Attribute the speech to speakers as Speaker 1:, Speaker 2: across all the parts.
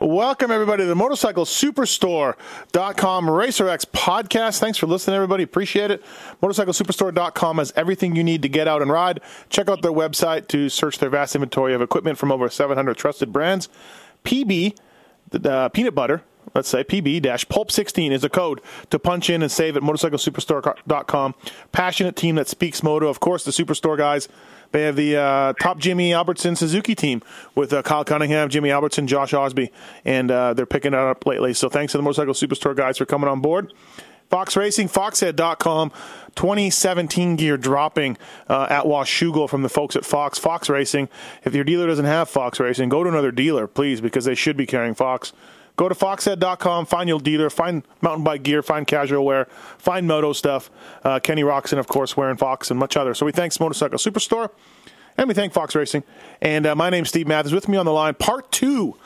Speaker 1: Welcome, everybody, to the Motorcycle Superstore.com RacerX podcast. Thanks for listening, everybody. Appreciate it. MotorcycleSuperstore.com has everything you need to get out and ride. Check out their website to search their vast inventory of equipment from over 700 trusted brands. PB, uh, peanut butter, let's say PB Pulp 16 is a code to punch in and save at motorcyclesuperstore.com. Passionate team that speaks moto. Of course, the Superstore guys. They have the uh, top Jimmy Albertson Suzuki team with uh, Kyle Cunningham, Jimmy Albertson, Josh Osby, and uh, they're picking it up lately. So thanks to the Motorcycle Superstore guys for coming on board. Fox Racing, foxhead.com, 2017 gear dropping uh, at Washougal from the folks at Fox. Fox Racing, if your dealer doesn't have Fox Racing, go to another dealer, please, because they should be carrying Fox. Go to foxhead.com, find your dealer, find mountain bike gear, find casual wear, find moto stuff. Uh, Kenny Roczen, of course, wearing Fox and much other. So we thank Motorcycle Superstore and we thank Fox Racing. And uh, my name's Steve Matthes. With me on the line, part two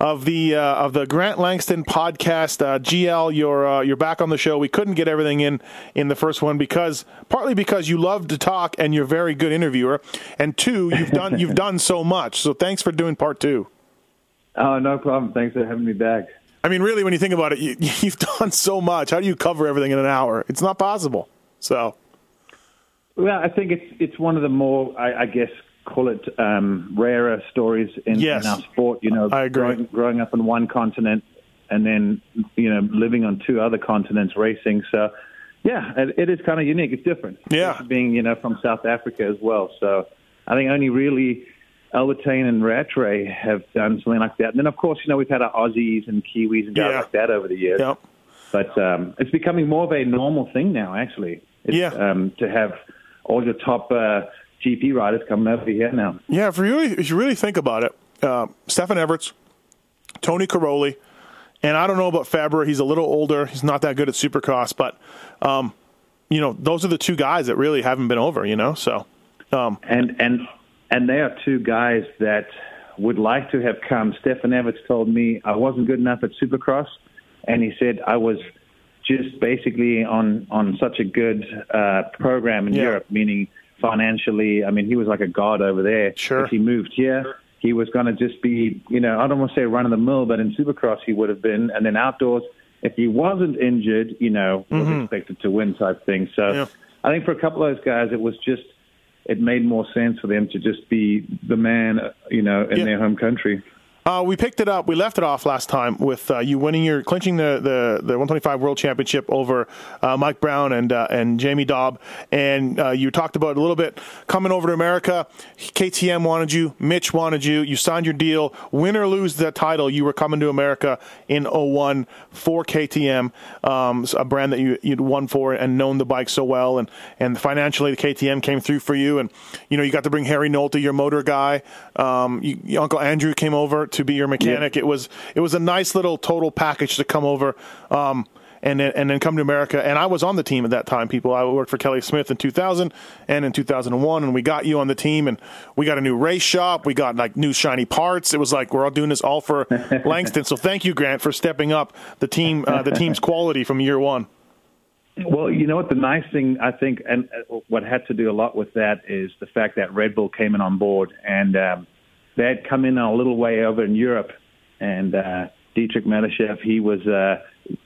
Speaker 1: of the uh, of the Grant Langston podcast. Uh, GL, you're uh, you're back on the show. We couldn't get everything in in the first one because partly because you love to talk and you're a very good interviewer, and two, you've done you've done so much. So thanks for doing part two.
Speaker 2: Oh, no problem. Thanks for having me back.
Speaker 1: I mean, really, when you think about it, you, you've done so much. How do you cover everything in an hour? It's not possible. So,
Speaker 2: well, I think it's it's one of the more, I, I guess, call it um, rarer stories in,
Speaker 1: Yes.
Speaker 2: in our sport. You know,
Speaker 1: I agree.
Speaker 2: Growing, growing up on one continent and then you know living on two other continents, racing. So, yeah, it, it is kind of unique. It's different.
Speaker 1: Yeah.
Speaker 2: Being you know from South Africa as well. So, I think only really. Albertyn and Rattray have done something like that. And then, of course, you know, we've had our Aussies and Kiwis and guys
Speaker 1: Yeah.
Speaker 2: like that over the years.
Speaker 1: yep.
Speaker 2: but um, it's becoming more of a normal thing now. Actually, it's,
Speaker 1: Yeah.
Speaker 2: um, to have all your top uh, GP riders coming over here now.
Speaker 1: Yeah, if you really, if you really think about it, uh, Stefan Everts, Tony Cairoli, and I don't know about Febvre. He's a little older. He's not that good at Supercross, but um, you know, those are the two guys that really haven't been over. You know, so um,
Speaker 2: And and and they are two guys that would like to have come. Stefan Everts told me I wasn't good enough at Supercross, and he said I was just basically on on such a good uh, program in
Speaker 1: Yeah.
Speaker 2: Europe, meaning financially. I mean, he was like a god over there.
Speaker 1: Sure.
Speaker 2: If he moved here, he was going to just be, you know, I don't want to say run of the mill, but in Supercross he would have been, and then outdoors, if he wasn't injured, you know, was expected to win type thing. So
Speaker 1: Mm-hmm. Yeah.
Speaker 2: I think for a couple of those guys, it was just it made more sense for them to just be the man, you know, in
Speaker 1: Yeah.
Speaker 2: their home country.
Speaker 1: Uh, we picked it up. We left it off last time with uh, you winning your clinching the, the, the 125 World Championship over uh, Mike Brown and uh, and Jamie Dobb, and uh, you talked about a little bit coming over to America. KTM wanted you, Mitch wanted you. You signed your deal. Win or lose the title, you were coming to America in 01 for KTM, um, a brand that you you'd won for and known the bike so well, and and financially the KTM came through for you, and you know you got to bring Harry Nolte, your motor guy. Um, you, your Uncle Andrew came over to be your mechanic. It was it was a nice little total package to come over. Um, and then, and then come to America. And I was on the team at that time. People, I worked for Kelly Smith in 2000 and in 2001, and we got you on the team. And we got a new race shop. We got like new shiny parts. It was like we're all doing this all for Langston. So thank you, Grant, for stepping up the team, uh, the team's quality from year one.
Speaker 2: Well, you know what? The nice thing I think, and uh, what had to do a lot with that is the fact that Red Bull came in on board, and um, they had come in a little way over in Europe, and uh, Dietrich Mateschitz, he was, uh,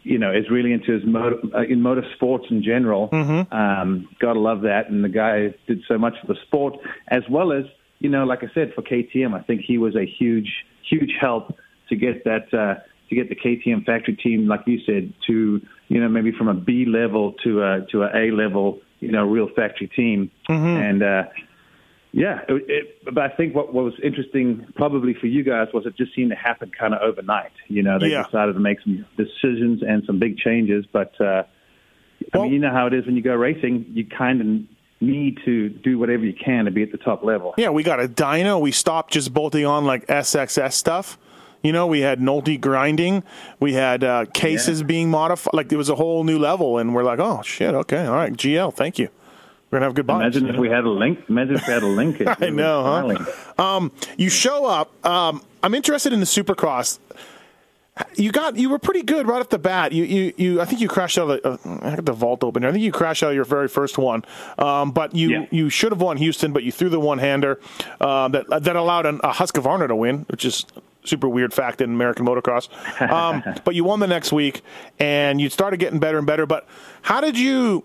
Speaker 2: you know, is really into his motor, uh, in motorsports in general. Um, gotta love that, and the guy did so much for the sport as well as, you know, like I said, for KTM, I think he was a huge, huge help to get that. Uh, to get the KTM factory team, like you said, to you know maybe from a B level to a to a A level, you know, real factory team. And uh, Yeah, it, it, but I think what, what was interesting, probably for you guys, was it just seemed to happen kind of overnight. You know, they
Speaker 1: Yeah.
Speaker 2: decided to make some decisions and some big changes. But uh, I
Speaker 1: Well-
Speaker 2: mean, you know how it is when you go racing. You kind of need to do whatever you can to be at the top level.
Speaker 1: Yeah, we got a dyno. We stopped just bolting on like SXS stuff. You know, we had Nolte grinding. We had uh, cases
Speaker 2: Yeah.
Speaker 1: being modified. Like, it was a whole new level. And we're like, oh, shit, okay, all right, GL, thank you. We're going to have good bikes.
Speaker 2: Imagine if we had a link. Imagine if we had a linkage.
Speaker 1: I know, huh? You show up. Um, I'm interested in the Supercross. You got you were pretty good right off the bat. You you, you I think you crashed out. Of, uh, I got the vault open. here. I think you crashed out of your very first one. Um, but you
Speaker 2: Yeah.
Speaker 1: you should have won Houston, but you threw the one hander uh, that that allowed an, a Husqvarna to win, which is super weird fact in American motocross. Um, but you won the next week, and you started getting better and better. But how did you?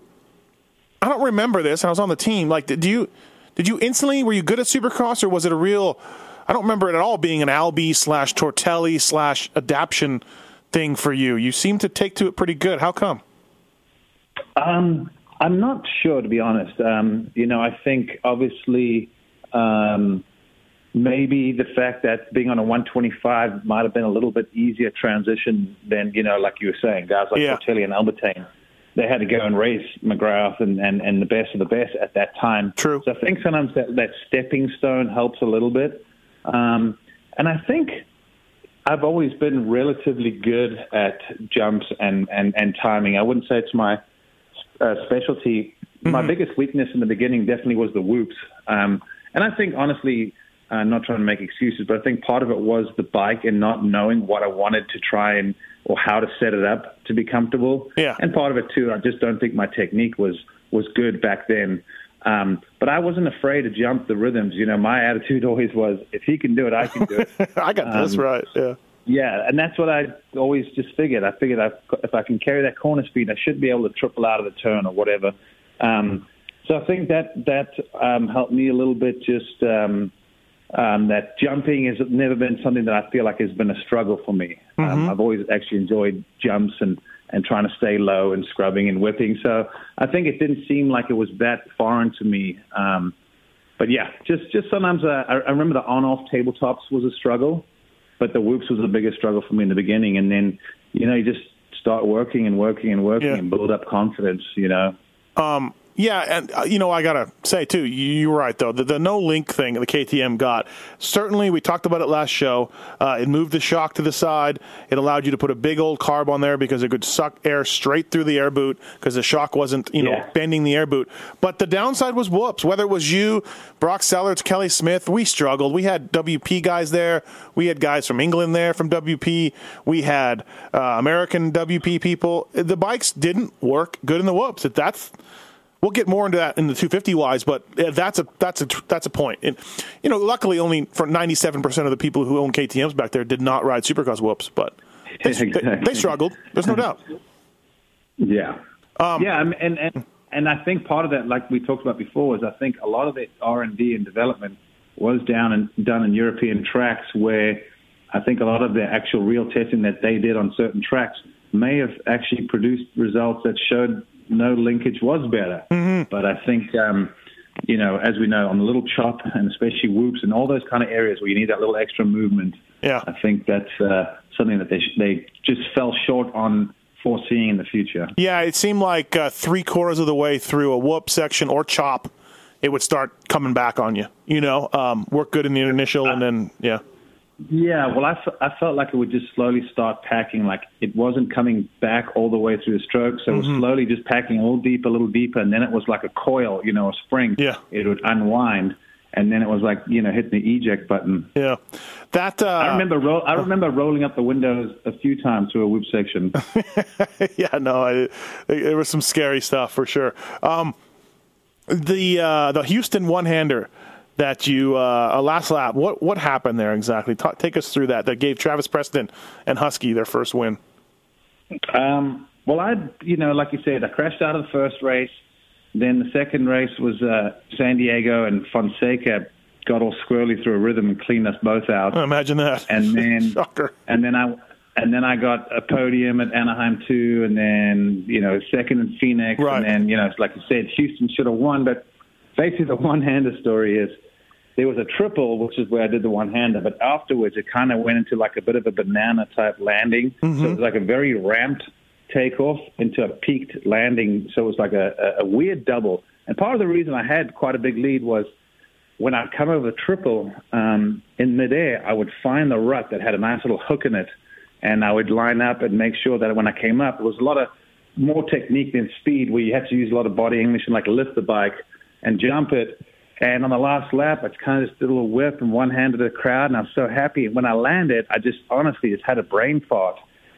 Speaker 1: I don't remember this. I was on the team. Like, did you did you instantly were you good at Supercross or was it a real? I don't remember it at all being an Albi slash Tortelli slash adaption thing for you. You seem to take to it pretty good. How come?
Speaker 2: Um, I'm not sure, to be honest. Um, you know, I think obviously um, maybe the fact that being on a 125 might have been a little bit easier transition than, you know, like you were saying, guys like
Speaker 1: Yeah.
Speaker 2: Tortelli and Albertyn. They had to go and race McGrath and, and, and the best of the best at that time.
Speaker 1: True.
Speaker 2: So I think sometimes that, that stepping stone helps a little bit. Um, and I think I've always been relatively good at jumps and, and, and timing. I wouldn't say it's my uh, specialty. My biggest weakness in the beginning definitely was the whoops. Um, and I think, honestly, uh, not trying to make excuses, but I think part of it was the bike and not knowing what I wanted to try and or how to set it up to be comfortable.
Speaker 1: Yeah.
Speaker 2: And part of it too, I just don't think my technique was was good back then. Um, but I wasn't afraid to jump the rhythms. You know, my attitude always was, if he can do it, I can do it.
Speaker 1: I got this
Speaker 2: Um,
Speaker 1: right. Yeah.
Speaker 2: Yeah, and that's what I always just figured. I figured I, if I can carry that corner speed, I should be able to triple out of the turn or whatever. Um, so I think that that um, helped me a little bit. Just um, um, that jumping has never been something that I feel like has been a struggle for me. Um, I've always actually enjoyed jumps and and trying to stay low and scrubbing and whipping. So I think it didn't seem like it was that foreign to me. Um, but yeah, just just sometimes uh, I, I remember the on-off tabletops was a struggle, but the whoops was the biggest struggle for me in the beginning. And then you know you just start working and working and working
Speaker 1: Yeah.
Speaker 2: and build up confidence. You know.
Speaker 1: Yeah, and uh, you know I gotta say too, you, you're right though. The, the no link thing the KTM got certainly we talked about it last show. Uh, it moved the shock to the side. It allowed you to put a big old carb on there because it could suck air straight through the air boot because the shock wasn't you know
Speaker 2: Yeah.
Speaker 1: bending the air boot. But the downside was whoops. Whether it was you, Brock Sellards, Kelly Smith, we struggled. We had WP guys there. We had guys from England there from WP. We had uh, American WP people. The bikes didn't work good in the whoops. That's We'll get more into that in the 250 wise, but that's a that's a that's a point. And you know, luckily, only for 97 percent of the people who own KTM's back there did not ride Supercross whoops, but they, they,
Speaker 2: Exactly.
Speaker 1: they struggled. There's no doubt.
Speaker 2: Yeah.
Speaker 1: Um,
Speaker 2: yeah, and, and and I think part of that, like we talked about before, is I think a lot of the R and D and development was down and done in European tracks, where I think a lot of the actual real testing that they did on certain tracks may have actually produced results that showed no linkage was better.
Speaker 1: Mm-hmm.
Speaker 2: But I think. Um, you know, as we know, on the little chop and especially whoops and all those kind of areas where you need that little extra movement,
Speaker 1: Yeah.
Speaker 2: I think that's uh, something that they sh- they just fell short on foreseeing in the future.
Speaker 1: Yeah, it seemed like uh, three quarters of the way through a whoop section or chop, it would start coming back on you. You know, um, work good in the initial, and then yeah,
Speaker 2: Yeah, well, I, f- I felt like it would just slowly start packing. Like it wasn't coming back all the way through the stroke, so it
Speaker 1: Mm-hmm.
Speaker 2: was slowly just packing a little deeper, a little deeper, and then it was like a coil, you know, a spring.
Speaker 1: Yeah.
Speaker 2: it would unwind, and then it was like you know hitting the eject button.
Speaker 1: yeah. That uh,
Speaker 2: I remember ro- I remember rolling up the windows a few times through a whoop section.
Speaker 1: yeah, no, I, there was some scary stuff for sure. Um, the uh, the Houston one hander that you uh, a last lap. What what happened there exactly? Ta take us through that. That gave Travis Preston and Husky their first win.
Speaker 2: Um, well, I, you know, like you said, I crashed out of the first race. Then the second race was uh, San Diego, and Fonseca got all squirrely through a rhythm and cleaned us both out.
Speaker 1: Imagine that.
Speaker 2: And then,
Speaker 1: Shocker.
Speaker 2: and then I, and then I got a podium at Anaheim too, and then you know second in Phoenix,
Speaker 1: Right.
Speaker 2: and then you know, like you said, Houston should have won. But basically, the one-hander story is there was a triple, which is where I did the one hander, but afterwards it kind of went into like a bit of a banana type landing.
Speaker 1: Mm-hmm.
Speaker 2: So it was like a very ramped takeoff into a peaked landing. So it was like a, a, a weird double. And part of the reason I had quite a big lead was when I'd come over triple um, in midair, I would find the rut that had a nice little hook in it, and I would line up and make sure that when I came up, it was a lot of more technique than speed, where you had to use a lot of body English and like lift the bike and jump it. And on the last lap, I kind of just did a little whip and one handed the crowd, and I was so happy. And when I landed, I just honestly just had a brain fart,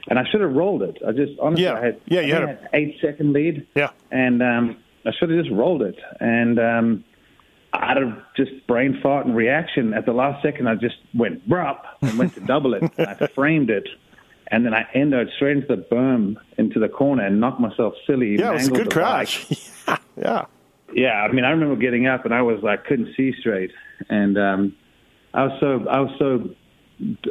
Speaker 2: and I should have rolled it. I just honestly,
Speaker 1: Yeah.
Speaker 2: I had,
Speaker 1: Yeah, you
Speaker 2: I
Speaker 1: had a-
Speaker 2: I eight second lead,
Speaker 1: Yeah.
Speaker 2: and um, I should have just rolled it. And um, out of just brain fart and reaction, at the last second, I just went brup and went to double it. and I framed it, and then I ended straight into the berm into the corner and knocked myself silly.
Speaker 1: Yeah, it was a good crash. yeah.
Speaker 2: Yeah, I mean, I remember getting up and I was like, couldn't see straight, and um, I was so I was so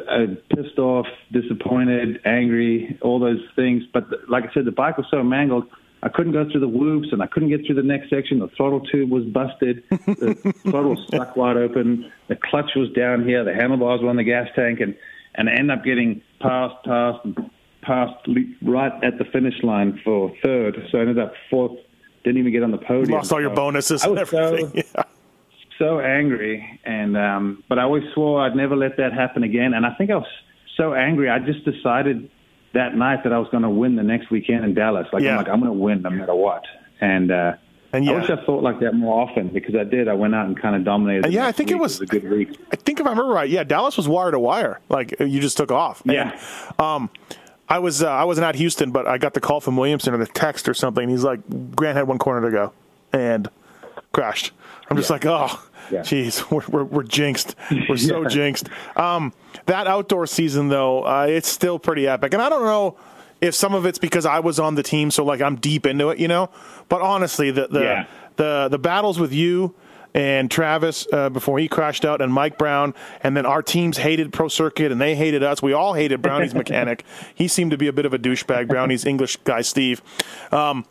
Speaker 2: uh, pissed off, disappointed, angry, all those things. But the, like I said, the bike was so mangled. I couldn't go through the whoops, and I couldn't get through the next section. The throttle tube was busted. The throttle was stuck wide open. The clutch was down here. The handlebars were on the gas tank, and and I ended up getting past, past, and past right at the finish line for third. So I ended up fourth. Didn't even get on the podium.
Speaker 1: Lost all your
Speaker 2: So
Speaker 1: bonuses
Speaker 2: I
Speaker 1: and
Speaker 2: was
Speaker 1: everything.
Speaker 2: So,
Speaker 1: yeah.
Speaker 2: so angry, and um, but I always swore I'd never let that happen again. And I think I was so angry, I just decided that night that I was going to win the next weekend in Dallas. Like
Speaker 1: Yeah.
Speaker 2: I'm like I'm going to win no matter what. And uh,
Speaker 1: And yeah.
Speaker 2: I wish I thought like that more often because I did. I went out and kind of dominated.
Speaker 1: And yeah, I think it
Speaker 2: week.
Speaker 1: was-
Speaker 2: a good week.
Speaker 1: I think if I remember right, yeah, Dallas was wire to wire. Like you just took off.
Speaker 2: Yeah.
Speaker 1: And, um, I was uh, I wasn't at Houston, but I got the call from Williamson or the text or something. He's like, Grant had one corner to go and crashed. I'm just like, oh,
Speaker 2: Yeah.
Speaker 1: jeez, we're, we're we're jinxed. We're so
Speaker 2: Yeah.
Speaker 1: jinxed. Um, that outdoor season though, uh, it's still pretty epic, and I don't know. If some of it's because I was on the team, so like I'm deep into it, you know. But honestly, the the
Speaker 2: Yeah.
Speaker 1: the the battles with you and Travis uh, before he crashed out, and Mike Brown, and then our teams hated Pro Circuit, and they hated us. We all hated Brownie's mechanic. He seemed to be a bit of a douchebag. Brownie's English guy, Steve. Um,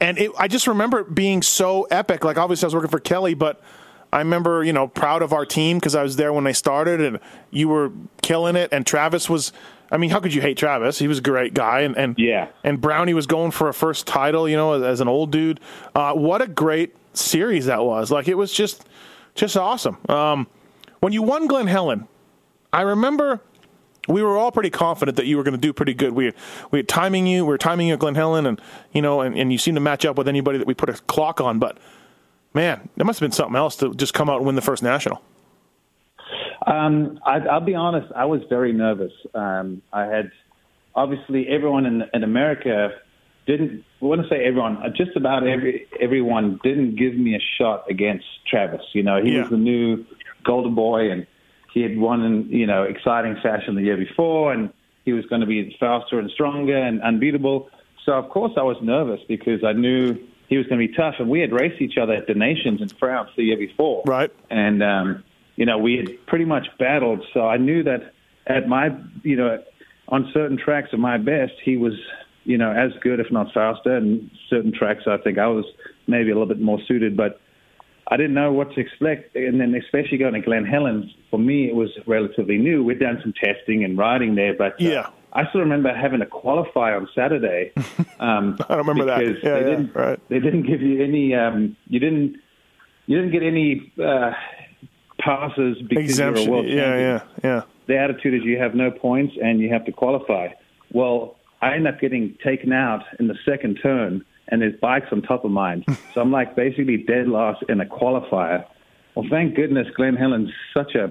Speaker 1: and it, I just remember it being so epic. Like obviously, I was working for Kelly, but I remember you know proud of our team because I was there when they started, and you were killing it. And Travis was. I mean, how could you hate Travis? He was a great guy, and and
Speaker 2: Yeah.
Speaker 1: and Brownie was going for a first title, you know, as, as an old dude. Uh, what a great series that was! Like it was just, just awesome. Um, when you won Glen Helen, I remember we were all pretty confident that you were going to do pretty good. We we were timing you, we were timing you at Glen Helen, and you know, and, and you seemed to match up with anybody that we put a clock on. But man, there must have been something else to just come out and win the first national.
Speaker 2: Um, I, I'll be honest. I was very nervous. Um, I had obviously everyone in, in America didn't. I want to say everyone. uh, Just about every everyone didn't give me a shot against Travis. You know, he
Speaker 1: Yeah.
Speaker 2: was the new golden boy, and he had won in you know exciting fashion the year before, and he was going to be faster and stronger and unbeatable. So of course I was nervous because I knew he was going to be tough, and we had raced each other at the Nations in France the year before,
Speaker 1: Right.
Speaker 2: and um, you know we had pretty much battled. So I knew that at my you know on certain tracks at my best, he was you know as good if not faster, and certain tracks I think I was maybe a little bit more suited, but. I didn't know what to expect, and then especially going to Glen Helen, for me it was relatively new. We'd done some testing and riding there, but uh,
Speaker 1: Yeah.
Speaker 2: I still remember having to qualify on Saturday. Um,
Speaker 1: I don't remember that. Yeah,
Speaker 2: they
Speaker 1: yeah,
Speaker 2: didn't,
Speaker 1: right.
Speaker 2: They didn't give you any. Um, you didn't. You didn't get any uh, passes because
Speaker 1: Exemption.
Speaker 2: you're a world
Speaker 1: Yeah, yeah, yeah.
Speaker 2: The attitude is you have no points and you have to qualify. Well, I end up getting taken out in the second turn, and there's bikes on top of mine. so I'm like basically dead last in a qualifier. Well, thank goodness Glen Helen's such a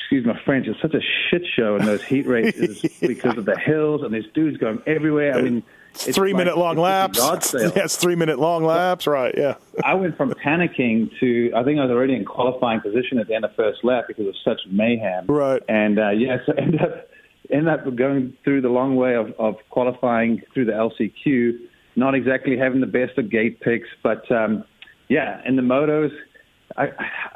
Speaker 2: excuse my French, it's such a shit show in those heat races because of the hills and there's dudes going everywhere. I mean,
Speaker 1: It's three
Speaker 2: like-
Speaker 1: minute long laps.
Speaker 2: yard sale.
Speaker 1: Yeah, it's three minute long laps. Right. Yeah.
Speaker 2: I went from panicking to I think I was already in qualifying position at the end of first lap because of such mayhem.
Speaker 1: Right.
Speaker 2: And uh, yeah, so ended up ended up going through the long way of, of qualifying through the LCQ, not exactly having the best of gate picks, but um, yeah, in the motos. I,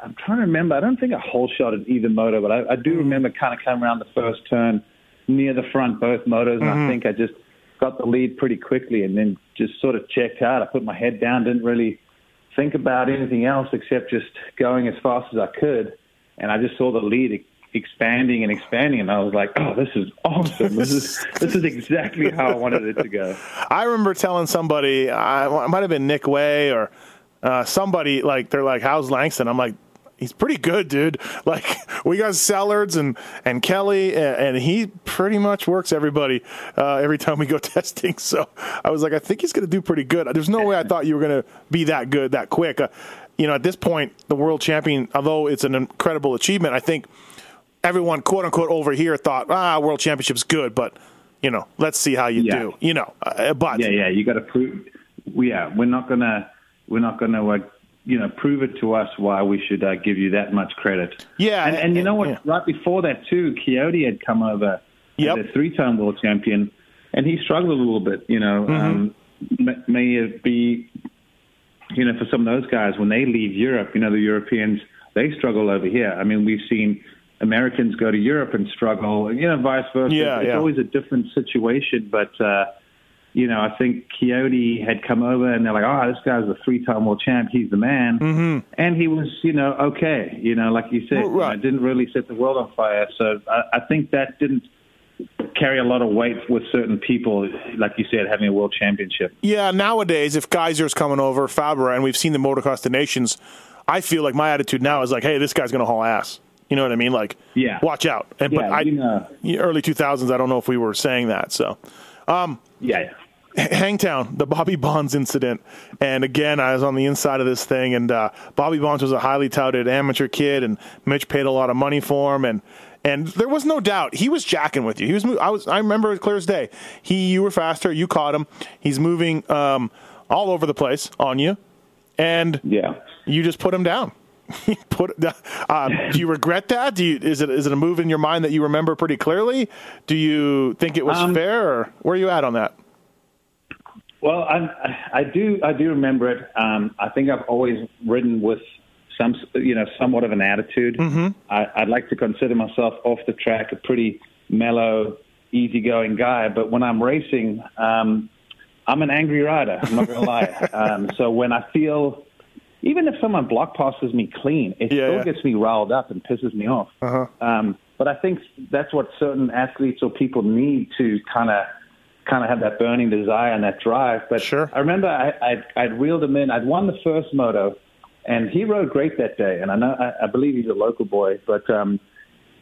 Speaker 2: I'm trying to remember. I don't think I whole shot at either moto, but I, I do remember kind of coming around the first turn near the front both motos, and I think I just got the lead pretty quickly, and then just sort of checked out. I put my head down, didn't really think about anything else except just going as fast as I could. And I just saw the lead expanding and expanding, and I was like, "Oh, this is awesome! This is this is exactly how I wanted it to go."
Speaker 1: I remember telling somebody, I, it might have been Nick Wey or uh, somebody, like they're like, "How's Langston?" I'm like, he's pretty good, dude. Like we got Sellards and and Kelly, and, and he pretty much works everybody uh, every time we go testing. So I was like, I think he's going to do pretty good. There's no way I thought you were going to be that good that quick. Uh, you know, at this point, the world champion, although it's an incredible achievement, I think everyone, quote unquote, over here thought, ah, world championship's good, but you know, let's see how you
Speaker 2: Yeah.
Speaker 1: do. You know, uh, but
Speaker 2: Yeah, yeah, you got to prove. Yeah, we're not gonna we're not gonna uh, you know prove it to us why we should uh, give you that much credit.
Speaker 1: Yeah,
Speaker 2: and, and you know what?
Speaker 1: yeah.
Speaker 2: Right before that too, Coyote had come over
Speaker 1: Yep.
Speaker 2: as a three-time world champion, and he struggled a little bit. You know,
Speaker 1: Mm-hmm.
Speaker 2: um, may, may it be you know for some of those guys when they leave Europe, you know, the Europeans they struggle over here. I mean, we've seen. Americans go to Europe and struggle, you know, vice versa.
Speaker 1: Yeah,
Speaker 2: it's
Speaker 1: yeah.
Speaker 2: always a different situation, but uh, you know, I think Coyote had come over and they're like, oh, this guy's a three-time world champ. He's the man. Mm-hmm. And he was, you know, okay. You know, like you said,
Speaker 1: Right.
Speaker 2: you know, didn't really set the world on fire. So I, I think that didn't carry a lot of weight with certain people, like you said, having a world championship.
Speaker 1: Yeah, nowadays, if Gajser's coming over, Febvre, and we've seen the Motocross the Nations, I feel like my attitude now is like, hey, this guy's going to haul ass. You know what I mean? Like,
Speaker 2: Yeah.
Speaker 1: watch out. And, but I,
Speaker 2: you know.
Speaker 1: early 2000s, I don't know if we were saying that. So,
Speaker 2: Yeah, yeah.
Speaker 1: Hangtown, the Bobby Bonds incident. And again, I was on the inside of this thing, and uh, Bobby Bonds was a highly touted amateur kid, and Mitch paid a lot of money for him. And and there was no doubt he was jacking with you. He was. I was. I remember it clear as day. He, you were faster. You caught him. He's moving um, all over the place on you, and
Speaker 2: Yeah.
Speaker 1: you just put him down. Put. Uh, do you regret that? Do you is it is it a move in your mind that you remember pretty clearly? Do you think it was
Speaker 2: Um,
Speaker 1: fair, or where are you at on that?
Speaker 2: Well, I, I do. I do remember it. Um, I think I've always ridden with some, you know, somewhat of an attitude. Mm-hmm. I, I'd like to consider myself off the track a pretty mellow, easygoing guy. But when I'm racing, um, I'm an angry rider. I'm not going to lie. Um, so when I feel, even if someone block passes me clean, it
Speaker 1: Yeah,
Speaker 2: still
Speaker 1: yeah.
Speaker 2: gets me riled up and pisses me off.
Speaker 1: Uh-huh.
Speaker 2: Um, but I think that's what certain athletes or people need to kind of kind of have that burning desire and that drive. But
Speaker 1: Sure.
Speaker 2: I remember I, I'd, I'd reeled him in. I'd won the first moto, and he rode great that day. And I know I, I believe he's a local boy, but um,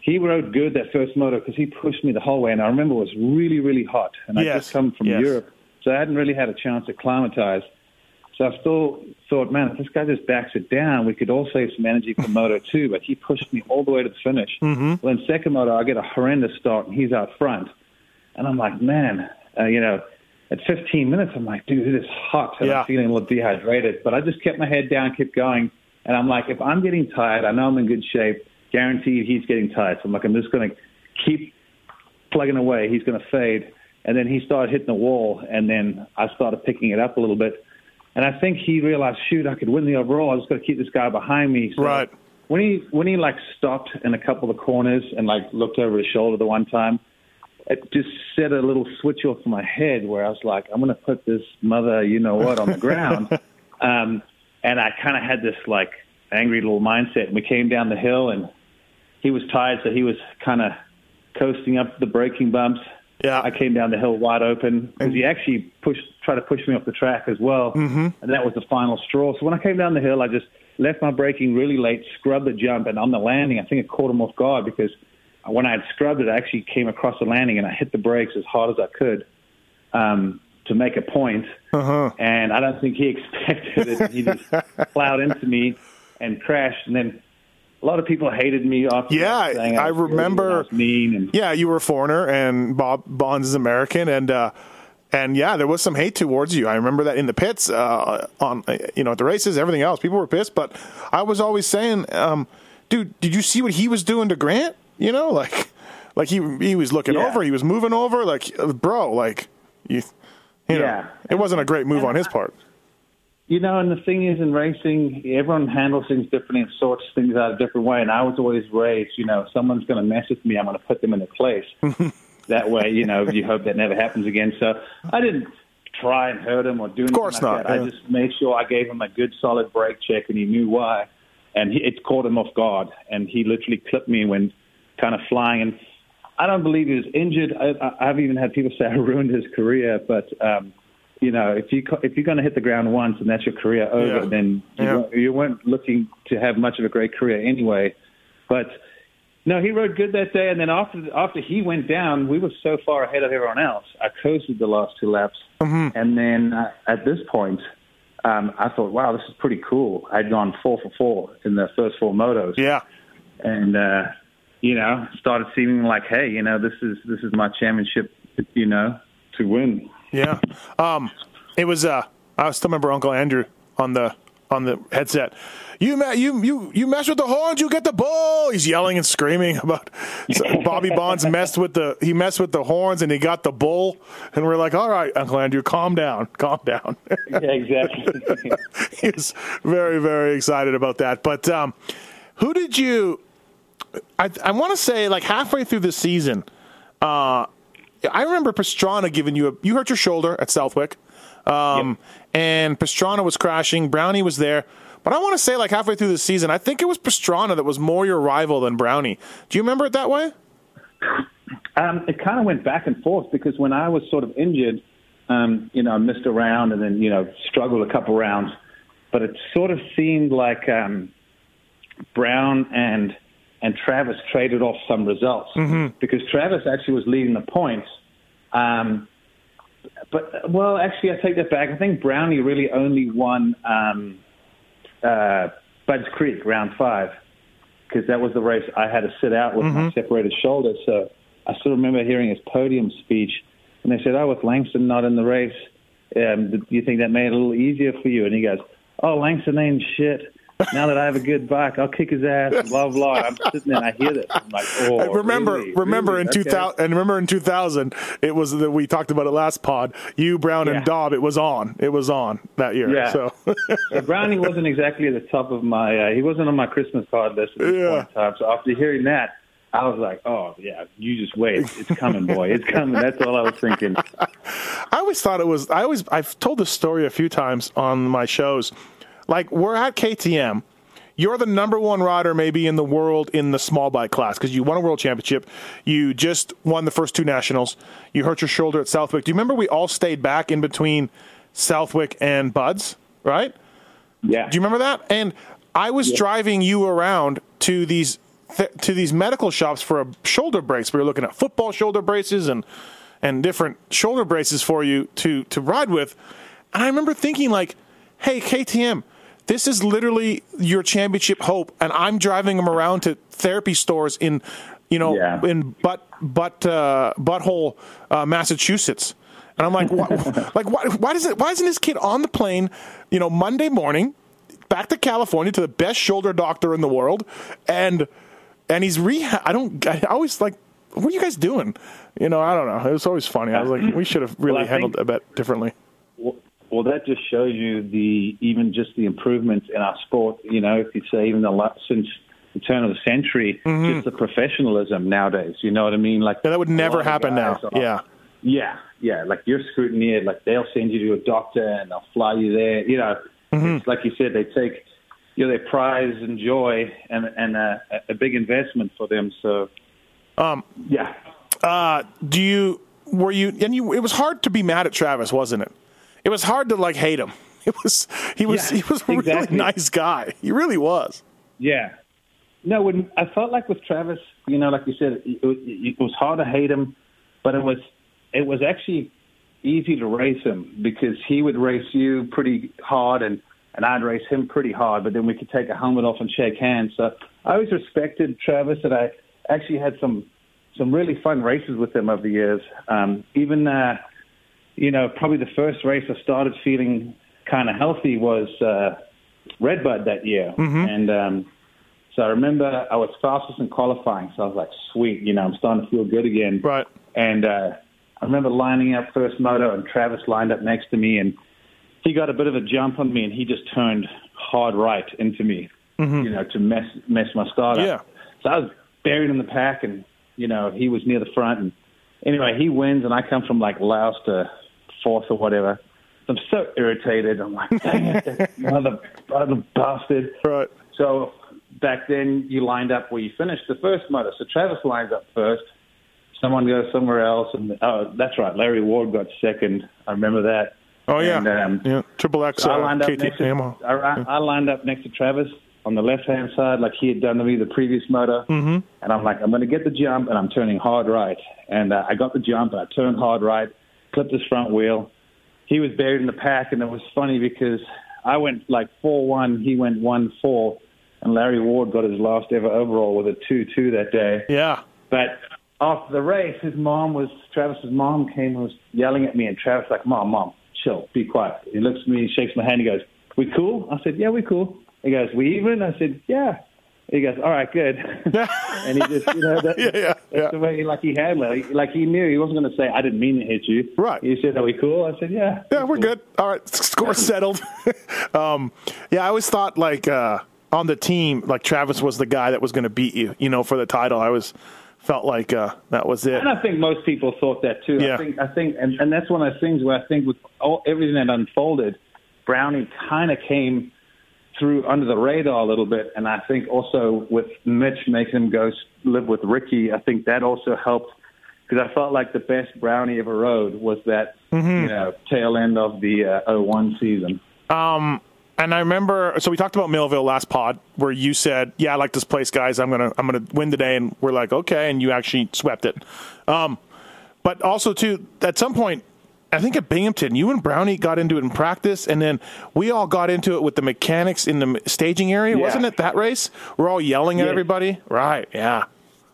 Speaker 2: he rode good that first moto because he pushed me the whole way. And I remember it was really really hot, and I
Speaker 1: Yes.
Speaker 2: just come from
Speaker 1: Yes.
Speaker 2: Europe, so I hadn't really had a chance to acclimatize. So I still thought, man, if this guy just backs it down, we could all save some energy for Moto 2. But he pushed me all the way to the finish. Mm-hmm. Well, in second Moto, I get a horrendous start, and he's out front. And I'm like, man, uh, you know, at 15 minutes, I'm like, dude, it is hot. And
Speaker 1: Yeah.
Speaker 2: I'm feeling a little dehydrated. But I just kept my head down, kept going. And I'm like, if I'm getting tired, I know I'm in good shape. Guaranteed he's getting tired. So I'm like, I'm just going to keep plugging away. He's going to fade. And then he started hitting the wall, and then I started picking it up a little bit. And I think he realized, shoot, I could win the overall. I just got to keep this guy behind me. So
Speaker 1: Right.
Speaker 2: When he when he like stopped in a couple of corners and like looked over his shoulder the one time, it just set a little switch off in my head where I was like, I'm going to put this mother, you know what, on the ground. um, and I kind of had this like angry little mindset. And we came down the hill, and he was tired, so he was kind of coasting up the braking bumps.
Speaker 1: Yeah.
Speaker 2: I came down the hill wide open because he actually pushed, tried to push me off the track as well, mm-hmm. and that was the final straw. So when I came down the hill, I just left my braking really late, scrubbed the jump, and on the landing, I think it caught him off guard because when I had scrubbed it, I actually came across the landing and I hit the brakes as hard as I could um, to make a point.
Speaker 1: Uh-huh.
Speaker 2: And I don't think he expected it. He just plowed into me and crashed, and then. A lot of people hated me after
Speaker 1: Yeah, I
Speaker 2: and
Speaker 1: remember-
Speaker 2: I mean and
Speaker 1: Yeah, you were a foreigner, and Bob Bonds is American, and uh, and yeah, there was some hate towards you. I remember that in the pits, uh, on you know at the races, everything else, people were pissed. But I was always saying, um, dude, did you see what he was doing to Grant? You know, like like he he was looking
Speaker 2: Yeah.
Speaker 1: over, he was moving over, like bro, like you, you know,
Speaker 2: Yeah.
Speaker 1: it wasn't a great move on his part.
Speaker 2: You know, and the thing is, in racing, everyone handles things differently and sorts things out a different way. And I was always raised, you know, if someone's going to mess with me, I'm going to put them in their place. that way, you know, you hope that never happens again. So I didn't try and hurt him or do anything
Speaker 1: Of course
Speaker 2: like
Speaker 1: not,
Speaker 2: that.
Speaker 1: yeah.
Speaker 2: I just made sure I gave him a good solid brake check, and he knew why. And he, it caught him off guard, and he literally clipped me when kind of flying. And I don't believe he was injured. I, I- I've even had people say I ruined his career, but um, you know, if you if you're going to hit the ground once and that's your career over,
Speaker 1: Yeah.
Speaker 2: then you,
Speaker 1: Yeah.
Speaker 2: weren't, you weren't looking to have much of a great career anyway. But no, he rode good that day, and then after after he went down, we were so far ahead of everyone else. I coasted the last two laps,
Speaker 1: Mm-hmm.
Speaker 2: and then uh, at this point, um, I thought, wow, this is pretty cool. I'd gone four for four in the first four motos,
Speaker 1: Yeah.
Speaker 2: and uh, you know, started seeming like, hey, you know, this is this is my championship, you know, to win.
Speaker 1: Yeah. Um, it was. Uh, I still remember Uncle Andrew on the on the headset. You ma- you you you mess with the horns, you get the bull. He's yelling and screaming about so Bobby Bonds messed with the he messed with the horns and he got the bull. And we're like, all right, Uncle Andrew, calm down, calm down.
Speaker 2: Yeah, exactly.
Speaker 1: he was very very excited about that. But um, who did you? I I want to say like halfway through the season. Uh, I remember Pastrana giving you a. You hurt your shoulder at Southwick, um, and Pastrana was crashing. Brownie was there, but I want to say like halfway through the season, I think it was Pastrana that was more your rival than Brownie. Do you remember it that way?
Speaker 2: Um, it kind of went back and forth because when I was sort of injured, um, you know, I missed a round and then, you know, struggled a couple rounds. But it sort of seemed like um, Brown and and Travis traded off some results because Travis actually was leading the points. Um, but well, actually, I take that back. I think Brownie really only won um, uh, Bud's Creek round five because that was the race I had to sit out with my separated shoulder. So I still remember hearing his podium speech, and they said, "Oh, with Langston not in the race, um, do you think that made it a little easier for you?" And he goes, "Oh, Langston ain't shit. Now that I have a good bike, I'll kick his ass." Blah blah. I'm sitting there, and I hear this. I'm like, "Oh,
Speaker 1: remember,
Speaker 2: really?
Speaker 1: remember
Speaker 2: Really?
Speaker 1: in
Speaker 2: Okay.
Speaker 1: two thousand, and remember in two thousand, it was that we talked about it last pod. You, Brown,
Speaker 2: Yeah.
Speaker 1: and Dobb. It was on. It was on that year.
Speaker 2: Yeah.
Speaker 1: So
Speaker 2: Uh, Brownie wasn't exactly at the top of my. Uh, he wasn't on my Christmas card list at this
Speaker 1: Yeah.
Speaker 2: point in time. So after hearing that, I was like, "Oh yeah, you just wait. It's coming, boy. It's coming." That's all I was thinking.
Speaker 1: I always thought it was. I always. I've told this story a few times on my shows. Like we're at KTM. You're the number one rider maybe in the world in the small bike class because you won a world championship. You just won the first two nationals. You hurt your shoulder at Southwick. Do you remember we all stayed back in between Southwick and Buds? Right?
Speaker 2: Yeah.
Speaker 1: Do you remember that? And I was driving you around to these th- to these medical shops for a shoulder brace. We were looking at football shoulder braces and and different shoulder braces for you to to ride with. And I remember thinking like, "Hey, KTM, this is literally your championship hope." And I'm driving him around to therapy stores in, you know,
Speaker 2: Yeah.
Speaker 1: in butt butt uh, butthole, uh, Massachusetts. And I'm like, why, like, why, why does it? Why isn't this kid on the plane? You know, Monday morning, back to California to the best shoulder doctor in the world, and and he's rehab. I don't. I always like, what are you guys doing? You know, I don't know. It was always funny. I was like, we should have really
Speaker 2: Well,
Speaker 1: handled
Speaker 2: think-
Speaker 1: it a bit differently.
Speaker 2: Well, that just shows you the even just the improvements in our sport. You know, if you say even the la- since the turn of the century, just the professionalism nowadays. You know what I mean? Like
Speaker 1: Mm-hmm. That would never happen now.
Speaker 2: are-
Speaker 1: Yeah.
Speaker 2: Yeah, yeah. Like you're scrutineered. Like they'll send you to a doctor and they'll fly you there. You know,
Speaker 1: Mm-hmm.
Speaker 2: it's like you said, they take you know their prize and joy and and a, a big investment for them. So, um, yeah,
Speaker 1: Uh, do you were you and you? It was hard to be mad at Travis, wasn't it? It was hard to like hate him. It was he was
Speaker 2: Yeah,
Speaker 1: he was a really
Speaker 2: exactly.
Speaker 1: nice guy. He really was.
Speaker 2: yeah. No, when I felt like with Travis, you know, like you said, it, it, it was hard to hate him, but it was it was actually easy to race him because he would race you pretty hard and and I'd race him pretty hard, but then we could take a helmet off and shake hands. So I always respected Travis, and I actually had some some really fun races with him over the years. Um, even uh, you know, probably the first race I started feeling kind of healthy was uh, Redbud that year, and um, so I remember I was fastest in qualifying. So I was like, sweet, you know, I'm starting to feel good again.
Speaker 1: Right.
Speaker 2: And uh, I remember lining up first moto, and Travis lined up next to me, and he got a bit of a jump on me, and he just turned hard right into me, you know, to mess mess my start up.
Speaker 1: Yeah.
Speaker 2: So I was buried in the pack, and you know, he was near the front, and anyway, he wins, and I come from like Laos to fourth or whatever. I'm so irritated. I'm like, dang it, mother, mother bastard.
Speaker 1: Right.
Speaker 2: So back then, you lined up where you finished the first motor. So Travis lines up first. Someone goes somewhere else, and oh, that's right. Larry Ward got second. I remember that.
Speaker 1: Oh yeah,
Speaker 2: And, um,
Speaker 1: yeah. Triple X.
Speaker 2: So I
Speaker 1: uh,
Speaker 2: lined up
Speaker 1: KT
Speaker 2: next to I, I lined up next to Travis on the left hand side, like he had done to me the previous motor. Mm-hmm. And I'm like, I'm going to get the jump, and I'm turning hard right. And uh, I got the jump, and I turned hard right, clipped his front wheel. He was buried in the pack, and it was funny because I went like four one, he went one four, and Larry Ward got his last ever overall with a two two that day.
Speaker 1: Yeah.
Speaker 2: But after the race, his mom was Travis's mom came and was yelling at me, and Travis like, "Mom, mom, chill, be quiet." He looks at me, shakes my hand, he goes, "We cool?" I said, "Yeah, we cool." He goes, "We even?" I said, "Yeah." He goes, "All right, good." and he just, you know, that,
Speaker 1: Yeah, yeah,
Speaker 2: that's
Speaker 1: yeah.
Speaker 2: the way he, like he handled it. Like he knew he wasn't going to say, "I didn't mean to hit you."
Speaker 1: Right.
Speaker 2: He said, "Are we cool?" I said, "Yeah."
Speaker 1: Yeah, we're good. All right, score settled. um, yeah, I always thought like uh, on the team, like Travis was the guy that was going to beat you, you know, for the title. I was felt like uh, that was it.
Speaker 2: And I think most people thought that too.
Speaker 1: Yeah.
Speaker 2: I think, I think, and, and that's one of those things where I think with all, everything that unfolded, Brownie kind of came through under the radar a little bit. And I think also with Mitch making him go live with Ricky, I think that also helped because I felt like the best Brownie ever rode was that
Speaker 1: Mm-hmm.
Speaker 2: you know tail end of the uh, 01 season.
Speaker 1: Um, and I remember, so we talked about Millville last pod, where you said, "Yeah, I like this place, guys. I'm gonna, I'm gonna win today," and we're like, "Okay," and you actually swept it. Um, but also too, at some point, I think at Binghamton, you and Brownie got into it in practice, and then we all got into it with the mechanics in the staging area.
Speaker 2: Yeah.
Speaker 1: Wasn't it that race? We're all yelling at everybody, right? Yeah.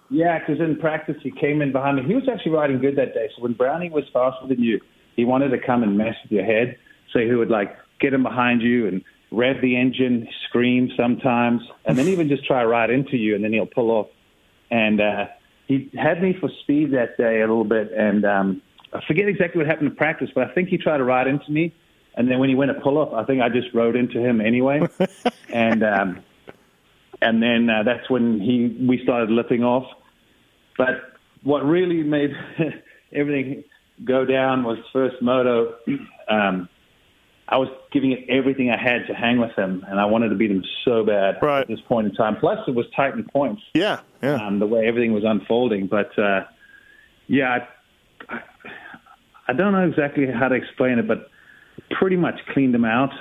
Speaker 2: Yeah, because in practice he came in behind me. He was actually riding good that day. So when Brownie was faster than you, he wanted to come and mess with your head. So he would like get him behind you and rev the engine, scream sometimes, and then even just try to ride into you, and then he'll pull off. And uh, he had me for speed that day a little bit, and um, I forget exactly what happened in practice, but I think he tried to ride into me. And then when he went to pull off, I think I just rode into him anyway. and um, and then uh, that's when he we started lipping off. But what really made everything go down was first moto. Um, I was giving it everything I had to hang with him, and I wanted to beat him so bad
Speaker 1: Right.
Speaker 2: at this point in time. Plus, it was tight in points
Speaker 1: Yeah. Yeah.
Speaker 2: um, the way everything was unfolding. But uh, yeah, I, don't know exactly how to explain it, but pretty much cleaned him out.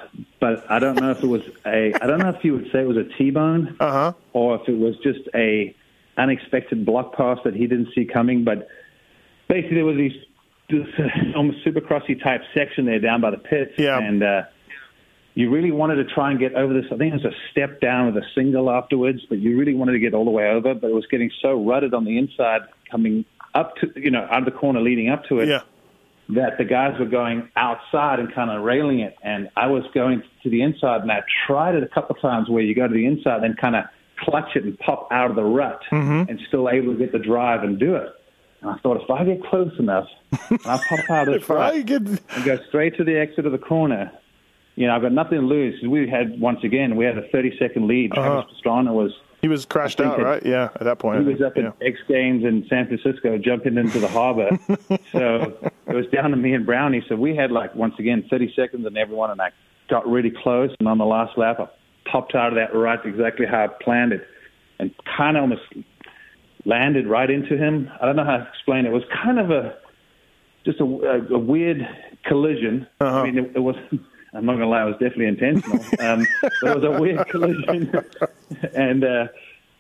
Speaker 2: But I don't know if it was a. I don't know if you would say it was a T-bone
Speaker 1: Uh huh.
Speaker 2: or if it was just a unexpected block pass that he didn't see coming. But basically, there was these this almost supercrossy type section there down by the pits,
Speaker 1: Yeah.
Speaker 2: and uh, you really wanted to try and get over this. I think it was a step down with a single afterwards, but you really wanted to get all the way over. But it was getting so rutted on the inside coming up to you know out of the corner leading up to it
Speaker 1: Yeah.
Speaker 2: that the guys were going outside and kind of railing it, and I was going to the inside, and I tried it a couple of times where you go to the inside and kind of clutch it and pop out of the rut, and still able to get the drive and do it. And I thought if I get close enough, and I pop out of this rut
Speaker 1: get,
Speaker 2: and go straight to the exit of the corner, you know I've got nothing to lose. We had once again we had a 30 second lead.
Speaker 1: Uh-huh.
Speaker 2: Travis Pastrana was
Speaker 1: he was crashed out, right? Yeah. At that point,
Speaker 2: he was up
Speaker 1: yeah.
Speaker 2: at X Games in San Francisco jumping into the harbor. so it was down to me and Brownie. So we had like once again 30 seconds and everyone, and I got really close. And on the last lap, I popped out of that right exactly how I planned it, and kind of almost landed right into him. I don't know how to explain it. It was kind of a just a, a, a weird collision.
Speaker 1: Uh-huh.
Speaker 2: I mean, it, it was. I'm not gonna lie, it was definitely intentional. Um, but it was a weird collision, and uh,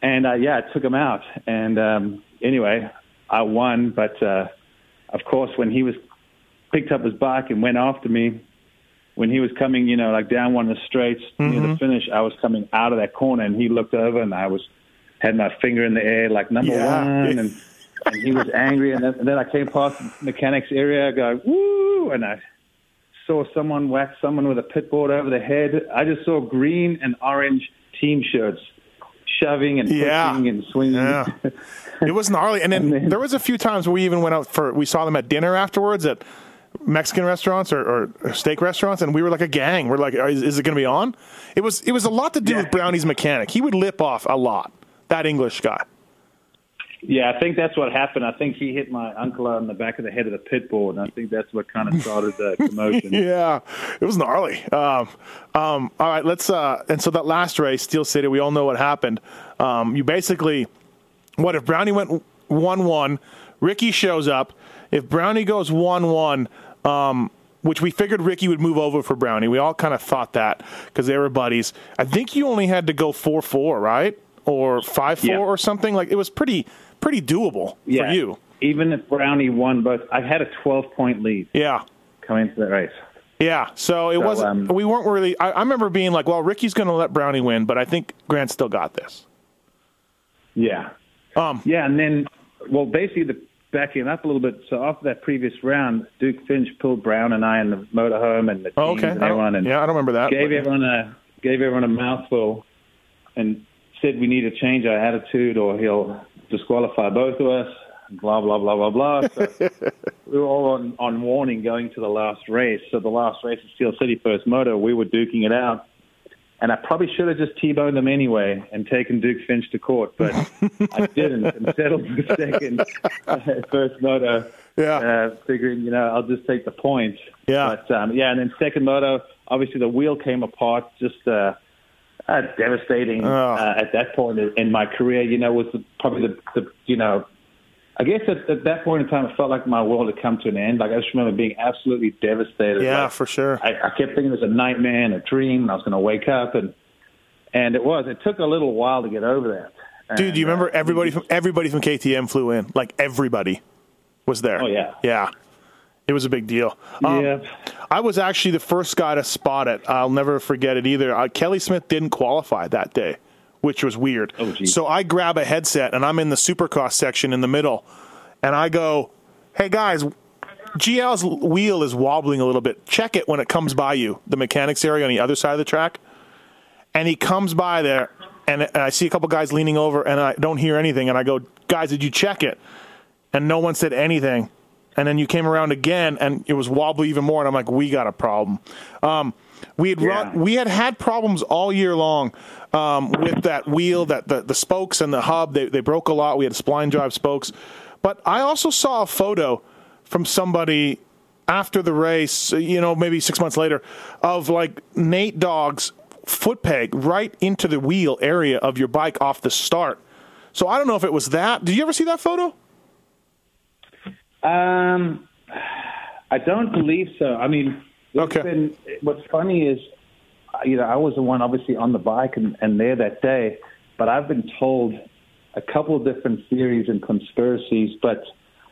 Speaker 2: and uh, yeah, it took him out. And um, anyway, I won. But uh, of course, when he was picked up his bike and went after me, when he was coming, you know, like down one of the straights near the finish, I was coming out of that corner, and he looked over, and I was had my finger in the air, like number
Speaker 1: Yeah.
Speaker 2: one, and and he was angry. And then, and then I came past the mechanics area, I go woo, and I saw someone whack someone with a pit board over the head. I just saw green and orange team shirts shoving and
Speaker 1: Yeah.
Speaker 2: pushing and swinging.
Speaker 1: Yeah. It was gnarly. And then,
Speaker 2: And then-
Speaker 1: there was a few times where we even went out for, we saw them at dinner afterwards at Mexican restaurants or, or steak restaurants, and we were like a gang. We're like, is, is it going to be on? It was, it was a lot to do
Speaker 2: Yeah.
Speaker 1: with Brownie's mechanic. He would lip off a lot, that English guy.
Speaker 2: Yeah, I think that's what happened. I think he hit my uncle on the back of the head of the pit bull, and I think that's what kind of started the commotion.
Speaker 1: yeah, it was gnarly. Um, um, all right, let's. Uh, and so that last race, Steel City, we all know what happened. Um, you basically, what if Brownie went one-one? Ricky shows up. If Brownie goes one-one, um, which we figured Ricky would move over for Brownie. We all kind of thought that because they were buddies. I think you only had to go four-four, right? Or five-four
Speaker 2: Yeah.
Speaker 1: or something. Like it was pretty, pretty doable
Speaker 2: yeah,
Speaker 1: for you.
Speaker 2: Even if Brownie won both, I had a 12 point lead
Speaker 1: Yeah.
Speaker 2: coming into that race.
Speaker 1: Yeah, so it
Speaker 2: So,
Speaker 1: wasn't.
Speaker 2: um,
Speaker 1: we weren't really. I, I remember being like, "Well, Ricky's going to let Brownie win," but I think Grant still got this.
Speaker 2: Yeah.
Speaker 1: Um,
Speaker 2: Yeah, and then, well, basically, the backing up a little bit. So after that previous round, Duke Finch pulled Brown and I in the motorhome and the teams
Speaker 1: oh, okay.
Speaker 2: and everyone, and
Speaker 1: yeah, I don't remember that.
Speaker 2: gave
Speaker 1: but-
Speaker 2: everyone a gave everyone a mouthful, and said we need to change our attitude or he'll disqualify both of us. Blah blah blah blah blah. So we were all on, on warning going to the last race. So the last race at Steel City First Moto, we were duking it out. And I probably should have just T-boned them anyway and taken Duke Finch to court, but I didn't and settled for second at First Moto.
Speaker 1: Yeah.
Speaker 2: Uh, figuring, you know, I'll just take the points.
Speaker 1: Yeah.
Speaker 2: But, um, yeah, and then second moto, obviously the wheel came apart. Just uh, uh, devastating
Speaker 1: Oh.
Speaker 2: uh, at that point in- my career. You know, was the, probably the, the, you know, I guess at, at that point in time, it felt like my world had come to an end. Like I just remember being absolutely devastated.
Speaker 1: yeah,
Speaker 2: Like,
Speaker 1: for sure.
Speaker 2: I, I kept thinking it was a nightmare and a dream, and I was going to wake up, and and it was. It took a little while to get over that.
Speaker 1: Dude, do you remember
Speaker 2: uh,
Speaker 1: everybody from everybody from KTM flew in? Like everybody was there.
Speaker 2: Oh, yeah.
Speaker 1: yeah. It was a big deal. Um,
Speaker 2: Yeah.
Speaker 1: I was actually the first guy to spot it. I'll never forget it either. Uh, Kelly Smith didn't qualify that day, which was weird.
Speaker 2: Oh,
Speaker 1: so I grab a headset and I'm in the Supercross section in the middle, and I go, "Hey guys, GL's wheel is wobbling a little bit. Check it when it comes by you, the mechanics area on the other side of the track." And he comes by there, and, and I see a couple guys leaning over, and I don't hear anything. And I go, "Guys, did you check it?" And no one said anything. And then you came around again, and it was wobbly even more. And I'm like, "We got a problem." Um, we had
Speaker 2: Yeah.
Speaker 1: run, we had had problems all year long um, with that wheel, that the, the spokes and the hub. They they broke a lot. We had spline drive spokes, but I also saw a photo from somebody after the race, you know, maybe six months later, of like Nate Dogg's foot peg right into the wheel area of your bike off the start. So I don't know if it was that. Did you ever see that photo?
Speaker 2: Um, I don't believe so. I mean,
Speaker 1: Okay.
Speaker 2: been, what's funny is, you know, I was the one obviously on the bike and, and there that day, but I've been told a couple of different theories and conspiracies. But,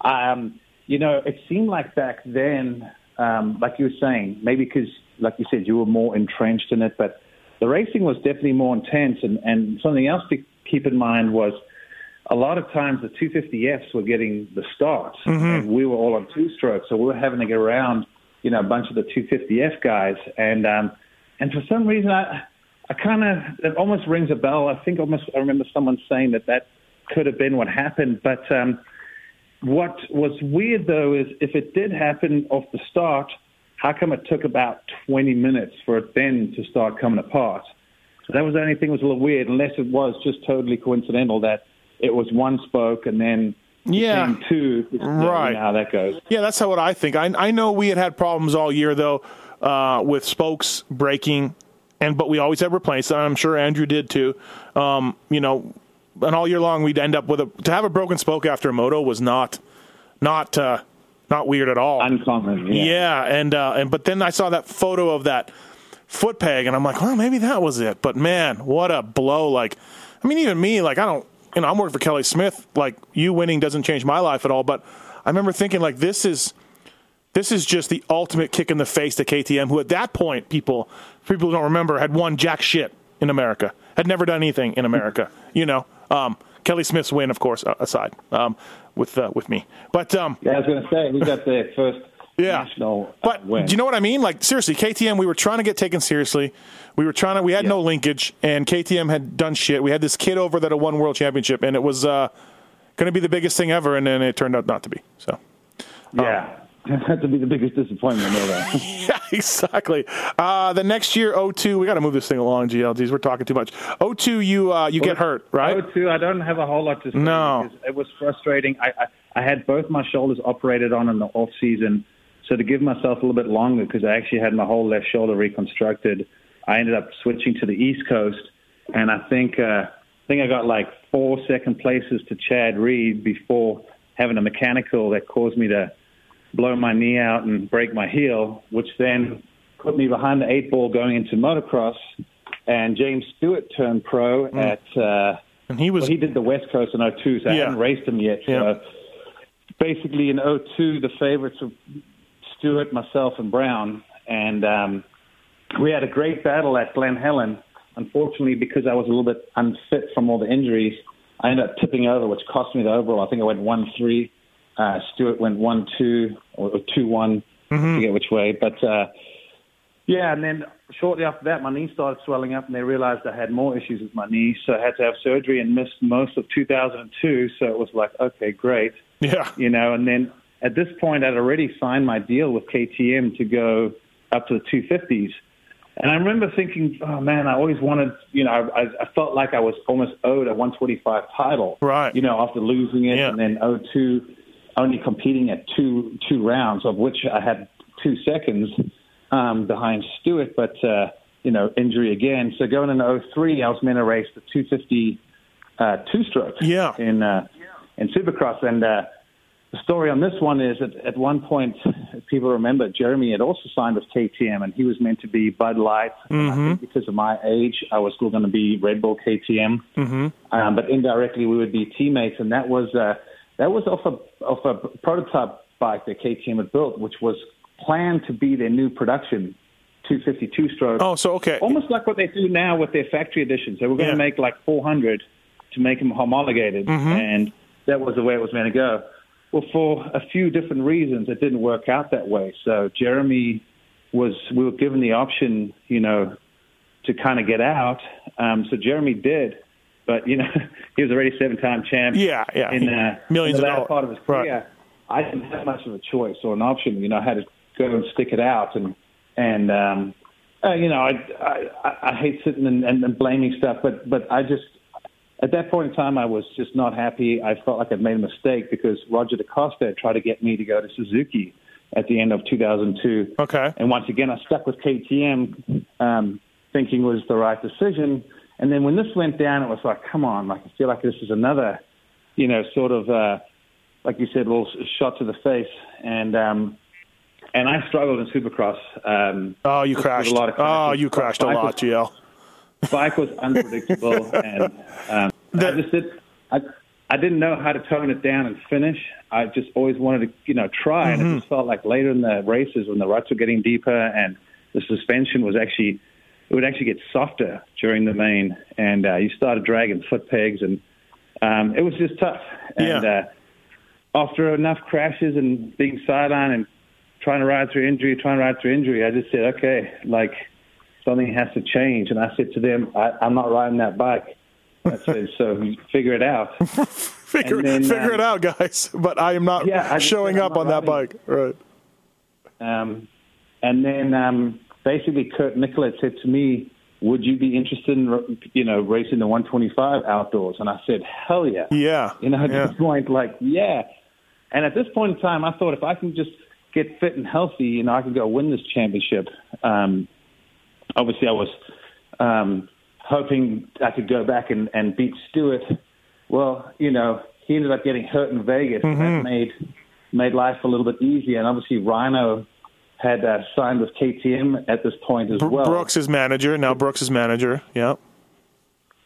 Speaker 2: um, you know, it seemed like back then, um, like you were saying, maybe because, like you said, you were more entrenched in it, but the racing was definitely more intense. And, and something else to keep in mind was a lot of times the 250Fs were getting the start, and we were all on two strokes, so we were having to get around, you know, a bunch of the 250F guys, and um, and for some reason I I kind of it almost rings a bell. I think almost I remember someone saying that that could have been what happened, but um, what was weird though is if it did happen off the start, how come it took about 20 minutes for it then to start coming apart? So that was the only thing that was a little weird, unless it was just totally coincidental that it was one spoke and then
Speaker 1: Yeah.
Speaker 2: two.
Speaker 1: Right.
Speaker 2: how that goes.
Speaker 1: Yeah, that's how what I think. I I know we had had problems all year though uh, with spokes breaking, and but we always had replaced. And I'm sure Andrew did too. Um, you know, and all year long we'd end up with a to have a broken spoke after a moto was not not uh, not weird at all.
Speaker 2: Uncommon. Yeah.
Speaker 1: Yeah, and uh, and but then I saw that photo of that foot peg, and I'm like, well, maybe that was it. But man, what a blow! Like, I mean, even me, like, I don't, you know, I'm working for Kelly Smith. Like, you winning doesn't change my life at all. But I remember thinking, like, this is this is just the ultimate kick in the face to KTM, who at that point, people people don't remember, had won jack shit in America, had never done anything in America. You know, um, Kelly Smith's win, of course, aside um, with uh, with me, but. Um,
Speaker 2: Yeah, I was going to say we got the first
Speaker 1: Yeah.
Speaker 2: national uh,
Speaker 1: But
Speaker 2: win.
Speaker 1: do you know what I mean? Like seriously, KTM, we were trying to get taken seriously. We were trying to. We had no linkage, and KTM had done shit. We had this kid over that had won world championship, and it was uh, going to be the biggest thing ever, and then it turned out not to be. So
Speaker 2: Yeah. had to be the biggest disappointment ever.
Speaker 1: yeah, exactly. Uh, the next year, 02, we got to move this thing along, GLGs. We're talking too much. 02, you uh, you get hurt, right?
Speaker 2: 02, I don't have a whole lot to say.
Speaker 1: No.
Speaker 2: It was frustrating. I, I, I had both my shoulders operated on in the off season. So to give myself a little bit longer, because I actually had my whole left shoulder reconstructed, I ended up switching to the East Coast, and I think uh, I think I got like four second places to Chad Reed before having a mechanical that caused me to blow my knee out and break my heel, which then put me behind the eight ball going into motocross. And James Stewart turned pro
Speaker 1: Hmm.
Speaker 2: at. Uh,
Speaker 1: and he was.
Speaker 2: well, he did the West Coast in 02, so I
Speaker 1: Yeah.
Speaker 2: hadn't raced him yet. So
Speaker 1: Yeah.
Speaker 2: basically, in 02, the favorites were Stewart, myself, and Brown, and um, we had a great battle at Glen Helen. Unfortunately, because I was a little bit unfit from all the injuries, I ended up tipping over, which cost me the overall. I think I went one three. Uh, Stewart went one two or, or two one. I forget which way, but. Uh, yeah, and then shortly after that, my knee started swelling up, and they realized I had more issues with my knee, so I had to have surgery and missed most of 2002. So it was like, okay, great,
Speaker 1: yeah.
Speaker 2: you know. And then at this point, I'd already signed my deal with KTM to go up to the 250s, and I remember thinking, oh man, I always wanted, you know, I, I felt like I was almost owed a 125 title,
Speaker 1: Right.
Speaker 2: You know, after losing it,
Speaker 1: Yeah.
Speaker 2: and then 02 only competing at two two rounds, of which I had two seconds um, behind Stewart, but uh, you know, injury again. So going into 03, I was meant to race the 250 uh, two-stroke
Speaker 1: Yeah.
Speaker 2: in uh, in Supercross, and uh, the story on this one is that at one point, if people remember, Jeremy had also signed with KTM, and he was meant to be Bud Light. Think because of my age, I was still going to be Red Bull KTM. Mm-hmm. Um, but indirectly, we would be teammates, and that was uh, that was off a off a prototype bike that KTM had built, which was planned to be their new production 252 stroke.
Speaker 1: Oh, so okay.
Speaker 2: Almost like what they do now with their factory editions. They were going
Speaker 1: Yeah.
Speaker 2: to make like 400 to make them homologated, and that was the way it was meant to go. Well, for a few different reasons, it didn't work out that way. So Jeremy was, we were given the option, you know, to kind of get out. Um, so Jeremy did, but you know, he was already seven-time champ.
Speaker 1: Yeah, yeah.
Speaker 2: In, uh,
Speaker 1: Millions
Speaker 2: in the
Speaker 1: of
Speaker 2: latter
Speaker 1: dollars.
Speaker 2: part of his
Speaker 1: Right.
Speaker 2: career, I didn't have much of a choice or an option. You know, I had to go and stick it out, and and um, uh, you know, I, I I I hate sitting and, and, and blaming stuff, but but I just at that point in time I was just not happy. I felt like I'd made a mistake because Roger DeCoster had tried to get me to go to Suzuki at the end of 2002.
Speaker 1: Okay.
Speaker 2: And once again, I stuck with KTM, um, thinking was the right decision. And then when this went down, it was like, come on, like I feel like this is another, you know, sort of, uh, like you said, little shot to the face. And um, and I struggled in Supercross. Um,
Speaker 1: Oh, you crashed.
Speaker 2: A lot of
Speaker 1: Oh, you crashed a lot, GL.
Speaker 2: Bike was unpredictable, and um, I just did. I I didn't know how to tone it down and finish. I just always wanted to, you know, try, and it just felt like later in the races when the ruts were getting deeper and the suspension was actually it would actually get softer during the main, and uh, you started dragging foot pegs, and um, it was just tough. And
Speaker 1: Yeah.
Speaker 2: uh, after enough crashes and being sidelined and trying to ride through injury, trying to ride through injury, I just said, okay, like something has to change. And I said to them, I, I'm not riding that bike. I said, so figure it out.
Speaker 1: Figure,
Speaker 2: then,
Speaker 1: figure
Speaker 2: um,
Speaker 1: it out, guys. But I am not
Speaker 2: Yeah,
Speaker 1: showing up
Speaker 2: not
Speaker 1: on that bike. Right.
Speaker 2: Um, and then um, basically Kurt Nicollet said to me, would you be interested in, you know, racing the 125 outdoors? And I said, hell yeah.
Speaker 1: Yeah.
Speaker 2: You know, at
Speaker 1: yeah.
Speaker 2: this point, like, yeah. And at this point in time, I thought if I can just get fit and healthy, you know, I could go win this championship. Um, obviously, I was um, hoping I could go back and, and beat Stewart. Well, you know, he ended up getting hurt in Vegas, and that made made life a little bit easier. And obviously, Rhino had uh, signed with KTM at this point as
Speaker 1: Br-
Speaker 2: well.
Speaker 1: Brooks is manager. Now Brooks is manager. Yeah.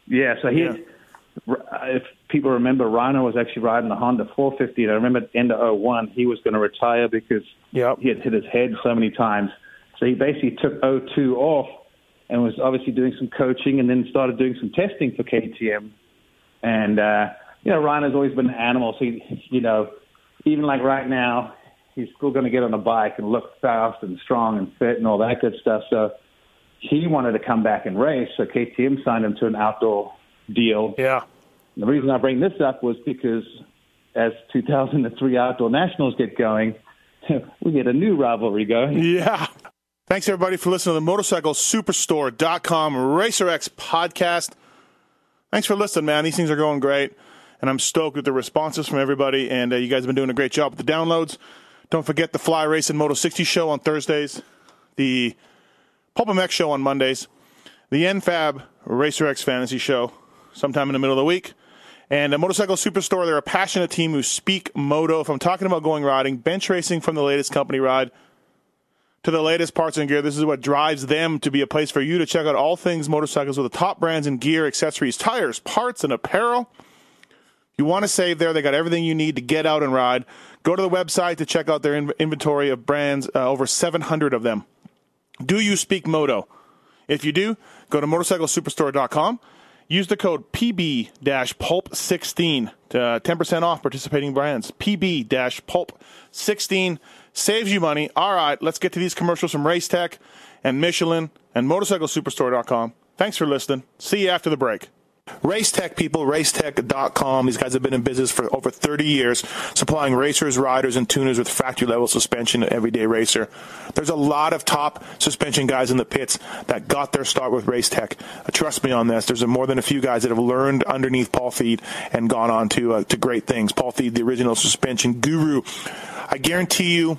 Speaker 2: Yeah, so he,
Speaker 1: Yeah.
Speaker 2: if people remember, Rhino was actually riding the Honda 450. And I remember at the end of 01, he was going to retire because
Speaker 1: Yep.
Speaker 2: he had hit his head so many times. So he basically took O2 off and was obviously doing some coaching and then started doing some testing for KTM. And, uh, you know, Ryan has always been an animal. So, he, you know, even like right now, he's still going to get on a bike and look fast and strong and fit and all that good stuff. So he wanted to come back and race. So KTM signed him to an outdoor deal.
Speaker 1: Yeah.
Speaker 2: The reason I bring this up was because as 2003 outdoor nationals get going, we get a new rivalry going.
Speaker 1: Yeah. Thanks everybody for listening to the motorcyclesuperstore.com RacerX podcast. Thanks for listening, man. These things are going great, and I'm stoked with the responses from everybody. And uh, you guys have been doing a great job with the downloads. Don't forget the Fly Racing Moto 60 show on Thursdays, the Pulp MX show on Mondays, the NFAB RacerX Fantasy show sometime in the middle of the week. And a Motorcycle Superstore, they're a passionate team who speak moto. If I'm talking about going riding, bench racing from the latest company ride to the latest parts and gear, this is what drives them to be a place for you to check out all things motorcycles with the top brands in gear, accessories, tires, parts, and apparel. You want to save there. They got everything you need to get out and ride. Go to the website to check out their in- inventory of brands, uh, over 700 of them. Do you speak moto? If you do, go to motorcyclesuperstore.com. Use the code PB-Pulp16 to uh, 10% off participating brands. PB-Pulp16 saves you money. All right, let's get to these commercials from Racetech and Michelin and MotorcycleSuperstore.com. Thanks for listening. See you after the break. Racetech people, racetech.com. These guys have been in business for over 30 years, supplying racers, riders, and tuners with factory level suspension to everyday racer. There's a lot of top suspension guys in the pits that got their start with Racetech. Uh, trust me on this. There's more than a few guys that have learned underneath Paul Thede and gone on to, uh, to great things. Paul Thede, the original suspension guru. I guarantee you,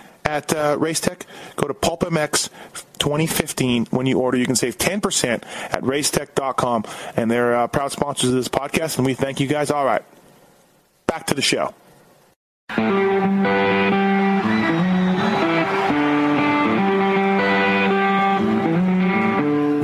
Speaker 1: At uh, Racetech, go to PulpMX 2015. When you order, you can save 10% at racetech.com. And they're uh, proud sponsors of this podcast, and we thank you guys. All right, back to the show.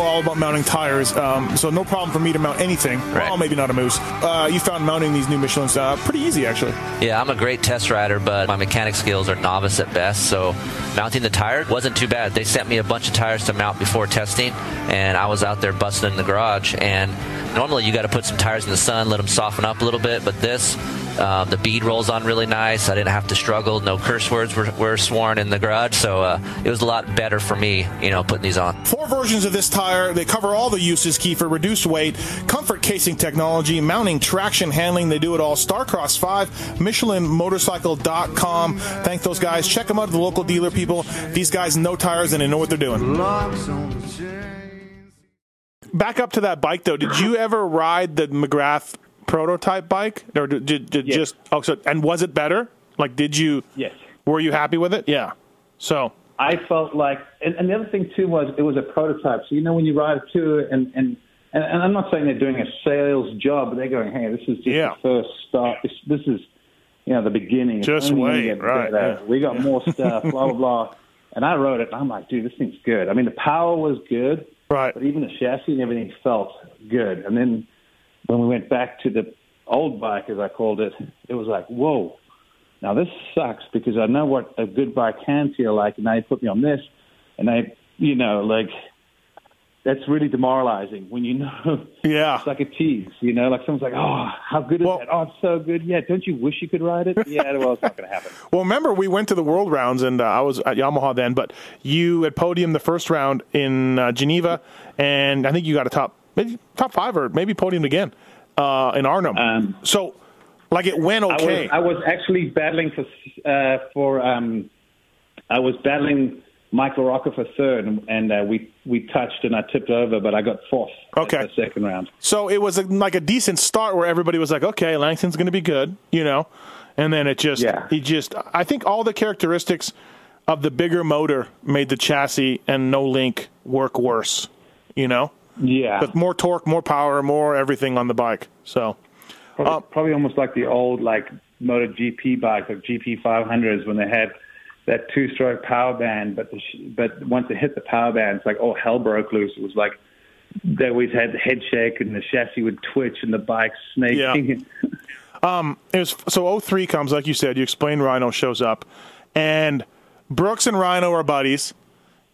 Speaker 1: all about mounting tires, um, so no problem for me to mount anything.
Speaker 3: Right.
Speaker 1: Well, maybe not a moose. Uh, you found mounting these new Michelins uh, pretty easy, actually.
Speaker 3: Yeah, I'm a great test rider, but my mechanic skills are novice at best. So mounting the tire wasn't too bad. They sent me a bunch of tires to mount before testing, and I was out there busting in the garage. And normally you got to put some tires in the sun, let them soften up a little bit, but this. Uh, the bead rolls on really nice. I didn't have to struggle. No curse words were, were sworn in the garage, so uh, it was a lot better for me, you know, putting these on.
Speaker 1: Four versions of this tire. They cover all the uses, Keefer Reduced weight, comfort casing technology, mounting, traction, handling. They do it all. Starcross 5, MichelinMotorcycle.com. Thank those guys. Check them out at the local dealer, people. These guys know tires and they know what they're doing. Back up to that bike, though. Did you ever ride the McGrath prototype bike, or did, did, did
Speaker 2: Yes.
Speaker 1: just? Oh, so and was it better? Like, did you?
Speaker 2: Yes.
Speaker 1: Were you happy with it? Yeah. So
Speaker 2: I felt like, and, and the other thing too was it was a prototype. So you know when you ride to it, and and and, and I'm not saying they're doing a sales job, but they're going, hey, this is just
Speaker 1: Yeah.
Speaker 2: the first start. This, this is you know the beginning.
Speaker 1: Just wait, right, yeah.
Speaker 2: We got more stuff. blah blah blah. And I wrote it, and I'm like, dude, this thing's good. I mean, the power was good,
Speaker 1: right.
Speaker 2: but even the chassis and everything felt good. And then when we went back to the old bike, as I called it, it was like, whoa. Now this sucks because I know what a good bike can feel like, and now you put me on this. and I, you know, like that's really demoralizing when you know
Speaker 1: Yeah.
Speaker 2: it's like a tease, you know, like someone's like, oh, how good is
Speaker 1: Well-
Speaker 2: that? Oh, it's so good. Yeah, don't you wish you could ride it? Yeah, well, it's not going to happen.
Speaker 1: Well, remember we went to the World Rounds, and uh, I was at Yamaha then. But you had podium the first round in uh, Geneva, and I think you got a top, maybe top five or maybe podiumed again uh, in Arnhem.
Speaker 2: Um,
Speaker 1: so, like it went okay.
Speaker 2: I was I was actually battling for uh, for um, I was battling Michael Rocker for third, and, and uh, we we touched and I tipped over, but I got fourth.
Speaker 1: Okay.
Speaker 2: the second round.
Speaker 1: So it was a, like a decent start where everybody was like, okay, Langston's going to be good, you know, and then it just,
Speaker 2: Yeah.
Speaker 1: he just, I think all the characteristics of the bigger motor made the chassis and no link work worse, you know,
Speaker 2: Yeah,
Speaker 1: but more torque, more power, more everything on the bike. So
Speaker 2: probably, uh, probably almost like the old like Moto GP bikes, like GP 500s, when they had that two-stroke power band, but the sh- but once it hit the power band, it's like oh hell broke loose. It was like they always had the head shake and the chassis would twitch and the bike snaking.
Speaker 1: Um, it was, so 03 comes, like you said, you explained Rhino shows up, and Brooks and Rhino are buddies.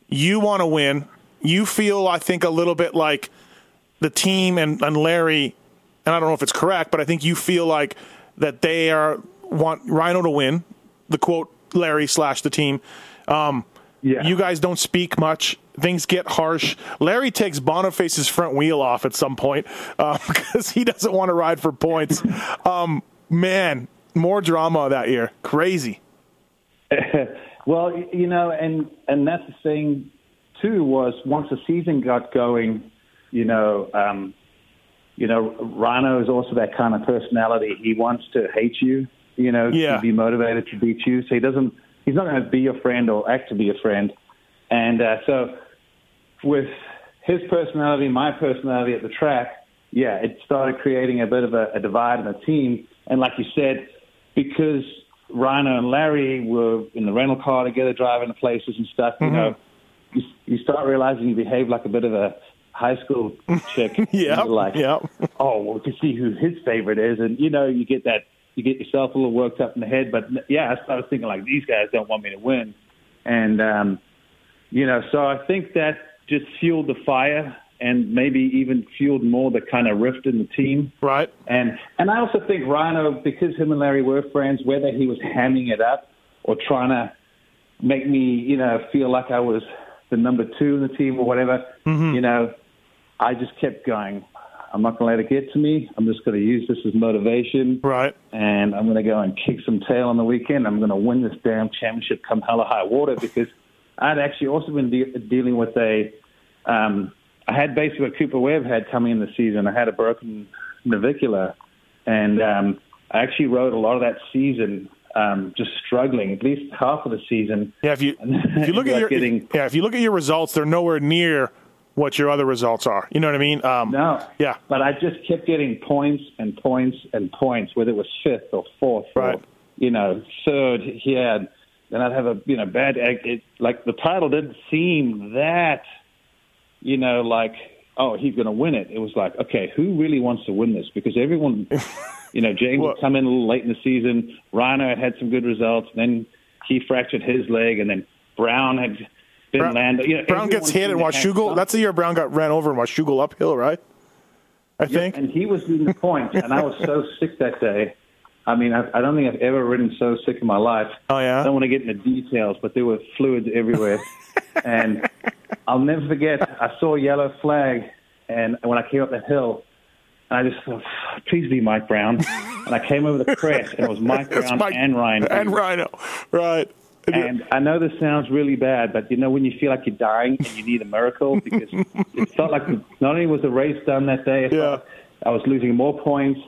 Speaker 1: You want to win. You feel, I think, a little bit like the team and, and Larry, and I don't know if it's correct, but I think you feel like that they are want Rhino to win. The quote Larry slash the team. Um,
Speaker 2: Yeah.
Speaker 1: You guys don't speak much. Things get harsh. Larry takes Boniface's front wheel off at some point uh, because he doesn't want to ride for points. Um, man, more drama that year. Crazy.
Speaker 2: well, you know, and and that's the thing too was once the season got going, you know, um, you know, Rhino is also that kind of personality. He wants to hate you, you know,
Speaker 1: Yeah.
Speaker 2: to be motivated to beat you. So he doesn't. He's not going to be your friend or act to be a friend. And uh, so, with his personality, my personality at the track, yeah, it started creating a bit of a, a divide in the team. And like you said, because Rhino and Larry were in the rental car together, driving to places and stuff, you know, you, you start realizing you behave like a bit of a high school chick.
Speaker 1: Yeah,
Speaker 2: like,
Speaker 1: yeah.
Speaker 2: oh, well, to see who his favorite is, and you know, you get that, you get yourself a little worked up in the head. But yeah, I started thinking like these guys don't want me to win, and um, you know, so I think that just fueled the fire, and maybe even fueled more the kind of rift in the team.
Speaker 1: Right.
Speaker 2: And and I also think Rhino, because him and Larry were friends, whether he was hamming it up or trying to make me, you know, feel like I was the number two in the team or whatever, you know, I just kept going. I'm not going to let it get to me. I'm just going to use this as motivation.
Speaker 1: Right.
Speaker 2: And I'm going to go and kick some tail on the weekend. I'm going to win this damn championship come hell or high water because I'd actually also been de- dealing with a. Um, I had basically what Cooper Webb had coming in the season. I had a broken navicular, and um, I actually rode a lot of that season um, just struggling, at least half of the season.
Speaker 1: Yeah. If you if you look at your
Speaker 2: getting-
Speaker 1: yeah if you look at your results, they're nowhere near what your other results are. You know what I mean? Um,
Speaker 2: No.
Speaker 1: Yeah.
Speaker 2: But I just kept getting points and points and points, whether it was fifth or fourth
Speaker 1: Right.
Speaker 2: or, you know, third here. And then I'd have a, you know, bad, it, like the title didn't seem that, you know, like, oh, he's going to win it. It was like, okay, who really wants to win this? Because everyone, you know, James
Speaker 1: Well-
Speaker 2: would come in a little late in the season. Rhino had had some good results. Then he fractured his leg. And then Brown had been
Speaker 1: Brown,
Speaker 2: landed. You know,
Speaker 1: Brown gets hit
Speaker 2: everyone
Speaker 1: and
Speaker 2: seemed to
Speaker 1: Washougal. That's the year Brown got ran over in Washougal uphill, right? I think.
Speaker 2: and he was leading the and I was so sick that day. I mean, I, I don't think I've ever ridden so sick in my life.
Speaker 1: Oh, yeah?
Speaker 2: I don't want to get into details, but there were fluids everywhere, and I'll never forget. I saw a yellow flag, and when I came up that hill, and I just thought, please be Mike Brown. And I came over the crest, and it was Mike Brown
Speaker 1: Mike-
Speaker 2: and Ryan.
Speaker 1: and Rhino, right?
Speaker 2: And I know this sounds really bad, but you know when you feel like you're dying and you need a miracle because it felt like not only was the race done that day,
Speaker 1: Yeah.
Speaker 2: like I was losing more points.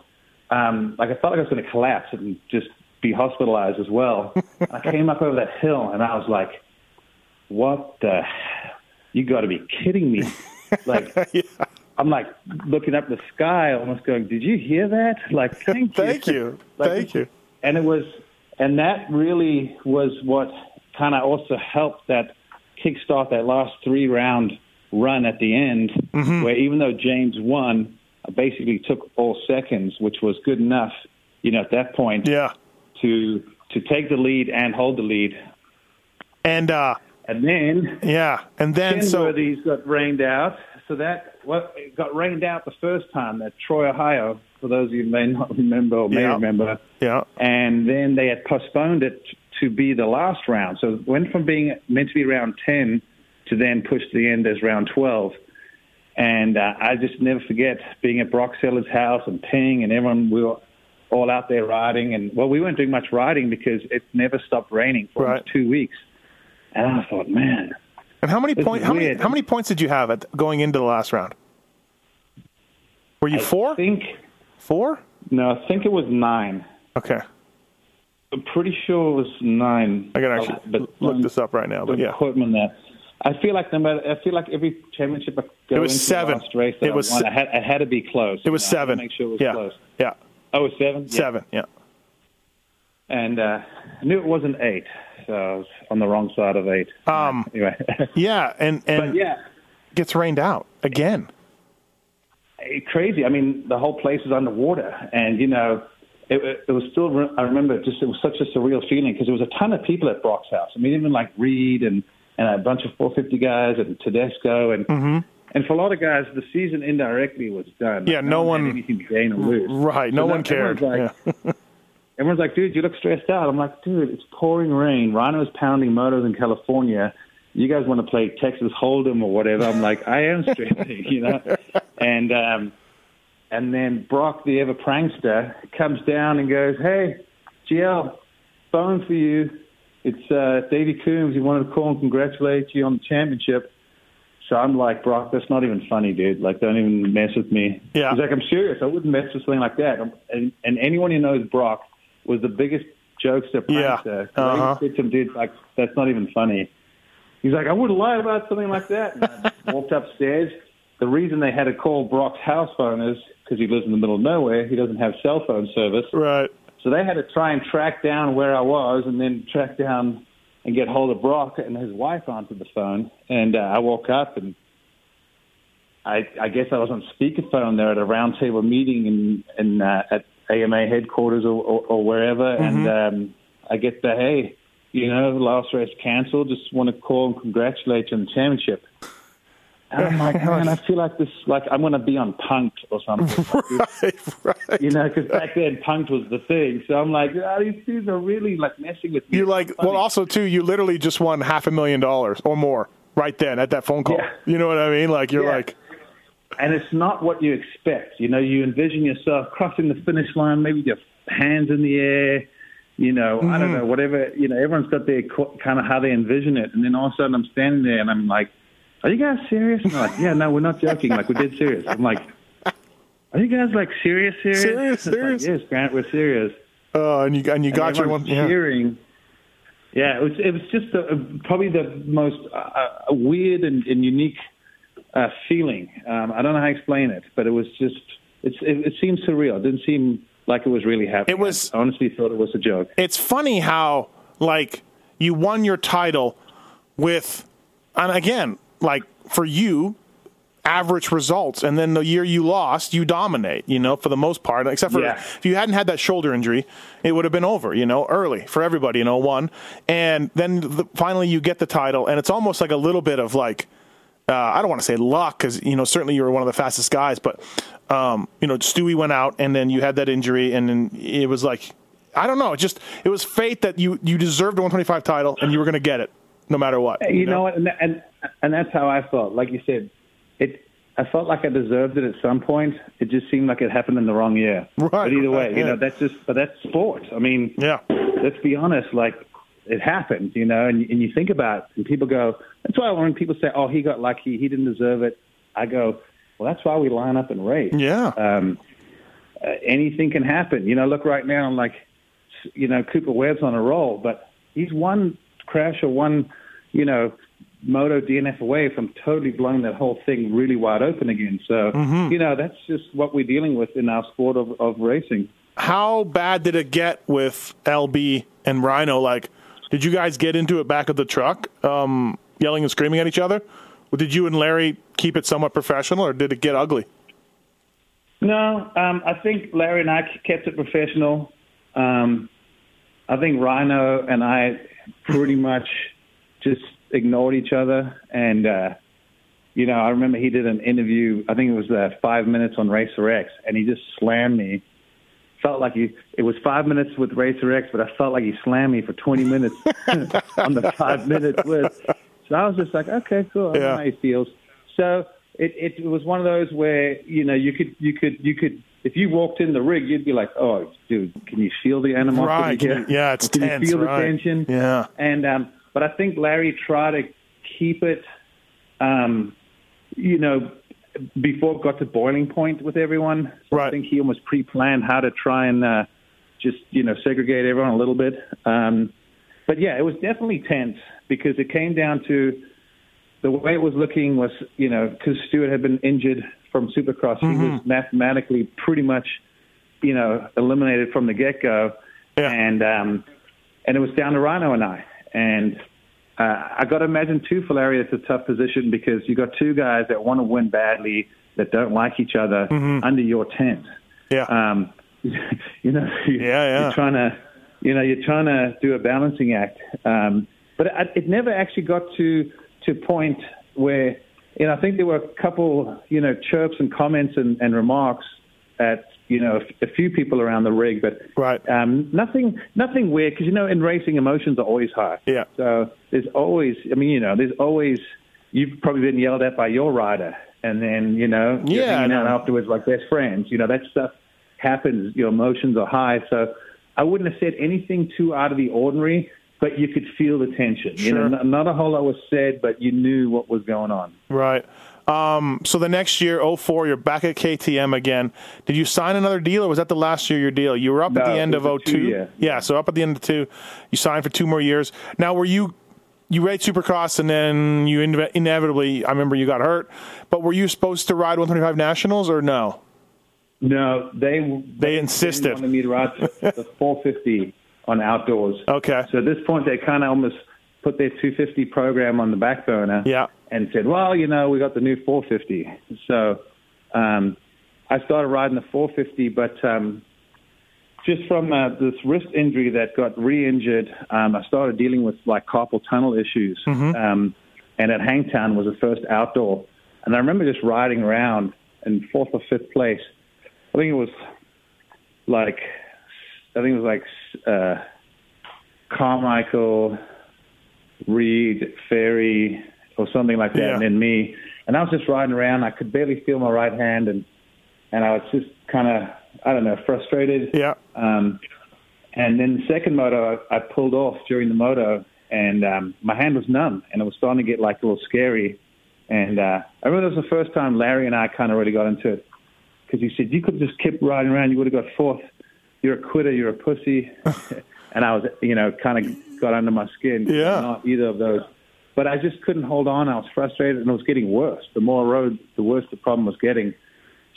Speaker 2: Um, like I felt like I was going to collapse and just be hospitalized as well. I came up over that hill and I was like, "What the? You got to be kidding me!" Like I'm like looking up the sky, almost going, "Did you hear that?" Like, thank you,
Speaker 1: Thank you.
Speaker 2: Like,
Speaker 1: Thank you.
Speaker 2: and it was and that really was what kind of also helped that kickstart that last three round run at the end
Speaker 1: Mm-hmm.
Speaker 2: where even though James won I basically took all seconds which was good enough you know at that point
Speaker 1: Yeah.
Speaker 2: to to take the lead and hold the lead
Speaker 1: And uh,
Speaker 2: And then
Speaker 1: Yeah, and then so
Speaker 2: Kenworthy's got rained out. So that what it got rained out the first time at Troy, Ohio. For those of you who may not remember or may
Speaker 1: Yeah.
Speaker 2: remember,
Speaker 1: yeah,
Speaker 2: and then they had postponed it to be the last round. So it went from being meant to be round 10 to then push to the end as round 12. And uh, I just never forget being at Brock Sellards' house and Ping and everyone, we were all out there riding. And, well, we weren't doing much riding because it never stopped raining for almost
Speaker 1: Right.
Speaker 2: two weeks. And I thought, man,
Speaker 1: And how many points? How many, how many points did you have at going into the last round? Were you four?
Speaker 2: I think,
Speaker 1: Four?
Speaker 2: no, I think it was nine.
Speaker 1: Okay,
Speaker 2: I'm pretty sure it was nine.
Speaker 1: I gotta actually
Speaker 2: But
Speaker 1: look this up right now. But yeah,
Speaker 2: quote me on that. I feel like no matter, I feel like every championship I go
Speaker 1: It was
Speaker 2: into
Speaker 1: seven.
Speaker 2: the last race
Speaker 1: It was
Speaker 2: I won,
Speaker 1: se-
Speaker 2: I had, it had to be close.
Speaker 1: it was
Speaker 2: You know, I had to
Speaker 1: seven.
Speaker 2: Make sure it was
Speaker 1: yeah,
Speaker 2: close.
Speaker 1: yeah,
Speaker 2: Oh, it was seven. Yeah.
Speaker 1: seven. Yeah,
Speaker 2: And uh, I knew it wasn't eight, so on the wrong side of eight.
Speaker 1: Um,
Speaker 2: anyway,
Speaker 1: yeah, and and
Speaker 2: but yeah,
Speaker 1: gets rained out again.
Speaker 2: it- crazy. I mean, the whole place is underwater, and you know, it, it- was still. I remember just it was such a surreal feeling because there was a ton of people at Brock's house. I mean, even like Reed and and a bunch of 450 guys and Tedesco and. And for a lot of guys, the season indirectly was done.
Speaker 1: Mm-hmm. Yeah, no one-
Speaker 2: had anything gain or lose.
Speaker 1: Right, no
Speaker 2: So
Speaker 1: one cared.
Speaker 2: Like,
Speaker 1: yeah.
Speaker 2: Everyone's like, dude, you look stressed out. I'm like, dude, it's pouring rain. Rhino's pounding motors in California. You guys want to play Texas Hold'em or whatever? I'm like, I am stressing, you know. And um, and then Brock, the ever prankster, comes down and goes, hey, GL, phone for you. It's uh, Davey Coombs. He wanted to call and congratulate you on the championship. So I'm like, Brock, that's not even funny, dude. Like, don't even mess with me.
Speaker 1: Yeah.
Speaker 2: He's like, I'm serious. I wouldn't mess with something like that. And, and anyone who knows Brock was the biggest jokester,
Speaker 1: Yeah.
Speaker 2: prankster.
Speaker 1: Uh-huh.
Speaker 2: Said to him, dude, like, that's not even funny. He's like, I wouldn't lie about something like that. And I walked upstairs. The reason they had to call Brock's house phone is because he lives in the middle of nowhere. He doesn't have cell phone service.
Speaker 1: Right.
Speaker 2: So they had to try and track down where I was and then track down and get hold of Brock and his wife answered the phone. And uh, I woke up and I, I guess I was on speakerphone there at a roundtable meeting in, in uh, at AMA headquarters or, or, or wherever. And um, I get the, hey, you know, the last race canceled. Just want to call and congratulate you on the championship. And I'm like, man, I feel like this, like I'm going to be on Punk'd or something.
Speaker 1: Right. Right.
Speaker 2: You know, because back then Punk'd was the thing. So I'm like, ah, these dudes are really like messing with me.
Speaker 1: You're like, well, also too, you literally just won half a million dollars or more right then at that phone call.
Speaker 2: Yeah.
Speaker 1: You know what I mean? Like you're
Speaker 2: Yeah.
Speaker 1: like,
Speaker 2: and it's not what you expect. You know, you envision yourself crossing the finish line, maybe your hands in the air. You know, I
Speaker 1: Mm-hmm.
Speaker 2: don't know, whatever. You know, everyone's got their kind of how they envision it, and then all of a sudden I'm standing there and I'm like, "Are you guys serious?" And they're like, "Yeah, no, we're not joking. Like we're dead serious." I'm like, "Are you guys like serious, serious?"
Speaker 1: Serious,
Speaker 2: It's like, yes, Grant, we're serious.
Speaker 1: oh, and you and you
Speaker 2: And
Speaker 1: got your one. Yeah.
Speaker 2: cheering. Yeah, it was it was just a, probably the most uh, uh, weird and, and unique uh, feeling. Um, I don't know how to explain it, but it was just it's it, it seemed surreal. It didn't seem like it was really happening.
Speaker 1: It was-
Speaker 2: I honestly thought it was a joke.
Speaker 1: It's funny how like you won your title with, and again, like for you, average results, and then the year you lost, you dominate. You know, for the most part, except for
Speaker 2: Yeah.
Speaker 1: if you hadn't had that shoulder injury, it would have been over. You know, early for everybody in 01. and then the, finally you get the title, and it's almost like a little bit of like. Uh, I don't want to say luck because you know certainly you were one of the fastest guys, but um, you know Stewie went out and then you had that injury and then it was like I don't know, it just it was fate that you you deserved a 125 title and you were going to get it no matter what.
Speaker 2: You know what? And, and and that's how I felt. Like you said, it. I felt like I deserved it at some point. It just seemed like it happened in the wrong year.
Speaker 1: Right,
Speaker 2: But either way,
Speaker 1: right,
Speaker 2: you
Speaker 1: yeah.
Speaker 2: know, that's just. But that's sport. I mean,
Speaker 1: Yeah.
Speaker 2: Let's be honest. Like it happens, you know, and, and you think about it, and people go. That's why when people say, "Oh, he got lucky. He didn't deserve it," I go, "Well, that's why we line up and race."
Speaker 1: Yeah.
Speaker 2: Um, uh, anything can happen. You know, look right now, I'm like, you know, Cooper Webb's on a roll, but he's one crash or one, you know, moto DNF away from totally blowing that whole thing really wide open again. So, you know, that's just what we're dealing with in our sport of, of racing.
Speaker 1: How bad did it get with LB and Rhino? Like, did you guys get into it back of the truck, um, yelling and screaming at each other? Did you and Larry keep it somewhat professional, or did it get ugly?
Speaker 2: No, um, I think Larry and I kept it professional. Um, I think Rhino and I pretty much just ignored each other. And, uh, you know, I remember he did an interview, I think it was uh, five minutes on Racer X, and he just slammed me. Felt like he, it was five minutes with Racer X, but I felt like he slammed me for 20 minutes on the five minutes with. So I was just like, okay, cool. I
Speaker 1: Yeah.
Speaker 2: know how he feels. So it, it was one of those where, you know, you could, you could, you could, if you walked in the rig, you'd be like, oh, dude, can you feel the animosity
Speaker 1: Right. Yeah, it's
Speaker 2: can
Speaker 1: tense,
Speaker 2: you feel
Speaker 1: right.
Speaker 2: the tension?
Speaker 1: Yeah.
Speaker 2: And um, but I think Larry tried to keep it, um, you know, before it got to boiling point with everyone. So I think he almost pre-planned how to try and uh, just you know segregate everyone a little bit. Um, but yeah, it was definitely tense because it came down to the way it was looking was you know because Stewart had been injured from Supercross, he was mathematically pretty much you know eliminated from the get-go,
Speaker 1: Yeah.
Speaker 2: and um, and it was down to Rhino and I. And uh, I got to imagine too, Larry, it's a tough position because you got two guys that want to win badly that don't like each other under your tent.
Speaker 1: Yeah.
Speaker 2: Um, you know, you,
Speaker 1: Yeah, yeah.
Speaker 2: you're trying to, you know, you're trying to do a balancing act. Um, but it, it never actually got to to point where, you know, I think there were a couple, you know, chirps and comments and, and remarks at, you know, a, few people around the rig, but
Speaker 1: Right.
Speaker 2: um, nothing, nothing weird because you know, in racing, emotions are always high.
Speaker 1: Yeah.
Speaker 2: So there's always, I mean, you know, there's always. You've probably been yelled at by your rider, and then you know, you're
Speaker 1: Yeah,
Speaker 2: hanging out
Speaker 1: know.
Speaker 2: afterwards like best friends. You know, that stuff happens. Your emotions are high, so I wouldn't have said anything too out of the ordinary. But you could feel the tension. You know,
Speaker 1: Sure.
Speaker 2: not, not a whole lot was said, but you knew what was going on.
Speaker 1: Right. Um, so the next year, 04, you're back at KTM again. Did you sign another deal, or was that the last year your deal? You were up at the end of
Speaker 2: was
Speaker 1: 02.
Speaker 2: two-year.
Speaker 1: Yeah, so up at the end of two, you signed for two more years. Now, were you you raced Supercross, and then you inevitably, I remember you got hurt. But were you supposed to ride 125 Nationals or no?
Speaker 2: No, they
Speaker 1: They insisted.
Speaker 2: wanted me to ride the 450 on outdoors.
Speaker 1: Okay.
Speaker 2: So at this point, they kind of almost put their 250 program on the back burner.
Speaker 1: Yeah.
Speaker 2: And said, well, you know, we got the new 450. So um, I started riding the 450, but um, just from uh, this wrist injury that got re-injured, um, I started dealing with like carpal tunnel issues. Um, and at Hangtown was the first outdoor. And I remember just riding around in fourth or fifth place. I think it was like, I think it was like uh, Carmichael, Reed, Ferry, or something like that,
Speaker 1: Yeah.
Speaker 2: and then me. And I was just riding around. I could barely feel my right hand, and and I was just kind of, I don't know, frustrated.
Speaker 1: Yeah.
Speaker 2: Um, and then the second moto, I, I pulled off during the moto, and um, my hand was numb, and it was starting to get like a little scary. And uh, I remember it was the first time Larry and I kind of really got into it because he said, "You could just kept riding around. You would have got fourth. You're a quitter. You're a pussy." and I was, you know, kind of got under my skin.
Speaker 1: Yeah.
Speaker 2: Not either of those. But I just couldn't hold on. I was frustrated, and it was getting worse. The more I rode, the worse the problem was getting.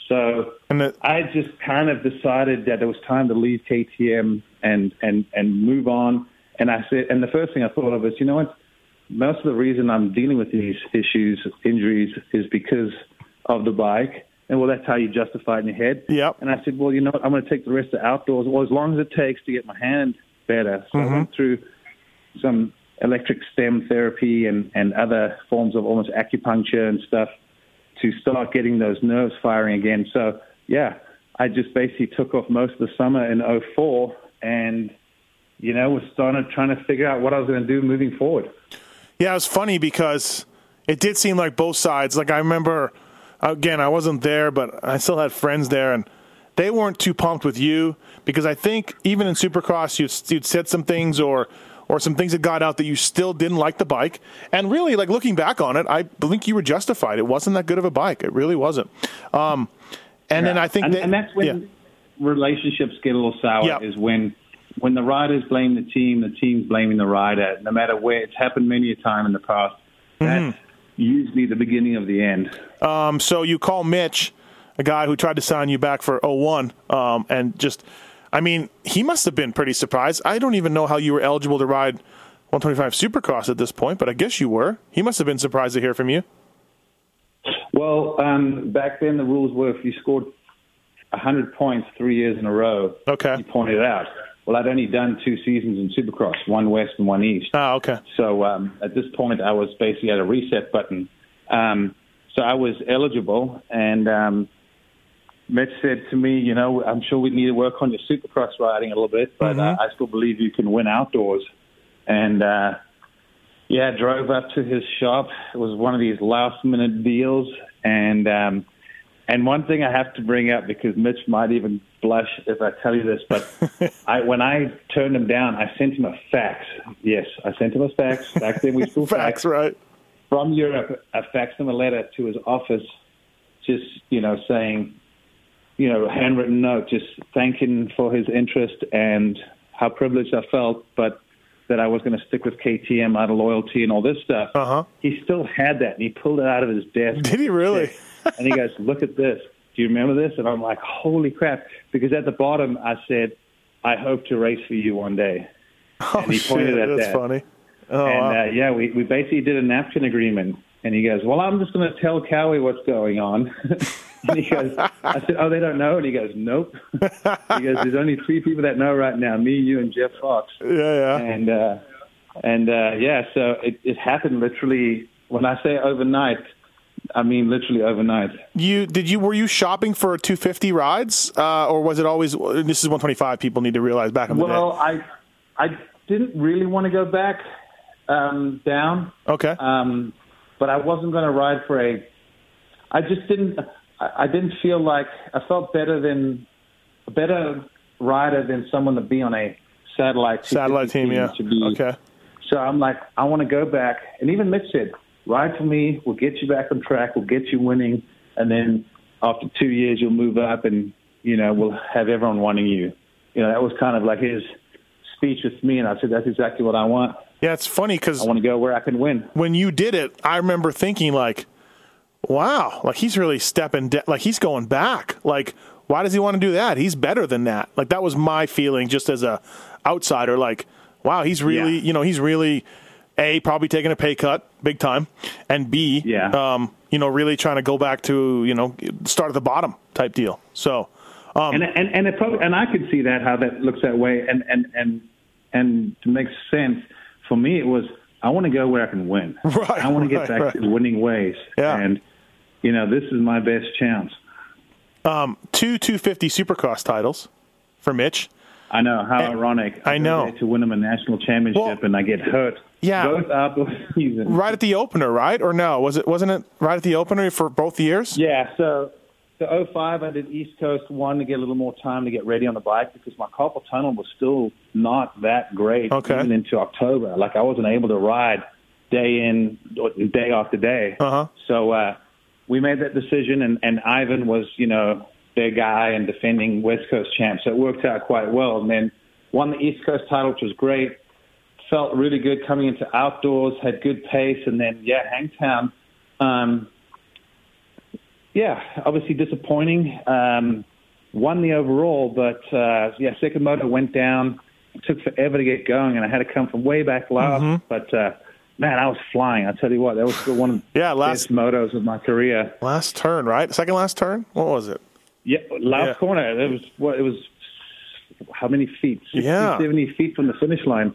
Speaker 2: So
Speaker 1: And the,
Speaker 2: I just kind of decided that it was time to leave KTM and and and move on. And I said, and the first thing I thought of is, you know what? Most of the reason I'm dealing with these issues, injuries, is because of the bike. And well, that's how you justify it in your head.
Speaker 1: Yep.
Speaker 2: And I said, well, you know what? I'm going to take the rest of the outdoors, well, as long as it takes to get my hand better. So I mm-hmm. went through some electric stem therapy and, and other forms of almost acupuncture and stuff to start getting those nerves firing again. So, yeah, I just basically took off most of the summer in 04 and, you know, was starting trying to figure out what I was going to do moving forward.
Speaker 1: Yeah, it was funny because it did seem like both sides. Like I remember, again, I wasn't there, but I still had friends there, and they weren't too pumped with you because I think even in Supercross, you'd, you'd said some things or or some things that got out that you still didn't like the bike. And really, like looking back on it, I think you were justified. It wasn't that good of a bike. It really wasn't. Um, and then I think
Speaker 2: and,
Speaker 1: that,
Speaker 2: and that's when
Speaker 1: yeah.
Speaker 2: relationships get a little sour.
Speaker 1: Yeah.
Speaker 2: Is when when the riders blame the team, the team's blaming the rider. No matter where it's happened many a time in the past.
Speaker 1: Mm-hmm.
Speaker 2: Usually the beginning of the end.
Speaker 1: Um, so you call Mitch, a guy who tried to sign you back for 01, um, and just, I mean, he must have been pretty surprised. I don't even know how you were eligible to ride 125 Supercross at this point, but I guess you were. He must have been surprised to hear from you.
Speaker 2: Well, um, back then the rules were if you scored 100 points three years in a row,
Speaker 1: Okay.
Speaker 2: you pointed out. well, I'd only done two seasons in Supercross, one West and one East.
Speaker 1: Oh, okay.
Speaker 2: So um, at this point, I was basically at a reset button. Um, so I was eligible, and um, Mitch said to me, you know, I'm sure we need to work on your Supercross riding a little bit, but uh, I still believe you can win outdoors. And uh, yeah, drove up to his shop. It was one of these last minute deals, and um, and one thing I have to bring up because Mitch might even blush if I tell you this, but I, when I turned him down, I sent him a fax. Yes, I sent him a fax. Back then we still
Speaker 1: fax, right?
Speaker 2: from Europe. I faxed him a letter to his office, just you know saying, you know, handwritten note, just thanking for his interest and how privileged I felt, but that I was going to stick with KTM out of loyalty and all this stuff.
Speaker 1: Uh-huh.
Speaker 2: He still had that, and he pulled it out of his desk.
Speaker 1: Did he really?
Speaker 2: and he goes, "Look at this. Do you remember this?" And I'm like, "Holy crap!" Because at the bottom I said, "I hope to race for you one day."
Speaker 1: Oh,
Speaker 2: And he pointed
Speaker 1: shit,
Speaker 2: at
Speaker 1: that's
Speaker 2: that.
Speaker 1: funny. Oh,
Speaker 2: and
Speaker 1: wow.
Speaker 2: uh, yeah, we we basically did a napkin agreement. And he goes, "Well, I'm just going to tell Cowie what's going on." and he goes, "I said, oh, they don't know." And he goes, "Nope." he goes, "There's only three people that know right now: me, you, and Jeff Fox."
Speaker 1: yeah, yeah.
Speaker 2: And uh, and uh, yeah, so it, it happened literally. When I say overnight, I mean literally overnight.
Speaker 1: You did you were you shopping for 250 rides, uh, or was it always? This is 125. People need to realize back in the
Speaker 2: Well, I I didn't really want to go back um, down.
Speaker 1: Okay.
Speaker 2: um, but I wasn't going to ride for a. I just didn't. I, I didn't feel like I felt better than a better rider than someone to be on a satellite team
Speaker 1: Satellite team, yeah.
Speaker 2: Be,
Speaker 1: Okay.
Speaker 2: So I'm like, I want to go back, and even Mitch said, "Ride for me. We'll get you back on track. We'll get you winning, and then after two years, you'll move up, and you know we'll have everyone wanting you." You know, that was kind of like his speech with me, and I said, "That's exactly what I want.
Speaker 1: Yeah, it's funny because
Speaker 2: I want to go where I can win."
Speaker 1: when you did it, I remember thinking like, "Wow, like he's really stepping, de- like he's going back. Like, why does he want to do that? He's better than that." Like that was my feeling, just as a outsider. Like, wow, he's really,
Speaker 2: Yeah.
Speaker 1: you know, he's really a probably taking a pay cut, big time, and b,
Speaker 2: Yeah.
Speaker 1: um, you know, really trying to go back to you know start at the bottom type deal. So, um,
Speaker 2: and and and it probably and I could see that how that looks that way, and and and and to make sense for me, it was I want to go where I can win.
Speaker 1: Right,
Speaker 2: I want to get
Speaker 1: right,
Speaker 2: back
Speaker 1: right.
Speaker 2: to winning ways.
Speaker 1: Yeah.
Speaker 2: And you know, this is my best chance.
Speaker 1: two 250 Supercross titles for Mitch.
Speaker 2: I know how
Speaker 1: And-
Speaker 2: ironic.
Speaker 1: I
Speaker 2: go
Speaker 1: know.
Speaker 2: to win him a national championship,
Speaker 1: Well,
Speaker 2: and I get hurt.
Speaker 1: yeah.
Speaker 2: both outdoor seasons.
Speaker 1: Right at the opener, right? Or no? Was it wasn't it right at the opener for both years?
Speaker 2: Yeah, so so 05, I did East Coast one to get a little more time to get ready on the bike because my carpal tunnel was still not that great
Speaker 1: Okay.
Speaker 2: even into October. Like I wasn't able to ride day in day after day.
Speaker 1: Uh-huh.
Speaker 2: So uh, we made that decision, and, and Ivan was, you know, their guy and defending West Coast champ. So it worked out quite well. And then won the East Coast title, which was great. Felt really good coming into outdoors, had good pace, and then yeah, Hangtown. Um, yeah, obviously disappointing. Um, won the overall, but uh, yeah, second motor went down. It took forever to get going, and I had to come from way back last.
Speaker 1: Mm-hmm.
Speaker 2: But uh, man, I was flying. I tell you what, that was still one of the
Speaker 1: Yeah, last
Speaker 2: best motos of my career.
Speaker 1: last turn, right? Second last turn. What was it?
Speaker 2: Yeah, last
Speaker 1: Yeah.
Speaker 2: corner. It was what it was. How many feet? 60,
Speaker 1: Yeah.
Speaker 2: 70 feet from the finish line.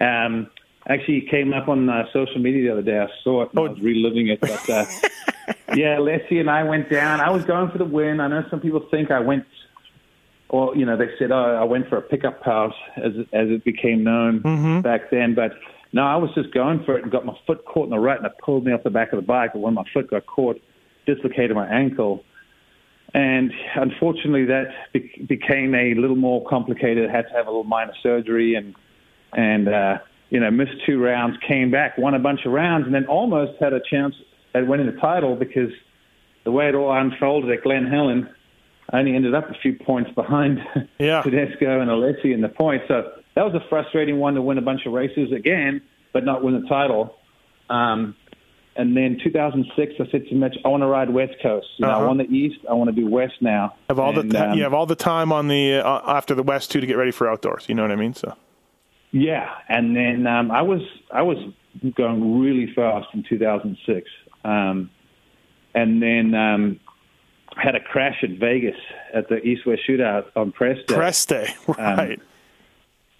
Speaker 2: Um, actually, came up on uh, social media the other day. I saw it. And
Speaker 1: Oh.
Speaker 2: I was reliving it. But uh, yeah, Alessi and I went down. I was going for the win. I know some people think I went, or you know, they said, "Oh, I went for a pickup pass as as it became known
Speaker 1: Mm-hmm.
Speaker 2: back then. But no, I was just going for it and got my foot caught in the rut, and it pulled me off the back of the bike. And when my foot got caught, dislocated my ankle. And unfortunately, that be- became a little more complicated. had to have a little minor surgery, and and uh, you know missed two rounds, came back, won a bunch of rounds, and then almost had a chance at winning the title because the way it all unfolded at Glen Helen, I only ended up a few points behind
Speaker 1: Yeah.
Speaker 2: Tedesco and Alessi in the points. So that was a frustrating one to win a bunch of races again, but not win the title. Um, and then 2006, I said to Mitch, I want to ride West Coast. You know,
Speaker 1: Uh-huh.
Speaker 2: I won the East. I want to do West now.
Speaker 1: Have all
Speaker 2: And,
Speaker 1: the
Speaker 2: um,
Speaker 1: you have all the time on the uh, after the West too to get ready for outdoors. You know what I mean? So
Speaker 2: Yeah, and then um, I was I was going really fast in 2006, um, and then um, had a crash at Vegas at the East West Shootout on press day.
Speaker 1: press day, right?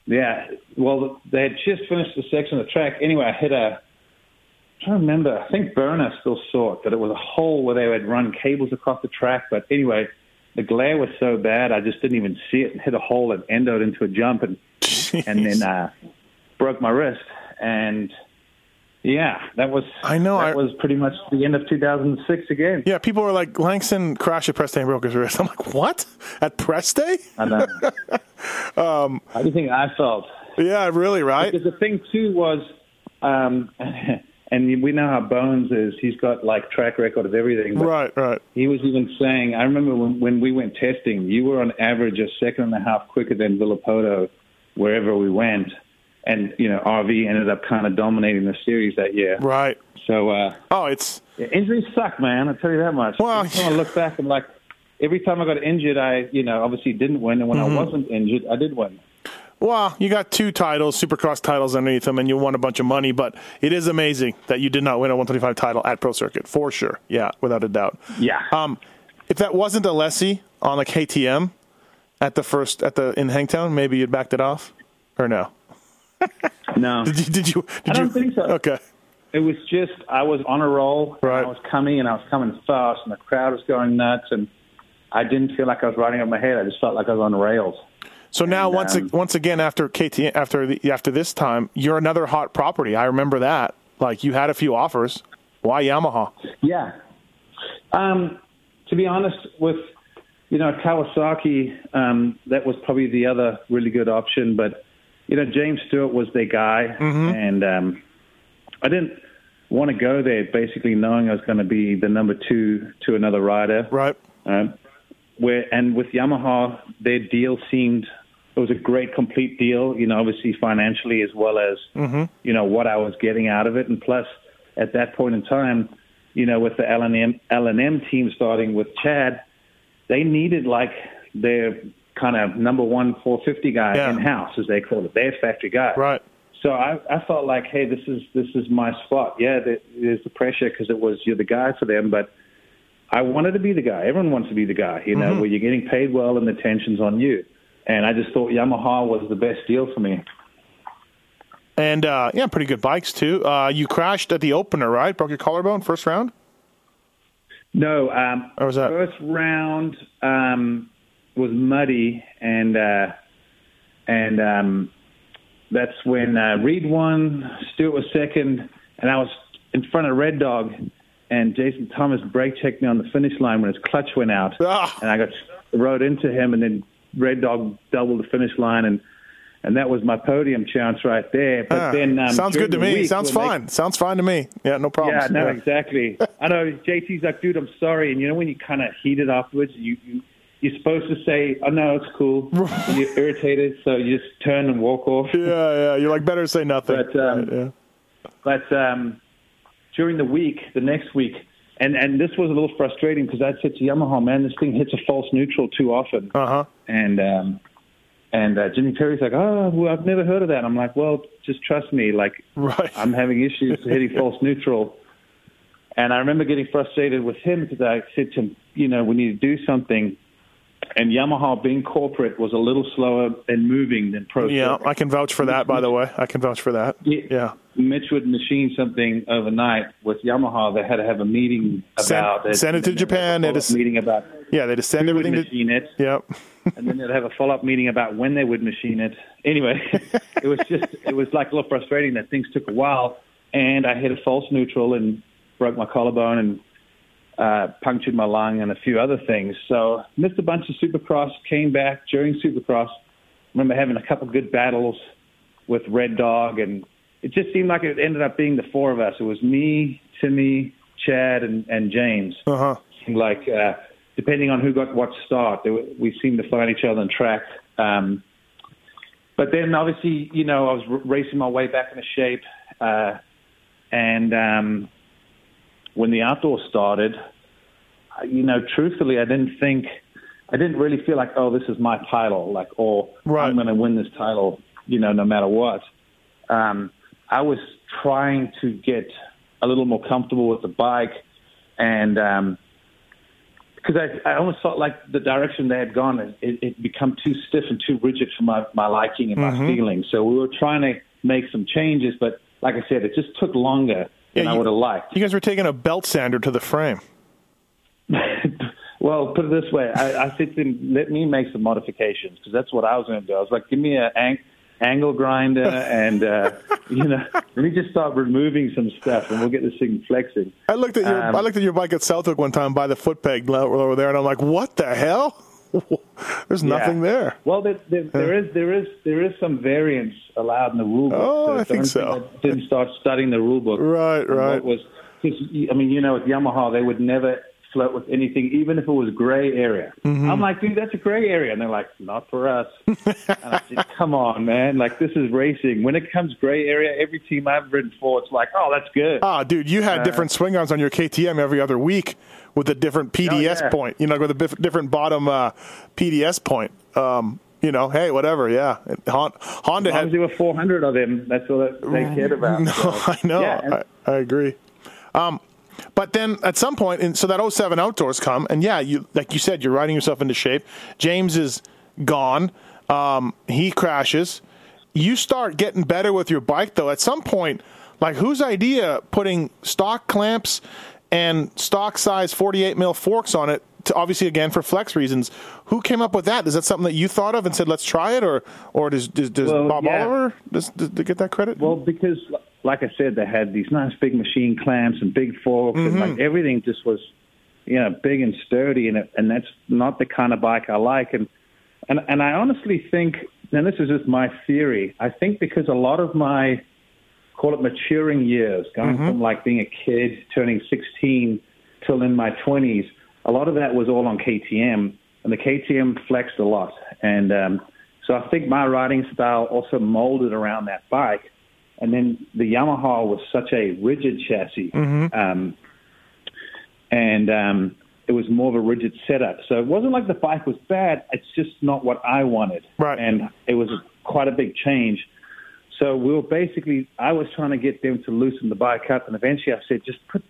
Speaker 2: Yeah, well, they had just finished the section of the track. Anyway, I hit a. I'm trying to remember. I think Berner still saw it that it was a hole where they had run cables across the track. But anyway, the glare was so bad, I just didn't even see it and hit a hole and endoed into a jump and and then uh, broke my wrist. And yeah, that was
Speaker 1: I know,
Speaker 2: that
Speaker 1: I-
Speaker 2: was pretty much the end of 2006 again.
Speaker 1: Yeah, people were like, Langston crashed at press day and broke his wrist. I'm like, what? At press day?
Speaker 2: I know.
Speaker 1: Um,
Speaker 2: How do you think I felt?
Speaker 1: Yeah, really, right?
Speaker 2: Because the thing too was, um, and we know how Bones is. He's got like track record of everything.
Speaker 1: Right, right.
Speaker 2: He was even saying, I remember when, when we went testing, you were on average a second and a half quicker than Villopoto wherever we went. And, you know, RV ended up kind of dominating the series that year.
Speaker 1: Right.
Speaker 2: So, uh,
Speaker 1: oh, it's.
Speaker 2: Injuries suck, man. I'll tell you that much.
Speaker 1: Well,
Speaker 2: I look back, I'm like, every time I got injured, I, you know, obviously didn't win. And when
Speaker 1: Mhm.
Speaker 2: I wasn't injured, I did win.
Speaker 1: Well, you got two titles, Supercross titles underneath them, and you won a bunch of money. But it is amazing that you did not win a 125 title at Pro Circuit for sure. Yeah, without a doubt.
Speaker 2: Yeah.
Speaker 1: Um, if that wasn't Alessi on the KTM at the first at the in Hangtown, maybe you'd backed it off, or no?
Speaker 2: No.
Speaker 1: Did you? Did you? Did
Speaker 2: I don't
Speaker 1: you,
Speaker 2: think so.
Speaker 1: Okay.
Speaker 2: It was just I was on a roll. Right. I was coming and I was coming fast, and the crowd was going nuts, and I didn't feel like I was riding up my head. I just felt like I was on rails.
Speaker 1: So now,
Speaker 2: And,
Speaker 1: once
Speaker 2: um,
Speaker 1: once again, after KTM, after the, after this time, you're another hot property. I remember that. Like you had a few offers. Why Yamaha?
Speaker 2: Yeah. Um, to be honest, with you know Kawasaki, um, that was probably the other really good option. But you know James Stewart was their guy,
Speaker 1: Mm-hmm.
Speaker 2: and um, I didn't want to go there, basically knowing I was going to be the number two to another rider.
Speaker 1: Right.
Speaker 2: Um, where and with Yamaha, their deal seemed it was a great complete deal. You know, obviously financially as well as
Speaker 1: Mm-hmm.
Speaker 2: you know what I was getting out of it, and plus at that point in time, you know, with the L and M L and M team starting with Chad, they needed like their kind of number one 450 guy
Speaker 1: Yeah.
Speaker 2: in house, as they call it, their factory guy.
Speaker 1: Right.
Speaker 2: So I, I felt like, hey, this is this is my spot. Yeah, there, there's the pressure because it was you're the guy for them, but I wanted to be the guy. Everyone wants to be the guy, you know,
Speaker 1: Mhm.
Speaker 2: where you're getting paid well and the tension's on you. And I just thought Yamaha was the best deal for me.
Speaker 1: And uh, yeah, pretty good bikes too. Uh, you crashed at the opener, right? Broke your collarbone first round.
Speaker 2: No, um,
Speaker 1: Or was that-
Speaker 2: first round um, was muddy, and uh, and um, that's when uh, Reed won, Stewart was second, and I was in front of Red Dog, and Jason Thomas brake checked me on the finish line when his clutch went out,
Speaker 1: Ah.
Speaker 2: and I got rode into him, and then Red Dog doubled the finish line, and and that was my podium chance right there. But
Speaker 1: Ah,
Speaker 2: then um,
Speaker 1: sounds good to me.
Speaker 2: week,
Speaker 1: sounds
Speaker 2: when they-
Speaker 1: fine. Sounds fine to me. Yeah, no problem.
Speaker 2: yeah, no, exactly. I know JT's like, dude, I'm sorry. And you know when you kind of heat it afterwards, you, you you're supposed to say, oh no, it's cool. You're irritated, so you just turn and walk off.
Speaker 1: Yeah, yeah. You're like better say nothing.
Speaker 2: But um,
Speaker 1: yeah.
Speaker 2: but um, during the week, the next week, and and this was a little frustrating because I'd said to Yamaha, man, this thing hits a false neutral too often.
Speaker 1: Uh huh.
Speaker 2: And um, and uh, Jimmy Perry's like, oh, well, I've never heard of that. I'm like, well, just trust me. Like,
Speaker 1: right.
Speaker 2: I'm having issues hitting false neutral. And I remember getting frustrated with him because I said to him, you know, we need to do something. And Yamaha, being corporate, was a little slower in moving than Pro.
Speaker 1: Yeah. I can vouch for that. By the way, I can vouch for that. Yeah.
Speaker 2: Mitch would machine something overnight with Yamaha. They had to have a meeting
Speaker 1: Send-
Speaker 2: about it.
Speaker 1: send it to Japan,
Speaker 2: They a meeting about
Speaker 1: Yeah, they just send everything to.
Speaker 2: machine it.
Speaker 1: Yep.
Speaker 2: and then they'd have a follow-up meeting about when they would machine it. Anyway, it was just it was like a little frustrating that things took a while, and I hit a false neutral and broke my collarbone and uh, punctured my lung and a few other things. So missed a bunch of Supercross. Came back during Supercross. Remember having a couple good battles with Red Dog, and it just seemed like it ended up being the four of us. It was me, Timmy, Chad, and, and James
Speaker 1: Uh huh.
Speaker 2: seemed like uh, depending on who got what start, they we seemed to find each other on track. Um, but then obviously, you know, I was r- racing my way back into shape, uh, and um, when the outdoor started, you know, truthfully, I didn't think, I didn't really feel like, oh, this is my title, like, or I'm going to win this title, you know, no matter what. Um, I was trying to get a little more comfortable with the bike and um, because I, I almost felt like the direction they had gone, it, it, it become too stiff and too rigid for my, my liking and
Speaker 1: Mm-hmm.
Speaker 2: my feelings. So we were trying to make some changes, but like I said, it just took longer
Speaker 1: Yeah,
Speaker 2: I
Speaker 1: you-
Speaker 2: would have liked.
Speaker 1: You guys were taking a belt sander to the frame.
Speaker 2: well, put it this way, I, I said to him, let me make some modifications because that's what I was going to do. I was like, give me an ang- angle grinder and, uh, you know, let me just start removing some stuff and we'll get this thing flexing.
Speaker 1: I looked at your
Speaker 2: Um,
Speaker 1: I looked at your bike at Southwick one time by the foot peg over there, and I'm like, what the hell? There's nothing
Speaker 2: Yeah.
Speaker 1: there.
Speaker 2: Well, there, there, there is there is there is some variance allowed in the rule book.
Speaker 1: Oh, I think so.
Speaker 2: I didn't start studying the rule book.
Speaker 1: Right, right.
Speaker 2: What was because I mean, you know, with Yamaha, they would never flirt with anything, even if it was gray area.
Speaker 1: Mm-hmm.
Speaker 2: I'm like, dude, that's a gray area, and they're like, not for us. and I said, come on, man, like this is racing. When it comes gray area, every team I've ridden for, it's like, oh, that's good.
Speaker 1: Ah, dude, you had different swing arms on your KTM every other week with a different PDS
Speaker 2: Oh, yeah.
Speaker 1: point. You know, with a bif- different bottom uh, PDS point. Um, you know, hey, whatever. Yeah, Hon- Honda
Speaker 2: as
Speaker 1: had.
Speaker 2: there were 400 of them, that's all that they cared about.
Speaker 1: No,
Speaker 2: So,
Speaker 1: I know.
Speaker 2: Yeah,
Speaker 1: I, I agree. Um, but then at some point, and so that 07 outdoors come, and yeah, you like you said, you're riding yourself into shape. James is gone. Um, he crashes. You start getting better with your bike, though. At some point, like whose idea putting stock clamps and stock size 48 mil forks on it? To, obviously, again for flex reasons. Who came up with that? Is that something that you thought of and said, "Let's try it," or or does does, does
Speaker 2: Well,
Speaker 1: Bob
Speaker 2: yeah.
Speaker 1: Oliver does, does, does get that credit?
Speaker 2: Well, because like I said, they had these nice big machine clamps and big forks, and mm-hmm. like everything just was, you know, big and sturdy, and it, and that's not the kind of bike I like. And and and I honestly think, and this is just my theory, I think because a lot of my call it maturing years, going from like being a kid, turning 16 till in my 20s, a lot of that was all on KTM, and the KTM flexed a lot. And um, so I think my riding style also molded around that bike. And then the Yamaha was such a rigid chassis. Um, and um, it was more of a rigid setup. So it wasn't like the bike was bad. It's just not what I wanted.
Speaker 1: Right.
Speaker 2: And it was quite a big change. So we were basically, I was trying to get them to loosen the bike up, and eventually I said, just put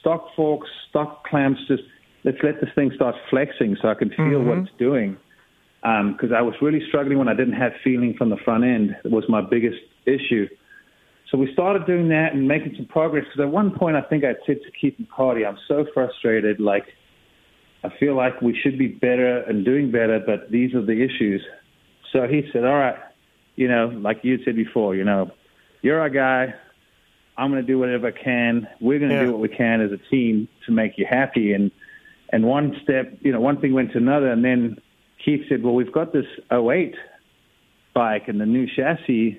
Speaker 2: stock forks, stock clamps, just let's let this thing start flexing so I can feel what mm-hmm. it's doing. Um, because I was really struggling when I didn't have feeling from the front end. It was my biggest issue. So we started doing that and making some progress. Because at one point, I think I said to Keith McCarty, I'm so frustrated. Like, I feel like we should be better and doing better, but these are the issues. So he said, All right, you know, like you said before, you know, you're our guy. I'm going to do whatever I can. We're going to
Speaker 1: Yeah.
Speaker 2: do what we can as a team to make you happy. And and one step, you know, one thing went to another, and then Keith said, "Well, we've got this 08 bike, and the new chassis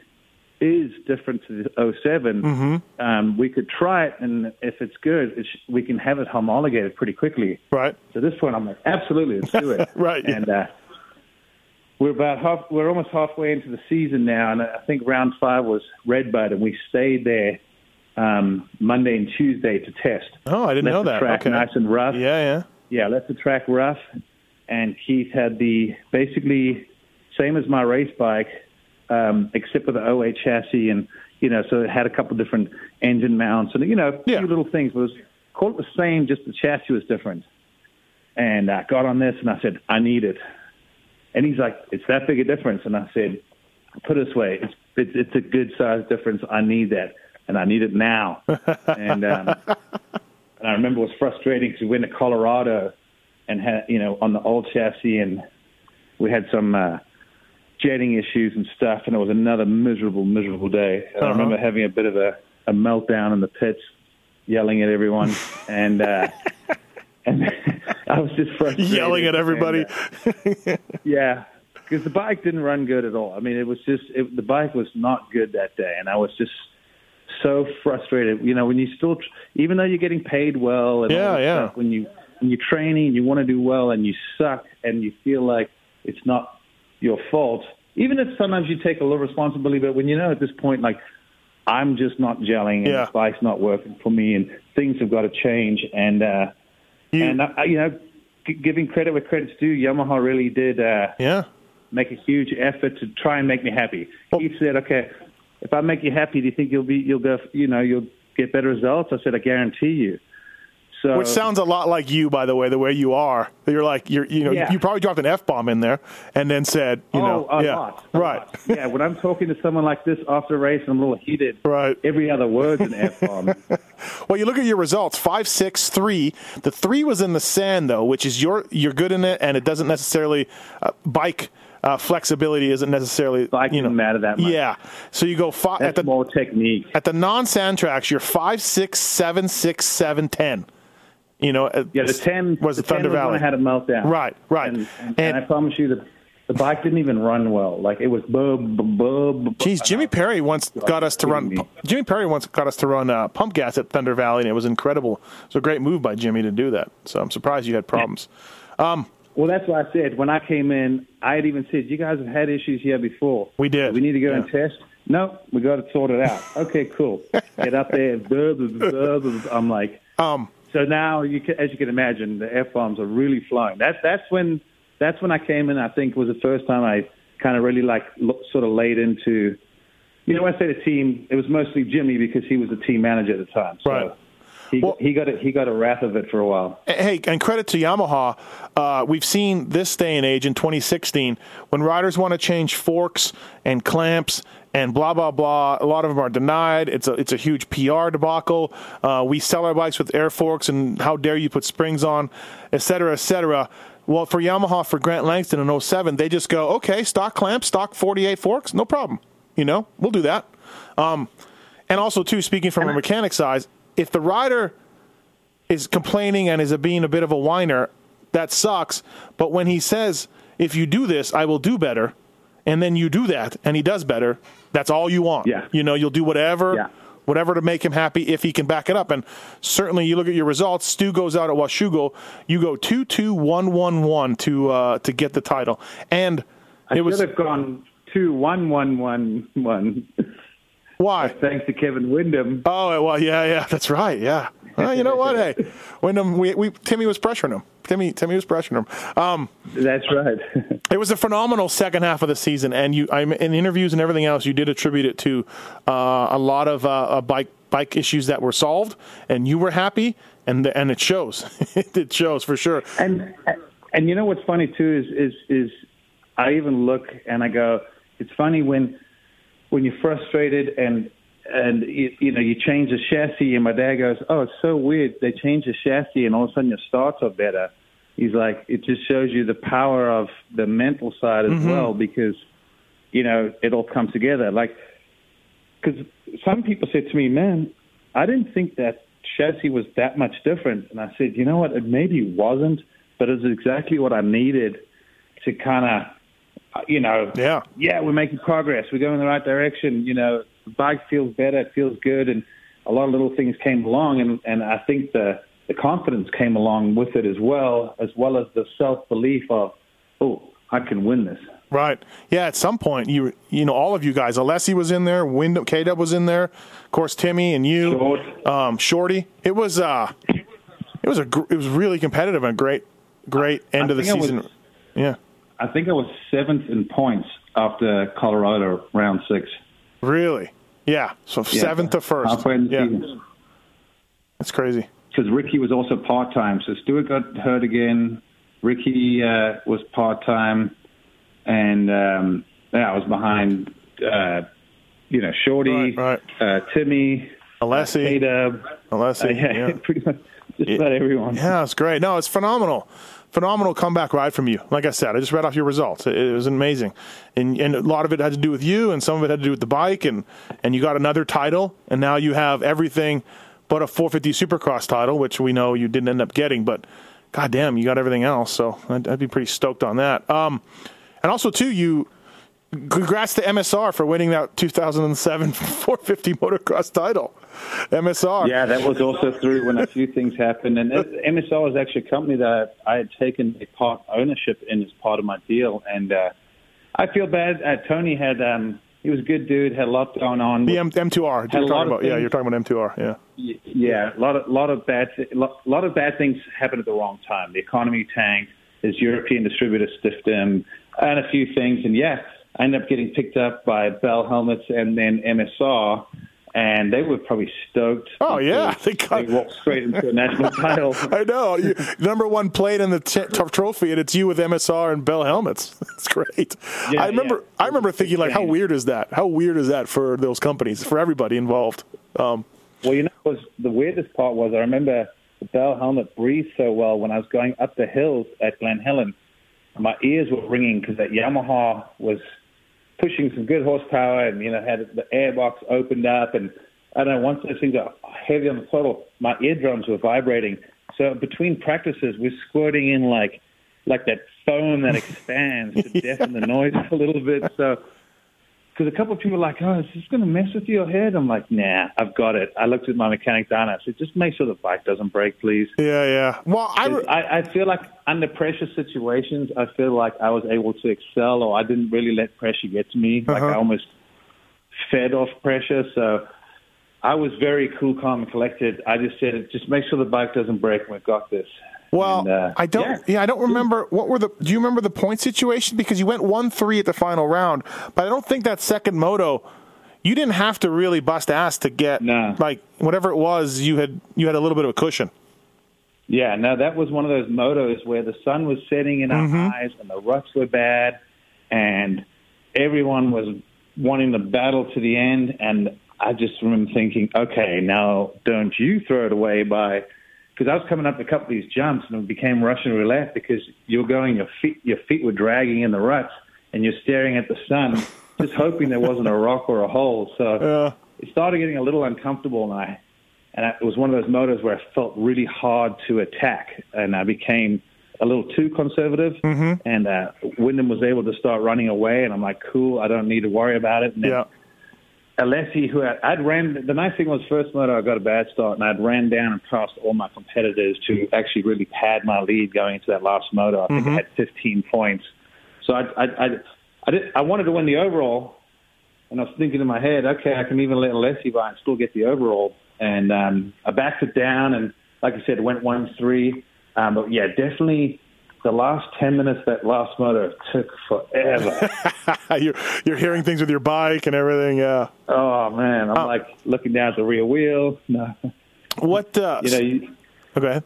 Speaker 2: is different to the 7 Um, we could try it, and if it's good, it sh- we can have it homologated pretty quickly."
Speaker 1: right.
Speaker 2: So at this point, I'm like, absolutely, let's do it.
Speaker 1: Right, yeah.
Speaker 2: And uh, we're about half, we're almost halfway into the season now, and I think round five was Redbud, and we stayed there um, Monday and Tuesday to test.
Speaker 1: Oh, I didn't
Speaker 2: Left
Speaker 1: know
Speaker 2: the
Speaker 1: that.
Speaker 2: Track
Speaker 1: okay.
Speaker 2: nice and rough.
Speaker 1: Yeah, yeah.
Speaker 2: Yeah, left the track rough, and Keith had the basically same as my race bike, um, except for the 08 chassis, and you know, so it had a couple different engine mounts and you know, a
Speaker 1: Yeah.
Speaker 2: few little things. But it was call it the same, just the chassis was different. And I got on this, and I said, I need it. And he's like, it's that big a difference. And I said, put it this way, it's it's, it's a good size difference. I need that, and I need it now. and um, and I remember it was frustrating because we went to Colorado and had you know on the old chassis, and we had some uh, jetting issues and stuff, and it was another miserable, miserable day. And I
Speaker 1: Uh-huh.
Speaker 2: remember having a bit of a, a meltdown in the pits, yelling at everyone, and uh, and I was just frustrated,
Speaker 1: Yelling at everybody.
Speaker 2: And, uh, yeah, because the bike didn't run good at all. I mean, it was just it, the bike was not good that day, and I was just so frustrated. You know, when you still, tr- even though you're getting paid well, and
Speaker 1: Yeah, yeah.
Speaker 2: stuff, when you when you're training and you want to do well, and you suck, and you feel like it's not your fault, even if sometimes you take a little responsibility, but when you know at this point, like I'm just not gelling, and
Speaker 1: Yeah.
Speaker 2: the bike's not working for me, and things have got to change, and. uh
Speaker 1: You-
Speaker 2: and uh, you know, g- giving credit where credit's due, Yamaha really did uh,
Speaker 1: yeah.
Speaker 2: make a huge effort to try and make me happy. He said, "Okay, if I make you happy, do you think you'll be you'll go you know you'll get better results?" I said, "I guarantee you." So
Speaker 1: Which sounds a lot like you, by the way, the way you are. You're like you're you know
Speaker 2: Yeah.
Speaker 1: you probably dropped an f bomb in there and then said you
Speaker 2: oh,
Speaker 1: know
Speaker 2: a
Speaker 1: yeah
Speaker 2: lot, a
Speaker 1: right
Speaker 2: lot. yeah, when I'm talking to someone like this after a race, I'm a little heated.
Speaker 1: Right.
Speaker 2: Every other word's an f bomb.
Speaker 1: Well, you look at your results: five, six, three. The three was in the sand, though, which is your you're good in it, and it doesn't necessarily uh, bike uh, flexibility isn't necessarily
Speaker 2: Bike
Speaker 1: you know
Speaker 2: matter that much.
Speaker 1: Yeah, so you go five at
Speaker 2: That's
Speaker 1: the
Speaker 2: more technique.
Speaker 1: at the non-sand tracks. You're five, six, seven, six, seven, ten. You know, uh,
Speaker 2: Yeah, the ten
Speaker 1: was the,
Speaker 2: 10
Speaker 1: Thunder Valley.
Speaker 2: Had a meltdown.
Speaker 1: Right, right.
Speaker 2: And, and,
Speaker 1: And-
Speaker 2: and I promise you, the the bike didn't even run well. Like it was bub bub bub.
Speaker 1: Geez, Jimmy Perry once got us to run. Jimmy Perry once got us to run uh, pump gas at Thunder Valley, and it was incredible. It was a great move by Jimmy to do that. So I'm surprised you had problems.
Speaker 2: Well, that's what I said when I came in. I had even said, "You guys have had issues here before.
Speaker 1: We did.
Speaker 2: We need to go
Speaker 1: Yeah.
Speaker 2: and test." No, we got to sort it out. Okay, cool. Get up there. blah, blah, blah. I'm like,
Speaker 1: Um,
Speaker 2: so now you can, as you can imagine, the f bombs are really flowing. That's that's when that's when I came in. I think was the first time I kind of really like look, sort of laid into. You know, when I say the team, it was mostly Jimmy because he was the team manager at the time. So
Speaker 1: Right.
Speaker 2: He,
Speaker 1: Well-
Speaker 2: he got a, he got a wrath of it for a while.
Speaker 1: Hey, and credit to Yamaha. Uh, we've seen this day and age in 2016 when riders want to change forks and clamps and blah blah blah. A lot of them are denied. It's a it's a huge PR debacle. Uh, we sell our bikes with air forks, and how dare you put springs on, et cetera, et cetera. Well, for Yamaha, for Grant Langston in 07, they just go, okay, stock clamps, stock 48 forks, no problem. You know, we'll do that. Um, and also, too, speaking from a mechanic side, if the rider is complaining and is being a bit of a whiner, that sucks. But when he says, if you do this, I will do better, and then you do that and he does better, that's all you want.
Speaker 2: Yeah.
Speaker 1: You know, you'll do whatever.
Speaker 2: Yeah.
Speaker 1: Whatever to make him happy if he can back it up. And certainly you look at your results, Stu goes out at Washougal, you go 2 2 1 1 1 to uh, to get the title. And
Speaker 2: I
Speaker 1: it was
Speaker 2: have gone two one one one one.
Speaker 1: why?
Speaker 2: Thanks to Kevin Windham.
Speaker 1: Oh well, yeah, yeah, that's right, yeah. Well, you know what? Hey, Windham, we, we Timmy was pressuring him. Timmy, Timmy was pressuring him. Um,
Speaker 2: That's right.
Speaker 1: It was a phenomenal second half of the season, and you, I'm in interviews and everything else, you did attribute it to uh, a lot of uh, bike bike issues that were solved, and you were happy, and and it shows. it shows for sure.
Speaker 2: and and you know what's funny too is is is I even look and I go, it's funny when when you're frustrated and and you, you know you change the chassis and my dad goes, oh, it's so weird. They change the chassis and all of a sudden your starts are better. He's like, it just shows you the power of the mental side as mm-hmm. well because you know it all comes together. Like because some people said to me, man, I didn't think that chassis was that much different. And I said, you know what? It maybe wasn't, but it's exactly what I needed to kind of, you know,
Speaker 1: Yeah.
Speaker 2: yeah, we're making progress. We're going in the right direction. You know, the bike feels better. It feels good. And a lot of little things came along. And, and I think the, the confidence came along with it as well, as well as the self belief of, oh, I can win this.
Speaker 1: Right. Yeah. At some point, you you know all of you guys. Alessi was in there. Windham K Dub was in there. Of course, Timmy and you.
Speaker 2: Short.
Speaker 1: Um, Shorty. It was uh, it was a gr- it was really competitive and a great great end
Speaker 2: I
Speaker 1: of the
Speaker 2: I was-
Speaker 1: season. yeah.
Speaker 2: I think I was seventh in points after Colorado round six.
Speaker 1: Really. Yeah. So
Speaker 2: Yeah.
Speaker 1: seventh to first.
Speaker 2: Halfway in the
Speaker 1: yeah.
Speaker 2: season.
Speaker 1: That's crazy.
Speaker 2: because Ricky was also part time. So Stewart got hurt again. Ricky uh, was part time, and um, yeah, I was behind. Uh, you know, Shorty,
Speaker 1: Right,
Speaker 2: Uh, Timmy,
Speaker 1: Alessi.
Speaker 2: K-Dub.
Speaker 1: Alessi.
Speaker 2: Uh, yeah,
Speaker 1: yeah.
Speaker 2: pretty much just about everyone.
Speaker 1: Yeah, it's great. No, it's phenomenal. Phenomenal comeback ride from you. Like I said, I just read off your results. It, it was amazing, and and a lot of it had to do with you, and some of it had to do with the bike, and and you got another title, and now you have everything but a 450 Supercross title, which we know you didn't end up getting, but goddamn, you got everything else. So I'd, I'd be pretty stoked on that. Um, and also too, you congrats to MSR for winning that 2007 450 motocross title. MSR.
Speaker 2: Yeah, that was also through when a few things happened. And MSR was actually a company that I had taken a part ownership in as part of my deal. And uh, I feel bad. Uh, Tony had, um, he was a good dude, had a lot going on.
Speaker 1: The M- M2R. You're talking about, yeah, you're talking about M2R. Yeah.
Speaker 2: Y- Yeah, a lot of lot of bad thi- lo- lot of bad things happened at the wrong time. The economy tanked. His European distributor stiffed him, and a few things. And yeah, I ended up getting picked up by Bell Helmets and then MSR. and they were probably stoked.
Speaker 1: Oh, yeah. They got-
Speaker 2: they walked straight into a national title.
Speaker 1: I know. You, number one plate in the t- t- trophy, and it's you with MSR and Bell helmets. That's great.
Speaker 2: Yeah,
Speaker 1: I remember.
Speaker 2: yeah.
Speaker 1: I remember thinking, like, how weird is that? How weird is that for those companies, for everybody involved? Um,
Speaker 2: Well, you know, was the weirdest part was I remember the Bell helmet breathed so well when I was going up the hills at Glen Helen. My ears were ringing because that Yamaha was pushing some good horsepower and, you know, had the airbox opened up. And I don't know, once those things are heavy on the throttle, my eardrums were vibrating. So between practices, we're squirting in like like that foam that expands to deafen the noise a little bit. So because a couple of people are like, oh, is this going to mess with your head? I'm like, nah, I've got it. I looked at my mechanic down. I said, just make sure the bike doesn't break, please.
Speaker 1: yeah, yeah. Well, I. Re-
Speaker 2: I, I feel like under pressure situations, I feel like I was able to excel, or I didn't really let pressure get to me. Like
Speaker 1: Uh-huh.
Speaker 2: I almost fed off pressure. So I was very cool, calm, and collected. I just said, just make sure the bike doesn't break. We've got this.
Speaker 1: Well,
Speaker 2: And, uh,
Speaker 1: I don't.
Speaker 2: yeah.
Speaker 1: Yeah. I don't remember what were the. Do you remember the point situation? Because you went one three at the final round, but I don't think that second moto. You didn't have to really bust ass to get
Speaker 2: No.
Speaker 1: like whatever it was. You had you had a little bit of a cushion.
Speaker 2: Yeah, no, that was one of those motos where the sun was setting in our eyes and the ruts were bad, and everyone was wanting the battle to the end. And I just remember thinking, okay, now don't you throw it away by because I was coming up a couple of these jumps and it became Russian roulette because you're going your feet your feet were dragging in the ruts and you're staring at the sun, just hoping there wasn't a rock or a hole. So
Speaker 1: Yeah.
Speaker 2: it started getting a little uncomfortable, and I and I, it was one of those motos where I felt really hard to attack, and I became a little too conservative.
Speaker 1: Mm-hmm.
Speaker 2: And uh, Windham was able to start running away, and I'm like, cool, I don't need to worry about it. And then
Speaker 1: Yeah.
Speaker 2: Alessi, who I, I'd ran, the nice thing was first moto I got a bad start, and I'd ran down and passed all my competitors to actually really pad my lead going into that last moto. I think I had 15 points, so I, I, I, I, did, I wanted to win the overall, and I was thinking in my head, okay, I can even let Alessi by and still get the overall. And um, I backed it down, and like I said, went one three. Um, but yeah, definitely the last 10 minutes that last moto took forever.
Speaker 1: you're you're hearing things with your bike and everything. Yeah.
Speaker 2: oh man, I'm
Speaker 1: Oh.
Speaker 2: like looking down at the rear wheel. No,
Speaker 1: What? Uh,
Speaker 2: you know, you,
Speaker 1: okay.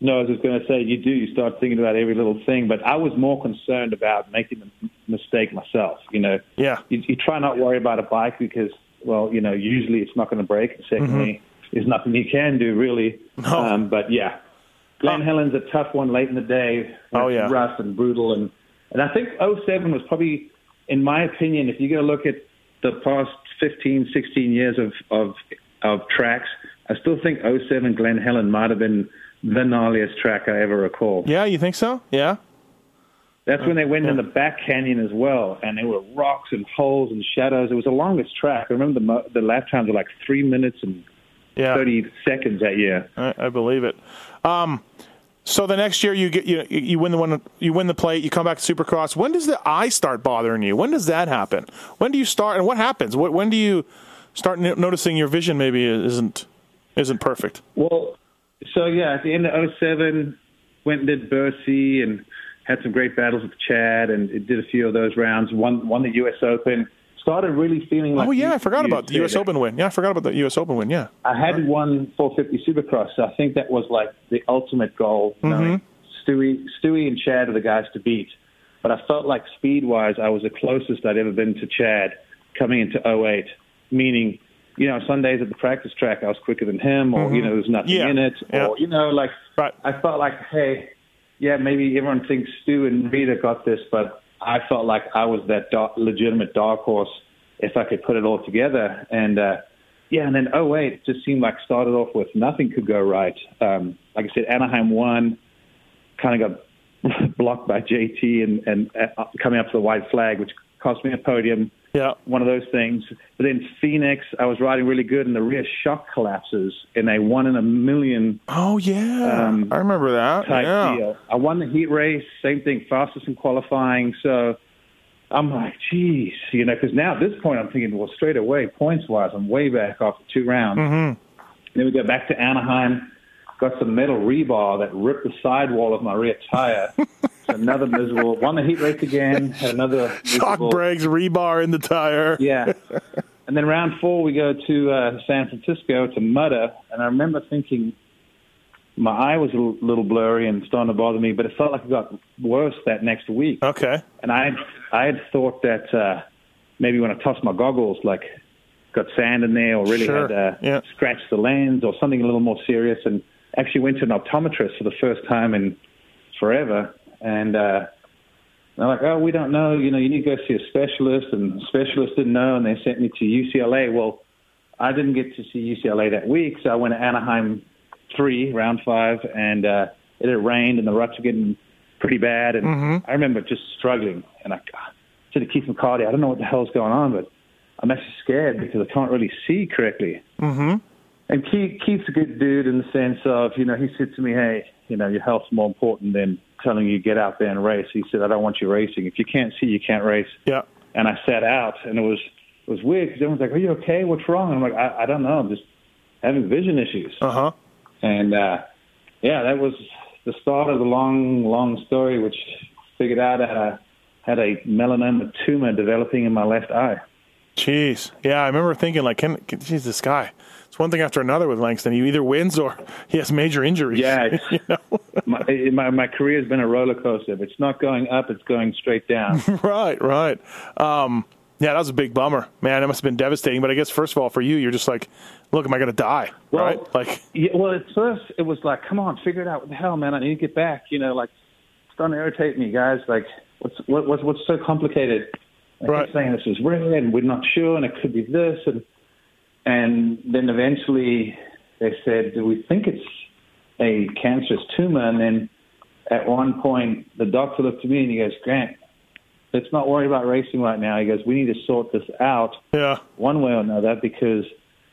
Speaker 2: no, I was just going to say you do. You start thinking about every little thing, but I was more concerned about making the m- mistake myself. You know,
Speaker 1: Yeah.
Speaker 2: you, you try not worry about a bike because, well, you know, usually it's not going to break. And secondly, there's nothing you can do really.
Speaker 1: Mm-hmm. No.
Speaker 2: Um, but yeah, Glen Helen's a tough one late in the day.
Speaker 1: Oh, yeah.
Speaker 2: rough and brutal, and and I think 07 was probably, in my opinion, if you're going to look at the past 15, 16 years of of of tracks, I still think 07 Glen Helen might have been the gnarliest track I ever recall.
Speaker 1: Yeah. You think so? Yeah.
Speaker 2: That's when they went in the back canyon as well, and there were rocks and holes and shadows. It was the longest track. I remember the mo- the lap times were like three minutes and
Speaker 1: Yeah.
Speaker 2: thirty seconds that year.
Speaker 1: I, I believe it. Um, so the next year you get you you win the one you win the plate. You come back to Supercross. When does the eye start bothering you? When does that happen? When do you start and what happens? What, when do you start no- noticing your vision maybe isn't isn't perfect?
Speaker 2: Well, so yeah, at the end of 07, went and did Bercy and had some great battles with Chad and did a few of those rounds. Won won the U.S. Open. Started really feeling like
Speaker 1: oh yeah,
Speaker 2: you-
Speaker 1: I forgot about the. U.S. Open win. Yeah, I forgot about the U.S. Open win. Yeah.
Speaker 2: I hadn't won 450 Supercross, so I think that was like the ultimate goal. Mm-hmm. Knowing Stewie, Stewie and Chad are the guys to beat, but I felt like speed-wise, I was the closest I'd ever been to Chad coming into 08. Meaning, you know, Sundays at the practice track, I was quicker than him, or you mm-hmm. know, there's nothing
Speaker 1: Yeah.
Speaker 2: in it,
Speaker 1: Yeah.
Speaker 2: or you know, like
Speaker 1: Right.
Speaker 2: I felt like, hey, yeah, maybe everyone thinks Stu and Reedy got this, but I felt like I was that dark, legitimate dark horse if I could put it all together. And uh, yeah, and then oh wait, it just seemed like started off with nothing could go right. Um, like I said, Anaheim one, kind of got blocked by JT and, and uh, coming up to the white flag, which cost me a podium
Speaker 1: Yeah.
Speaker 2: one of those things. But then Phoenix, I was riding really good, and the rear shock collapses in a one in a million
Speaker 1: Oh yeah.
Speaker 2: Um,
Speaker 1: I remember that.
Speaker 2: type
Speaker 1: yeah.
Speaker 2: deal. I won the heat race, same thing, fastest in qualifying. So I'm like, geez, you know, because now at this point I'm thinking, well, straight away, points wise, I'm way back after two rounds.
Speaker 1: Mm-hmm.
Speaker 2: Then we go back to Anaheim, got some metal rebar that ripped the sidewall of my rear tire. another miserable. Won the heat race again. Had another
Speaker 1: Shock
Speaker 2: miserable-
Speaker 1: brakes, rebar in the tire.
Speaker 2: yeah. and then round four, we go to uh, San Francisco to Mudder, and I remember thinking my eye was a little, little blurry and starting to bother me, but it felt like it got worse that next week.
Speaker 1: Okay.
Speaker 2: And I, I had thought that uh, maybe when I tossed my goggles, like got sand in there, or really
Speaker 1: Sure.
Speaker 2: had uh,
Speaker 1: Yeah.
Speaker 2: scratched the lens, or something a little more serious, and actually went to an optometrist for the first time in forever, and. uh they're like, oh, we don't know. You know, you need to go see a specialist, and the specialist didn't know, and they sent me to UCLA. Well, I didn't get to see UCLA that week, so I went to Anaheim three, round five, and uh, it had rained, and the ruts were getting pretty bad, and I remember just struggling, and I said to Keith McCarty, I don't know what the hell's going on, but I'm actually scared because I can't really see correctly.
Speaker 1: Mm-hmm.
Speaker 2: And Keith, Keith's a good dude in the sense of, you know, he said to me, hey, you know, your health's more important than telling you get out there and race. He said, I don't want you racing. If you can't see, you can't race.
Speaker 1: Yeah.
Speaker 2: And I sat out, and it was it was weird because everyone's like, are you okay? What's wrong? And I'm like, I, I don't know. I'm just having vision issues.
Speaker 1: Uh huh.
Speaker 2: And uh, yeah, that was the start of the long, long story, which figured out I had a, had a melanoma tumor developing in my left eye.
Speaker 1: Jeez. Yeah, I remember thinking like, can, can geez, this guy. It's one thing after another with Langston. He either wins or he has major injuries.
Speaker 2: Yeah, it's,
Speaker 1: you know?
Speaker 2: my, my my career has been a roller coaster. If it's not going up, it's going straight down.
Speaker 1: right, right. Um, yeah, that was a big bummer, man. It must have been devastating. But I guess first of all, for you, you're just like, look, am I going to die?
Speaker 2: Well,
Speaker 1: right? Like,
Speaker 2: yeah, well, at first it was like, come on, figure it out. What the hell, man? I need to get back. You know, like it's starting to irritate me, guys. Like, what's what, what's what's so complicated? I
Speaker 1: Right.
Speaker 2: kept saying this is rare, and we're not sure, and it could be this, and and then eventually they said, do we think it's a cancerous tumor? And then at one point, the doctor looked at me and he goes, Grant, let's not worry about racing right now. He goes, we need to sort this out
Speaker 1: yeah,
Speaker 2: one way or another because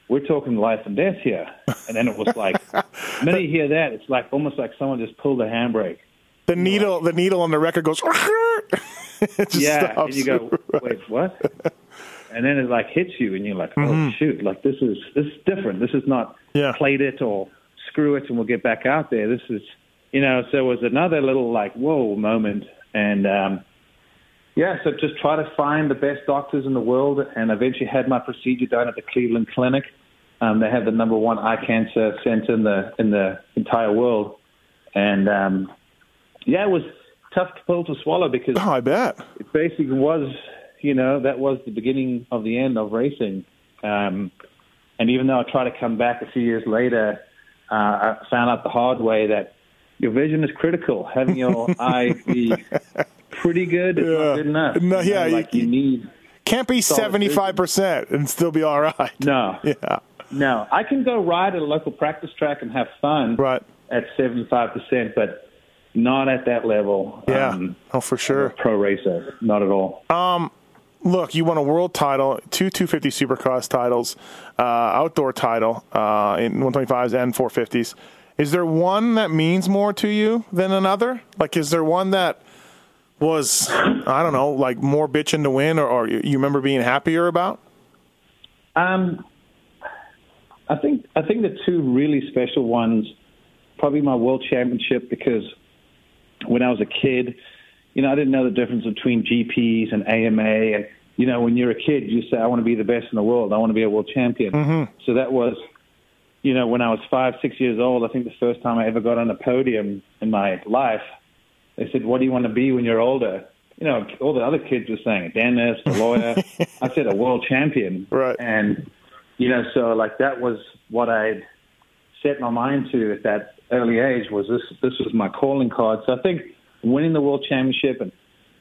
Speaker 2: we're talking life and death here. And then it was like, you hear that, it's like almost like someone just pulled a handbrake.
Speaker 1: the needle, the needle on the record goes.
Speaker 2: yeah,
Speaker 1: stops.
Speaker 2: and you go, wait, what? And then it like hits you, and you're like, oh
Speaker 1: Mm-hmm.
Speaker 2: shoot, like this is this is different. This is not
Speaker 1: Yeah.
Speaker 2: played it or screw it, and we'll get back out there. This is, you know, so it was another little like whoa moment, and um, yeah, so just try to find the best doctors in the world, and eventually had my procedure done at the Cleveland Clinic. Um, they have the number one eye cancer center in the in the entire world, and um, yeah, it was tough pill to swallow because
Speaker 1: Oh, I bet.
Speaker 2: it basically was, you know, that was the beginning of the end of racing. Um, and even though I tried to come back a few years later, uh, I found out the hard way that your vision is critical. Having your eye be pretty good is
Speaker 1: Yeah.
Speaker 2: not good enough.
Speaker 1: No,
Speaker 2: You
Speaker 1: yeah,
Speaker 2: know,
Speaker 1: you-
Speaker 2: like you need
Speaker 1: Can't be seventy five percent and still be all right.
Speaker 2: no,
Speaker 1: Yeah.
Speaker 2: no. I can go ride at a local practice track and have fun
Speaker 1: Right.
Speaker 2: at seventy five percent, but not at that level.
Speaker 1: Yeah.
Speaker 2: um,
Speaker 1: oh, for sure.
Speaker 2: pro racer, not at all.
Speaker 1: Look, you won a world title, two 250 Supercross titles, uh, outdoor title uh, in 125s and 450s. Is there one that means more to you than another? Like, is there one that was, I don't know, like more bitching to win or, or you remember being happier about?
Speaker 2: Um, I think I think the two really special ones, probably my world championship because when I was a kid, you know, I didn't know the difference between GPs and AMA, and you know, when you're a kid, you say, "I want to be the best in the world. I want to be a world champion." Mm-hmm. So that was, you know, when I was five, six years old. I think the first time I ever got on a podium in my life, they said, "What do you want to be when you're older?" You know, all the other kids were saying a dentist, a lawyer. I said a world champion.
Speaker 1: Right.
Speaker 2: And you know, so like that was what I set my mind to at that early age. Was this this was my calling card? So I think winning the world championship and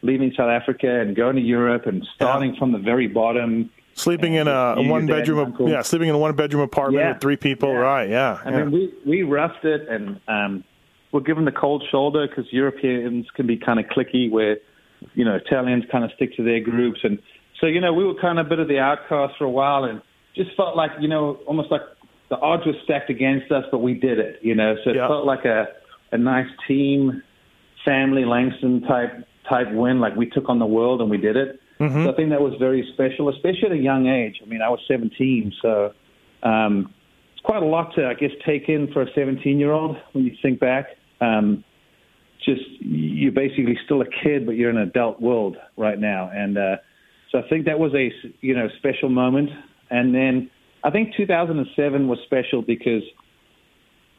Speaker 2: leaving South Africa and going to Europe and starting from the very bottom.
Speaker 1: Sleeping in a one bedroom, yeah, sleeping in a one bedroom apartment
Speaker 2: Yeah.
Speaker 1: with three people,
Speaker 2: Yeah.
Speaker 1: right? Yeah,
Speaker 2: I
Speaker 1: yeah.
Speaker 2: mean, we we roughed it and um, we're given the cold shoulder because Europeans can be kind of cliquey, where you know Italians kind of stick to their groups, and so you know we were kind of a bit of the outcast for a while, and just felt like you know almost like the odds were stacked against us, but we did it, you know. So it
Speaker 1: Yeah.
Speaker 2: felt like a a nice team, family Langston type type win, like we took on the world and we did it.
Speaker 1: Mm-hmm.
Speaker 2: So I think that was very special, especially at a young age. I mean, I was 17, so um, it's quite a lot to, I guess, take in for a 17 year old when you think back. Um, just you're basically still a kid, but you're in an adult world right now, and uh, so I think that was a you know special moment And then I think 2007 was special because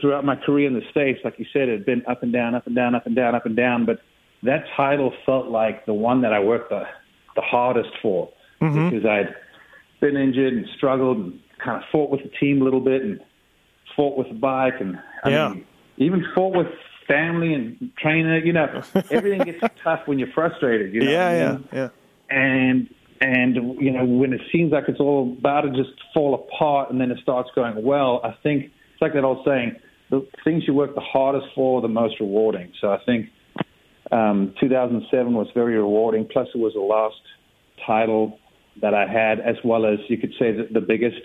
Speaker 2: throughout my career in the States, like you said, it had been up and down, up and down, up and down, up and down. But that title felt like the one that I worked the, the hardest for
Speaker 1: Mm-hmm.
Speaker 2: because I'd been injured and struggled and kind of fought with the team a little bit and fought with the bike and I
Speaker 1: Yeah.
Speaker 2: mean, even fought with family and trainer. You know, everything gets tough when you're frustrated. You know what I
Speaker 1: yeah,
Speaker 2: mean?
Speaker 1: yeah, yeah.
Speaker 2: and and you know when it seems like it's all about to just fall apart and then it starts going well i think it's like that old saying the things you work the hardest for are the most rewarding. So i think um 2007 was very rewarding. Plus it was the last title that i had as well as you could say the, the biggest.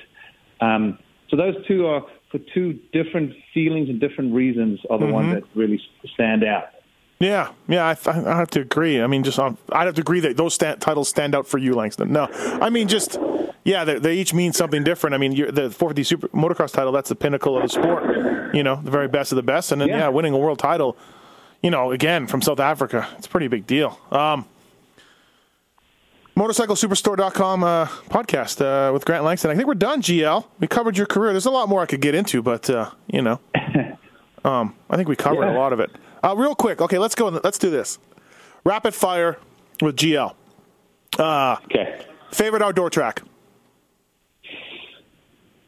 Speaker 2: Um so those two are for two different feelings and different reasons are the ones that really stand out.
Speaker 1: Yeah, yeah, I, I have to agree. I mean, just on, I'd have to agree that those sta titles stand out for you, Langston. No, I mean, just yeah, they, they each mean something different. I mean, you're, the 450 Super Motocross title, that's the pinnacle of the sport. You know, the very best of the best, and then yeah,
Speaker 2: Yeah.
Speaker 1: winning a world title. You know, again from South Africa, it's a pretty big deal. Um, MotorcycleSuperstore.com uh, podcast uh, with Grant Langston. I think we're done, GL. We covered your career. There's a lot more I could get into, but uh, you know, um, I think we covered a lot of it. Uh, real quick, okay, let's go. Let's do this. Rapid fire with GL.
Speaker 2: okay
Speaker 1: Favorite outdoor track.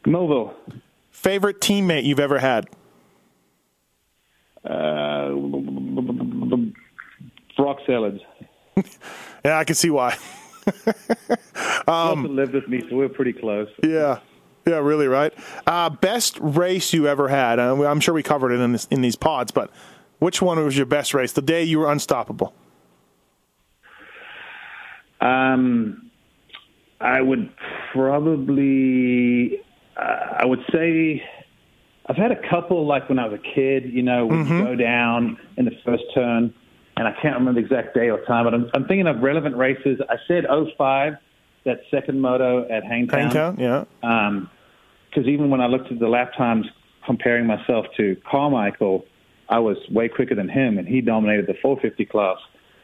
Speaker 2: Millville
Speaker 1: Favorite teammate you've ever had.
Speaker 2: uh, Brock Sellards.
Speaker 1: Yeah, I can see why.
Speaker 2: Also lived with me, so we are pretty close.
Speaker 1: Yeah, yeah, really, right. Uh, best race you ever had. Uh, I'm sure we covered it in this, in these pods, but which one was your best race? The day you were unstoppable.
Speaker 2: Um, I would probably, Uh, I would say, I've had a couple like when I was a kid. You know, when you mm-hmm. go down in the first turn, and I can't remember the exact day or time, but I'm, I'm thinking of relevant races. I said 05, that second moto at Hangtown.
Speaker 1: Hangtown, yeah.
Speaker 2: Um, because even when I looked at the lap times comparing myself to Carmichael, I was way quicker than him, and he dominated the 450 class.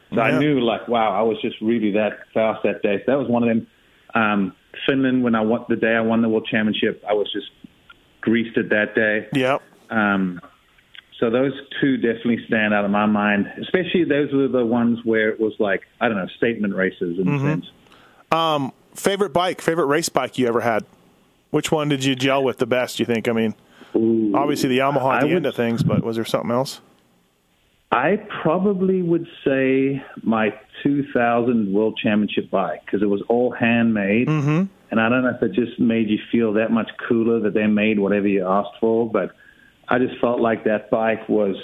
Speaker 2: So
Speaker 1: Yeah.
Speaker 2: I knew, like, wow, I was just really that fast that day. So that was one of them. Um, Finland, when I won the day I won the world championship, I was just greased it that day.
Speaker 1: Yeah.
Speaker 2: Um, so those two definitely stand out of my mind. Especially those were the ones where it was like I don't know statement races in a sense.
Speaker 1: Favorite bike, favorite race bike you ever had? Which one did you gel with the best, you think? I mean, obviously the Yamaha at the
Speaker 2: would-
Speaker 1: end of things, but was there something else?
Speaker 2: I probably would say my 2000 World Championship bike because it was all handmade, mm-hmm. and I don't know if it just made you feel that much cooler that they made whatever you asked for, but I just felt like that bike was,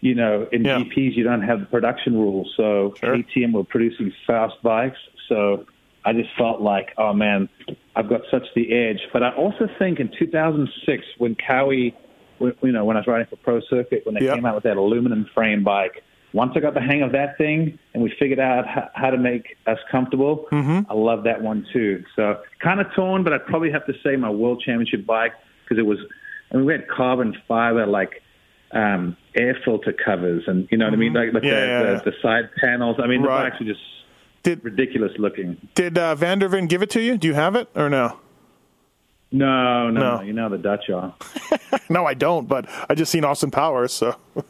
Speaker 2: you know, in
Speaker 1: Yeah.
Speaker 2: GPs you don't have the production rules, so
Speaker 1: Sure.
Speaker 2: KTM were producing fast bikes, so I just felt like, oh man, I've got such the edge. But I also think in 2006 when Cowie you know, when I was riding for Pro Circuit, when they
Speaker 1: Yeah.
Speaker 2: came out with that aluminum frame bike, once I got the hang of that thing and we figured out how, to make us comfortable, I love that one too. So kind of torn, but I'd probably have to say my World Championship bike because it was, I mean, we had carbon fiber like um, air filter covers and, you know what I mean? Like, like
Speaker 1: Yeah,
Speaker 2: the,
Speaker 1: yeah.
Speaker 2: The, the side panels. I mean, the
Speaker 1: Right.
Speaker 2: bikes are just
Speaker 1: Did
Speaker 2: ridiculous looking.
Speaker 1: did uh, Vanderven give it to you? Do you have it or no?
Speaker 2: No, no,
Speaker 1: No.
Speaker 2: no. You know the Dutch are.
Speaker 1: No, I don't. But I just seen Austin Powers, so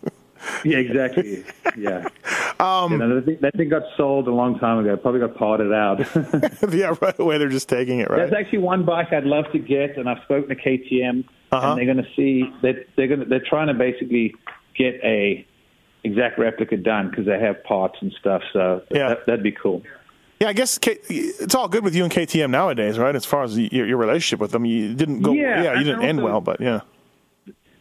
Speaker 2: Yeah, exactly. Yeah. Um, know, that, thing, that thing got sold a long time ago. Probably got parted out.
Speaker 1: yeah, right away they're just taking it, right?
Speaker 2: There's actually one bike I'd love to get, and I've spoken to KTM,
Speaker 1: Uh-huh.
Speaker 2: and they're going to see that they're going to they're trying to basically get a exact replica done because they have parts and stuff. So
Speaker 1: Yeah.
Speaker 2: that, that'd be cool.
Speaker 1: Yeah, I guess K- it's all good with you and KTM nowadays, right? As far as your, your relationship with them, you didn't go.
Speaker 2: Yeah,
Speaker 1: you didn't end well, but yeah,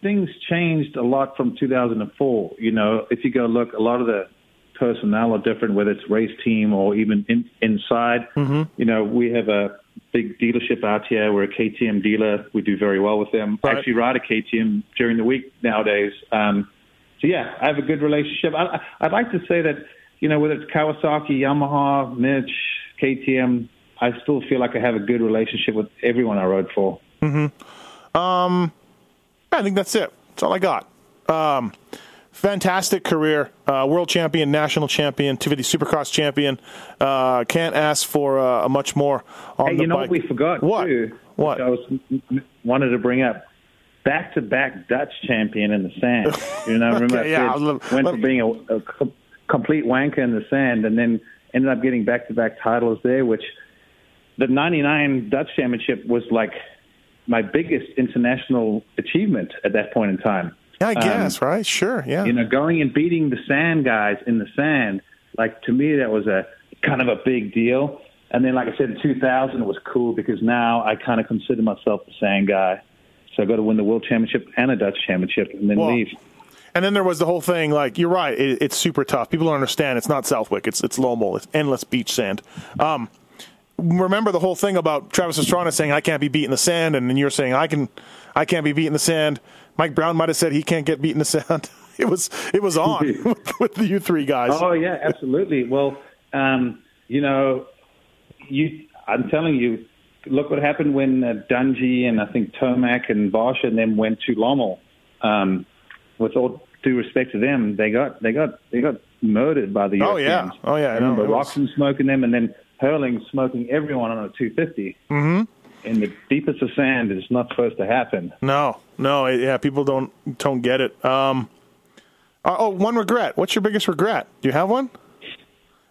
Speaker 2: Things changed a lot from 2004. You know, if you go look, a lot of the personnel are different, whether it's race team or even in, inside.
Speaker 1: Mm-hmm.
Speaker 2: You know, we have a big dealership out here. We're a KTM dealer. We do very well with them.
Speaker 1: Right.
Speaker 2: I actually ride a KTM during the week nowadays. Um, so yeah, I have a good relationship. I, I'd like to say that you know whether it's Kawasaki, Yamaha, Mitch, KTM, I still feel like I have a good relationship with everyone I rode for.
Speaker 1: I think that's it. That's all I got. Um, fantastic career, uh, world champion, national champion, 250 Supercross champion. Uh, can't ask for uh, much more on
Speaker 2: Hey, you know
Speaker 1: bike.
Speaker 2: what we forgot
Speaker 1: What?
Speaker 2: too?
Speaker 1: What?
Speaker 2: I was wanted to bring up. Back to back Dutch champion in the sand. You know, remember
Speaker 1: Okay,
Speaker 2: I
Speaker 1: yeah,
Speaker 2: said,
Speaker 1: let-
Speaker 2: went from being a, a complete wanker in the sand, and then ended up getting back to back titles there. Which the '99 Dutch championship was like my biggest international achievement at that point in time.
Speaker 1: yeah, I
Speaker 2: um,
Speaker 1: guess, right? Sure, yeah.
Speaker 2: you know, going and beating the sand guys in the sand, like to me that was a kind of a big deal. And then, like I said, in 2000 it was cool because now I kind of consider myself the sand guy. So I got to win the world championship and a Dutch championship, and then
Speaker 1: Well,
Speaker 2: leave.
Speaker 1: And then there was the whole thing. Like you're right, it, it's super tough. People don't understand. It's not Southwick. It's it's Lommel. It's endless beach sand. Um, remember the whole thing about Travis Pastrana saying I can't be beat in the sand, and then you're saying I can, I can't be beat in the sand. Mike Brown might have said he can't get beat in the sand. It was it was on with, with the you three guys.
Speaker 2: Oh yeah, absolutely. Well, um, you know, you. I'm telling you, look what happened when uh, Dungey and I think Tomac and Bosch and them went to Lommel. Um, with all due respect to them, they got they got they got murdered by the
Speaker 1: Oh, yeah. Oh, yeah, I
Speaker 2: remember Roczen smoking them, and then Hurling smoking everyone on a 250. Mm-hmm. In the deepest of sand, it's not supposed to happen.
Speaker 1: No, no, yeah, people don't don't get it. Um, uh, oh, one regret. What's your biggest regret? Do you have one?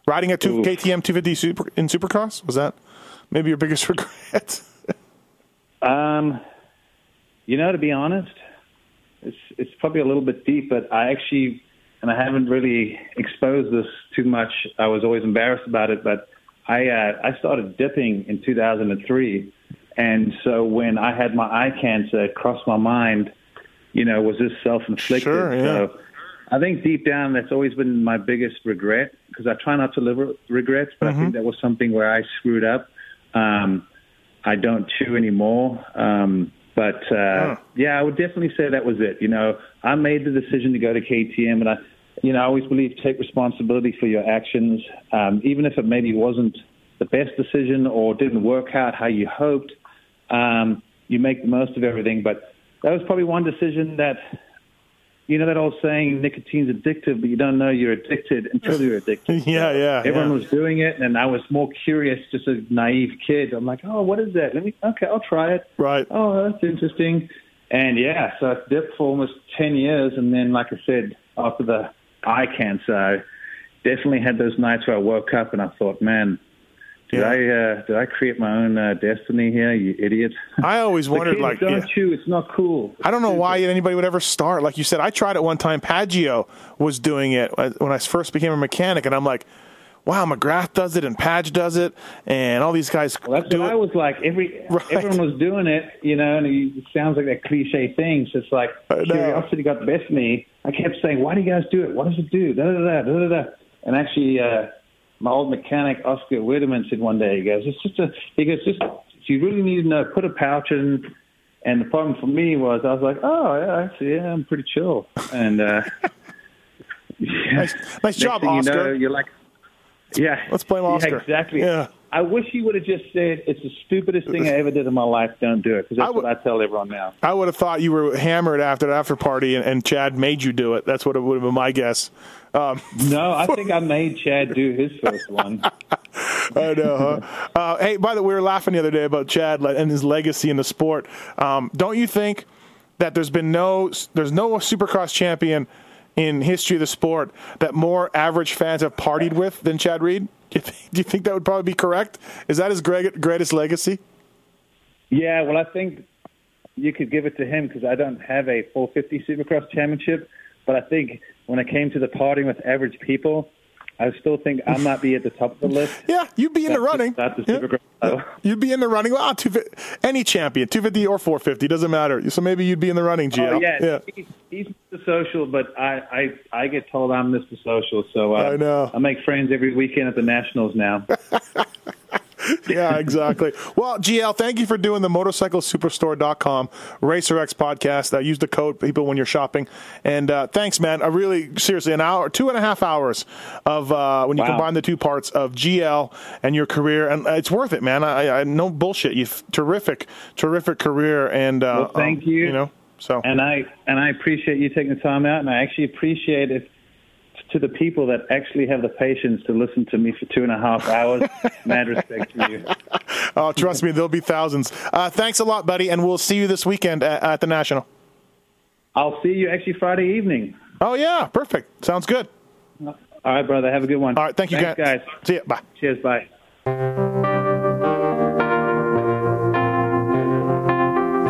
Speaker 1: Riding a two. KTM 250 super, in Supercross was that maybe your biggest regret?
Speaker 2: Um, you know, to be honest, it's it's probably a little bit deep, but I actually, and I haven't really exposed this too much. I was always embarrassed about it, but I uh, I started dipping in 2003, and so when I had my eye cancer, it crossed my mind, you know, was this self-inflicted?
Speaker 1: Sure, yeah.
Speaker 2: So I think deep down, that's always been my biggest regret because I try not to live with regrets, but I think that was something where I screwed up. Um, I don't chew anymore. Um, but uh, yeah, I would definitely say that was it. You know, I made the decision to go to KTM, and I, you know, I always believe take responsibility for your actions, um, even if it maybe wasn't the best decision or didn't work out how you hoped. Um, you make the most of everything, but that was probably one decision that. You know that old saying, nicotine's addictive, but you don't know you're addicted until you're addicted.
Speaker 1: yeah, yeah.
Speaker 2: Everyone
Speaker 1: yeah.
Speaker 2: was doing it, and I was more curious, just a naive kid. I'm like, oh, what is that? Let me, okay, I'll try it.
Speaker 1: Right.
Speaker 2: Oh, that's interesting. And yeah, so I dipped for almost 10 years. And then, like I said, after the eye cancer, I definitely had those nights where I woke up and I thought, man, did
Speaker 1: Yeah.
Speaker 2: I uh, did I create my own uh, destiny here, you idiot?
Speaker 1: I always wondered,
Speaker 2: kids
Speaker 1: like,
Speaker 2: don't
Speaker 1: yeah.
Speaker 2: chew. It's not cool.
Speaker 1: I don't know why anybody would ever start. Like you said, I tried it one time. Paggio was doing it when I first became a mechanic, and I'm like, wow, McGrath does it, and Padge does it, and all these guys
Speaker 2: Well, that's
Speaker 1: do
Speaker 2: what
Speaker 1: it.
Speaker 2: I was like. Every
Speaker 1: Right.
Speaker 2: everyone was doing it, you know, and it sounds like that cliche thing. So it's like curiosity got the best of me. I kept saying, "Why do you guys do it? What does it do?" Da da da da da da. And actually, uh, my old mechanic Oscar Widerman said one day, he goes, "It's just a," he goes, "Just if you really need to know, put a pouch in." And the problem for me was, I was like, "Oh, yeah, actually, yeah, I'm pretty chill." And uh,
Speaker 1: Nice, nice job,
Speaker 2: thing you
Speaker 1: Oscar.
Speaker 2: know, you're like, yeah.
Speaker 1: Let's blame
Speaker 2: Yeah,
Speaker 1: Oscar.
Speaker 2: exactly.
Speaker 1: Yeah.
Speaker 2: I wish he would have just said, "It's the stupidest thing I ever did in my life. Don't do it." Because that's
Speaker 1: I would-
Speaker 2: what I tell everyone now.
Speaker 1: I would have thought you were hammered after the after party, and, and Chad made you do it. That's what it would have been my guess. Um,
Speaker 2: No, I think I made Chad do his first one.
Speaker 1: I know. Huh? Uh, hey, by the way, we were laughing the other day about Chad and his legacy in the sport. Um, don't you think that there's been no there's no Supercross champion in history of the sport that more average fans have partied with than Chad Reed? Do you think, do you think that would probably be correct? Is that his great, greatest legacy?
Speaker 2: Yeah, well, I think you could give it to him because I don't have a 450 Supercross championship. But I think when it came to the partying with average people, I still think I might be at the top of the list.
Speaker 1: Yeah, you'd be in the running.
Speaker 2: That's the
Speaker 1: Yeah. You'd be in the running. Well, 250 any champion, 250 or 450, doesn't matter. So maybe you'd be in the running, GL.
Speaker 2: Oh, yeah, He's, he's Mr. Social, but I, I, I get told I'm Mr. Social. So uh,
Speaker 1: I know.
Speaker 2: I make friends every weekend at the Nationals now.
Speaker 1: yeah, exactly. Well, GL, thank you for doing the motorcyclesuperstore.com RacerX podcast. Uh, use the code people when you're shopping. And uh, thanks, man. I really, seriously, an hour, two and a half hours of uh, when you
Speaker 2: Wow.
Speaker 1: combine the two parts of GL and your career. And uh, it's worth it, man. I, I no bullshit. You've terrific, terrific career. And, uh,
Speaker 2: Well, thank
Speaker 1: um,
Speaker 2: you.
Speaker 1: You know, So
Speaker 2: And I and I appreciate you taking the time out, and I actually appreciate it to the people that actually have the patience to listen to me for two and a half hours. Mad respect to you.
Speaker 1: oh, trust me, there'll be thousands. Uh, thanks a lot, buddy, and we'll see you this weekend at, at the National.
Speaker 2: I'll see you actually Friday evening.
Speaker 1: Oh yeah, perfect. Sounds good.
Speaker 2: All right, brother. Have a good one.
Speaker 1: All right, thank you,
Speaker 2: Thanks,
Speaker 1: guys.
Speaker 2: guys.
Speaker 1: See you. Bye.
Speaker 2: Cheers. Bye.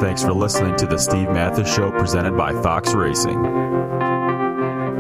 Speaker 4: Thanks for listening to the Steve Matthes Show presented by Fox Racing.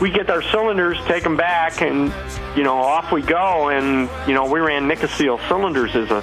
Speaker 5: We get our cylinders, take them back, and you know off we go. And you know we ran Nikasil cylinders as a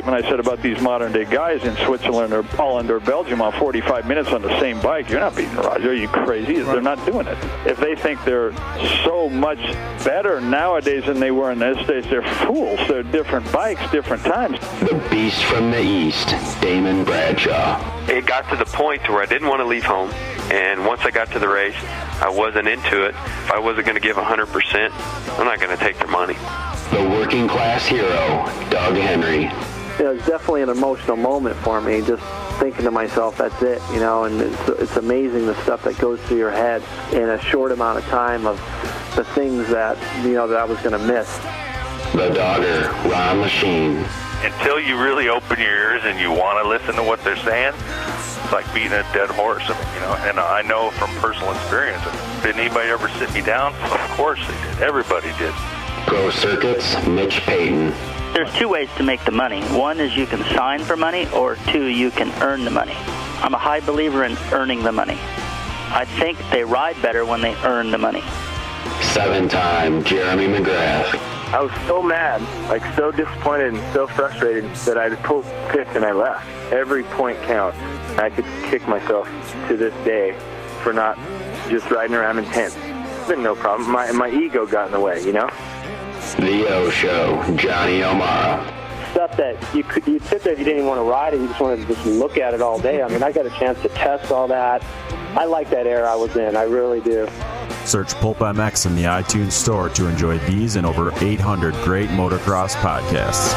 Speaker 6: statement I said about these modern day guys in Switzerland or Holland or Belgium on 45 minutes on the same bike. You're not beating Roger. Are you crazy? They're not doing it. If they think they're so much better nowadays than they were in those days, they're fools. They're different bikes, different times.
Speaker 7: The Beast from the East, Damon Bradshaw.
Speaker 8: it got to the point where I didn't want to leave home. And once I got to the race, I wasn't into it. If I wasn't going to give 100%, I'm not going to take their money.
Speaker 7: The working class hero, Doug Henry.
Speaker 9: It was definitely an emotional moment for me, just thinking to myself, that's it, you know, and it's, it's amazing the stuff that goes through your head in a short amount of time of the things that, you know, that I was going to miss.
Speaker 7: The Dogger, Ron Lechien.
Speaker 10: Until you really open your ears and you want to listen to what they're saying, it's like beating a dead horse. I mean, you know, and I know from personal experience. Did anybody ever sit me down? Of course they did. Everybody did.
Speaker 7: Pro Circuits, Mitch Payton.
Speaker 11: There's two ways to make the money. One is you can sign for money, or two, you can earn the money. I'm a high believer in earning the money. I think they ride better when they earn the money.
Speaker 7: Seven time Jeremy McGrath.
Speaker 9: I was so mad, like so disappointed and so frustrated that I pulled picked and I left. Every point counts. I could kick myself to this day for not just riding around in tents. It's been no problem. My my ego got in the way, you know.
Speaker 7: The O Show, Johnny O'Mara.
Speaker 9: Stuff that you could you sit there, if you didn't even want to ride it, you just wanted to just look at it all day. I mean, I got a chance to test all that. I like that era I was in. I really do.
Speaker 4: Search Pulp MX in the iTunes Store to enjoy these and over 800 great motocross podcasts.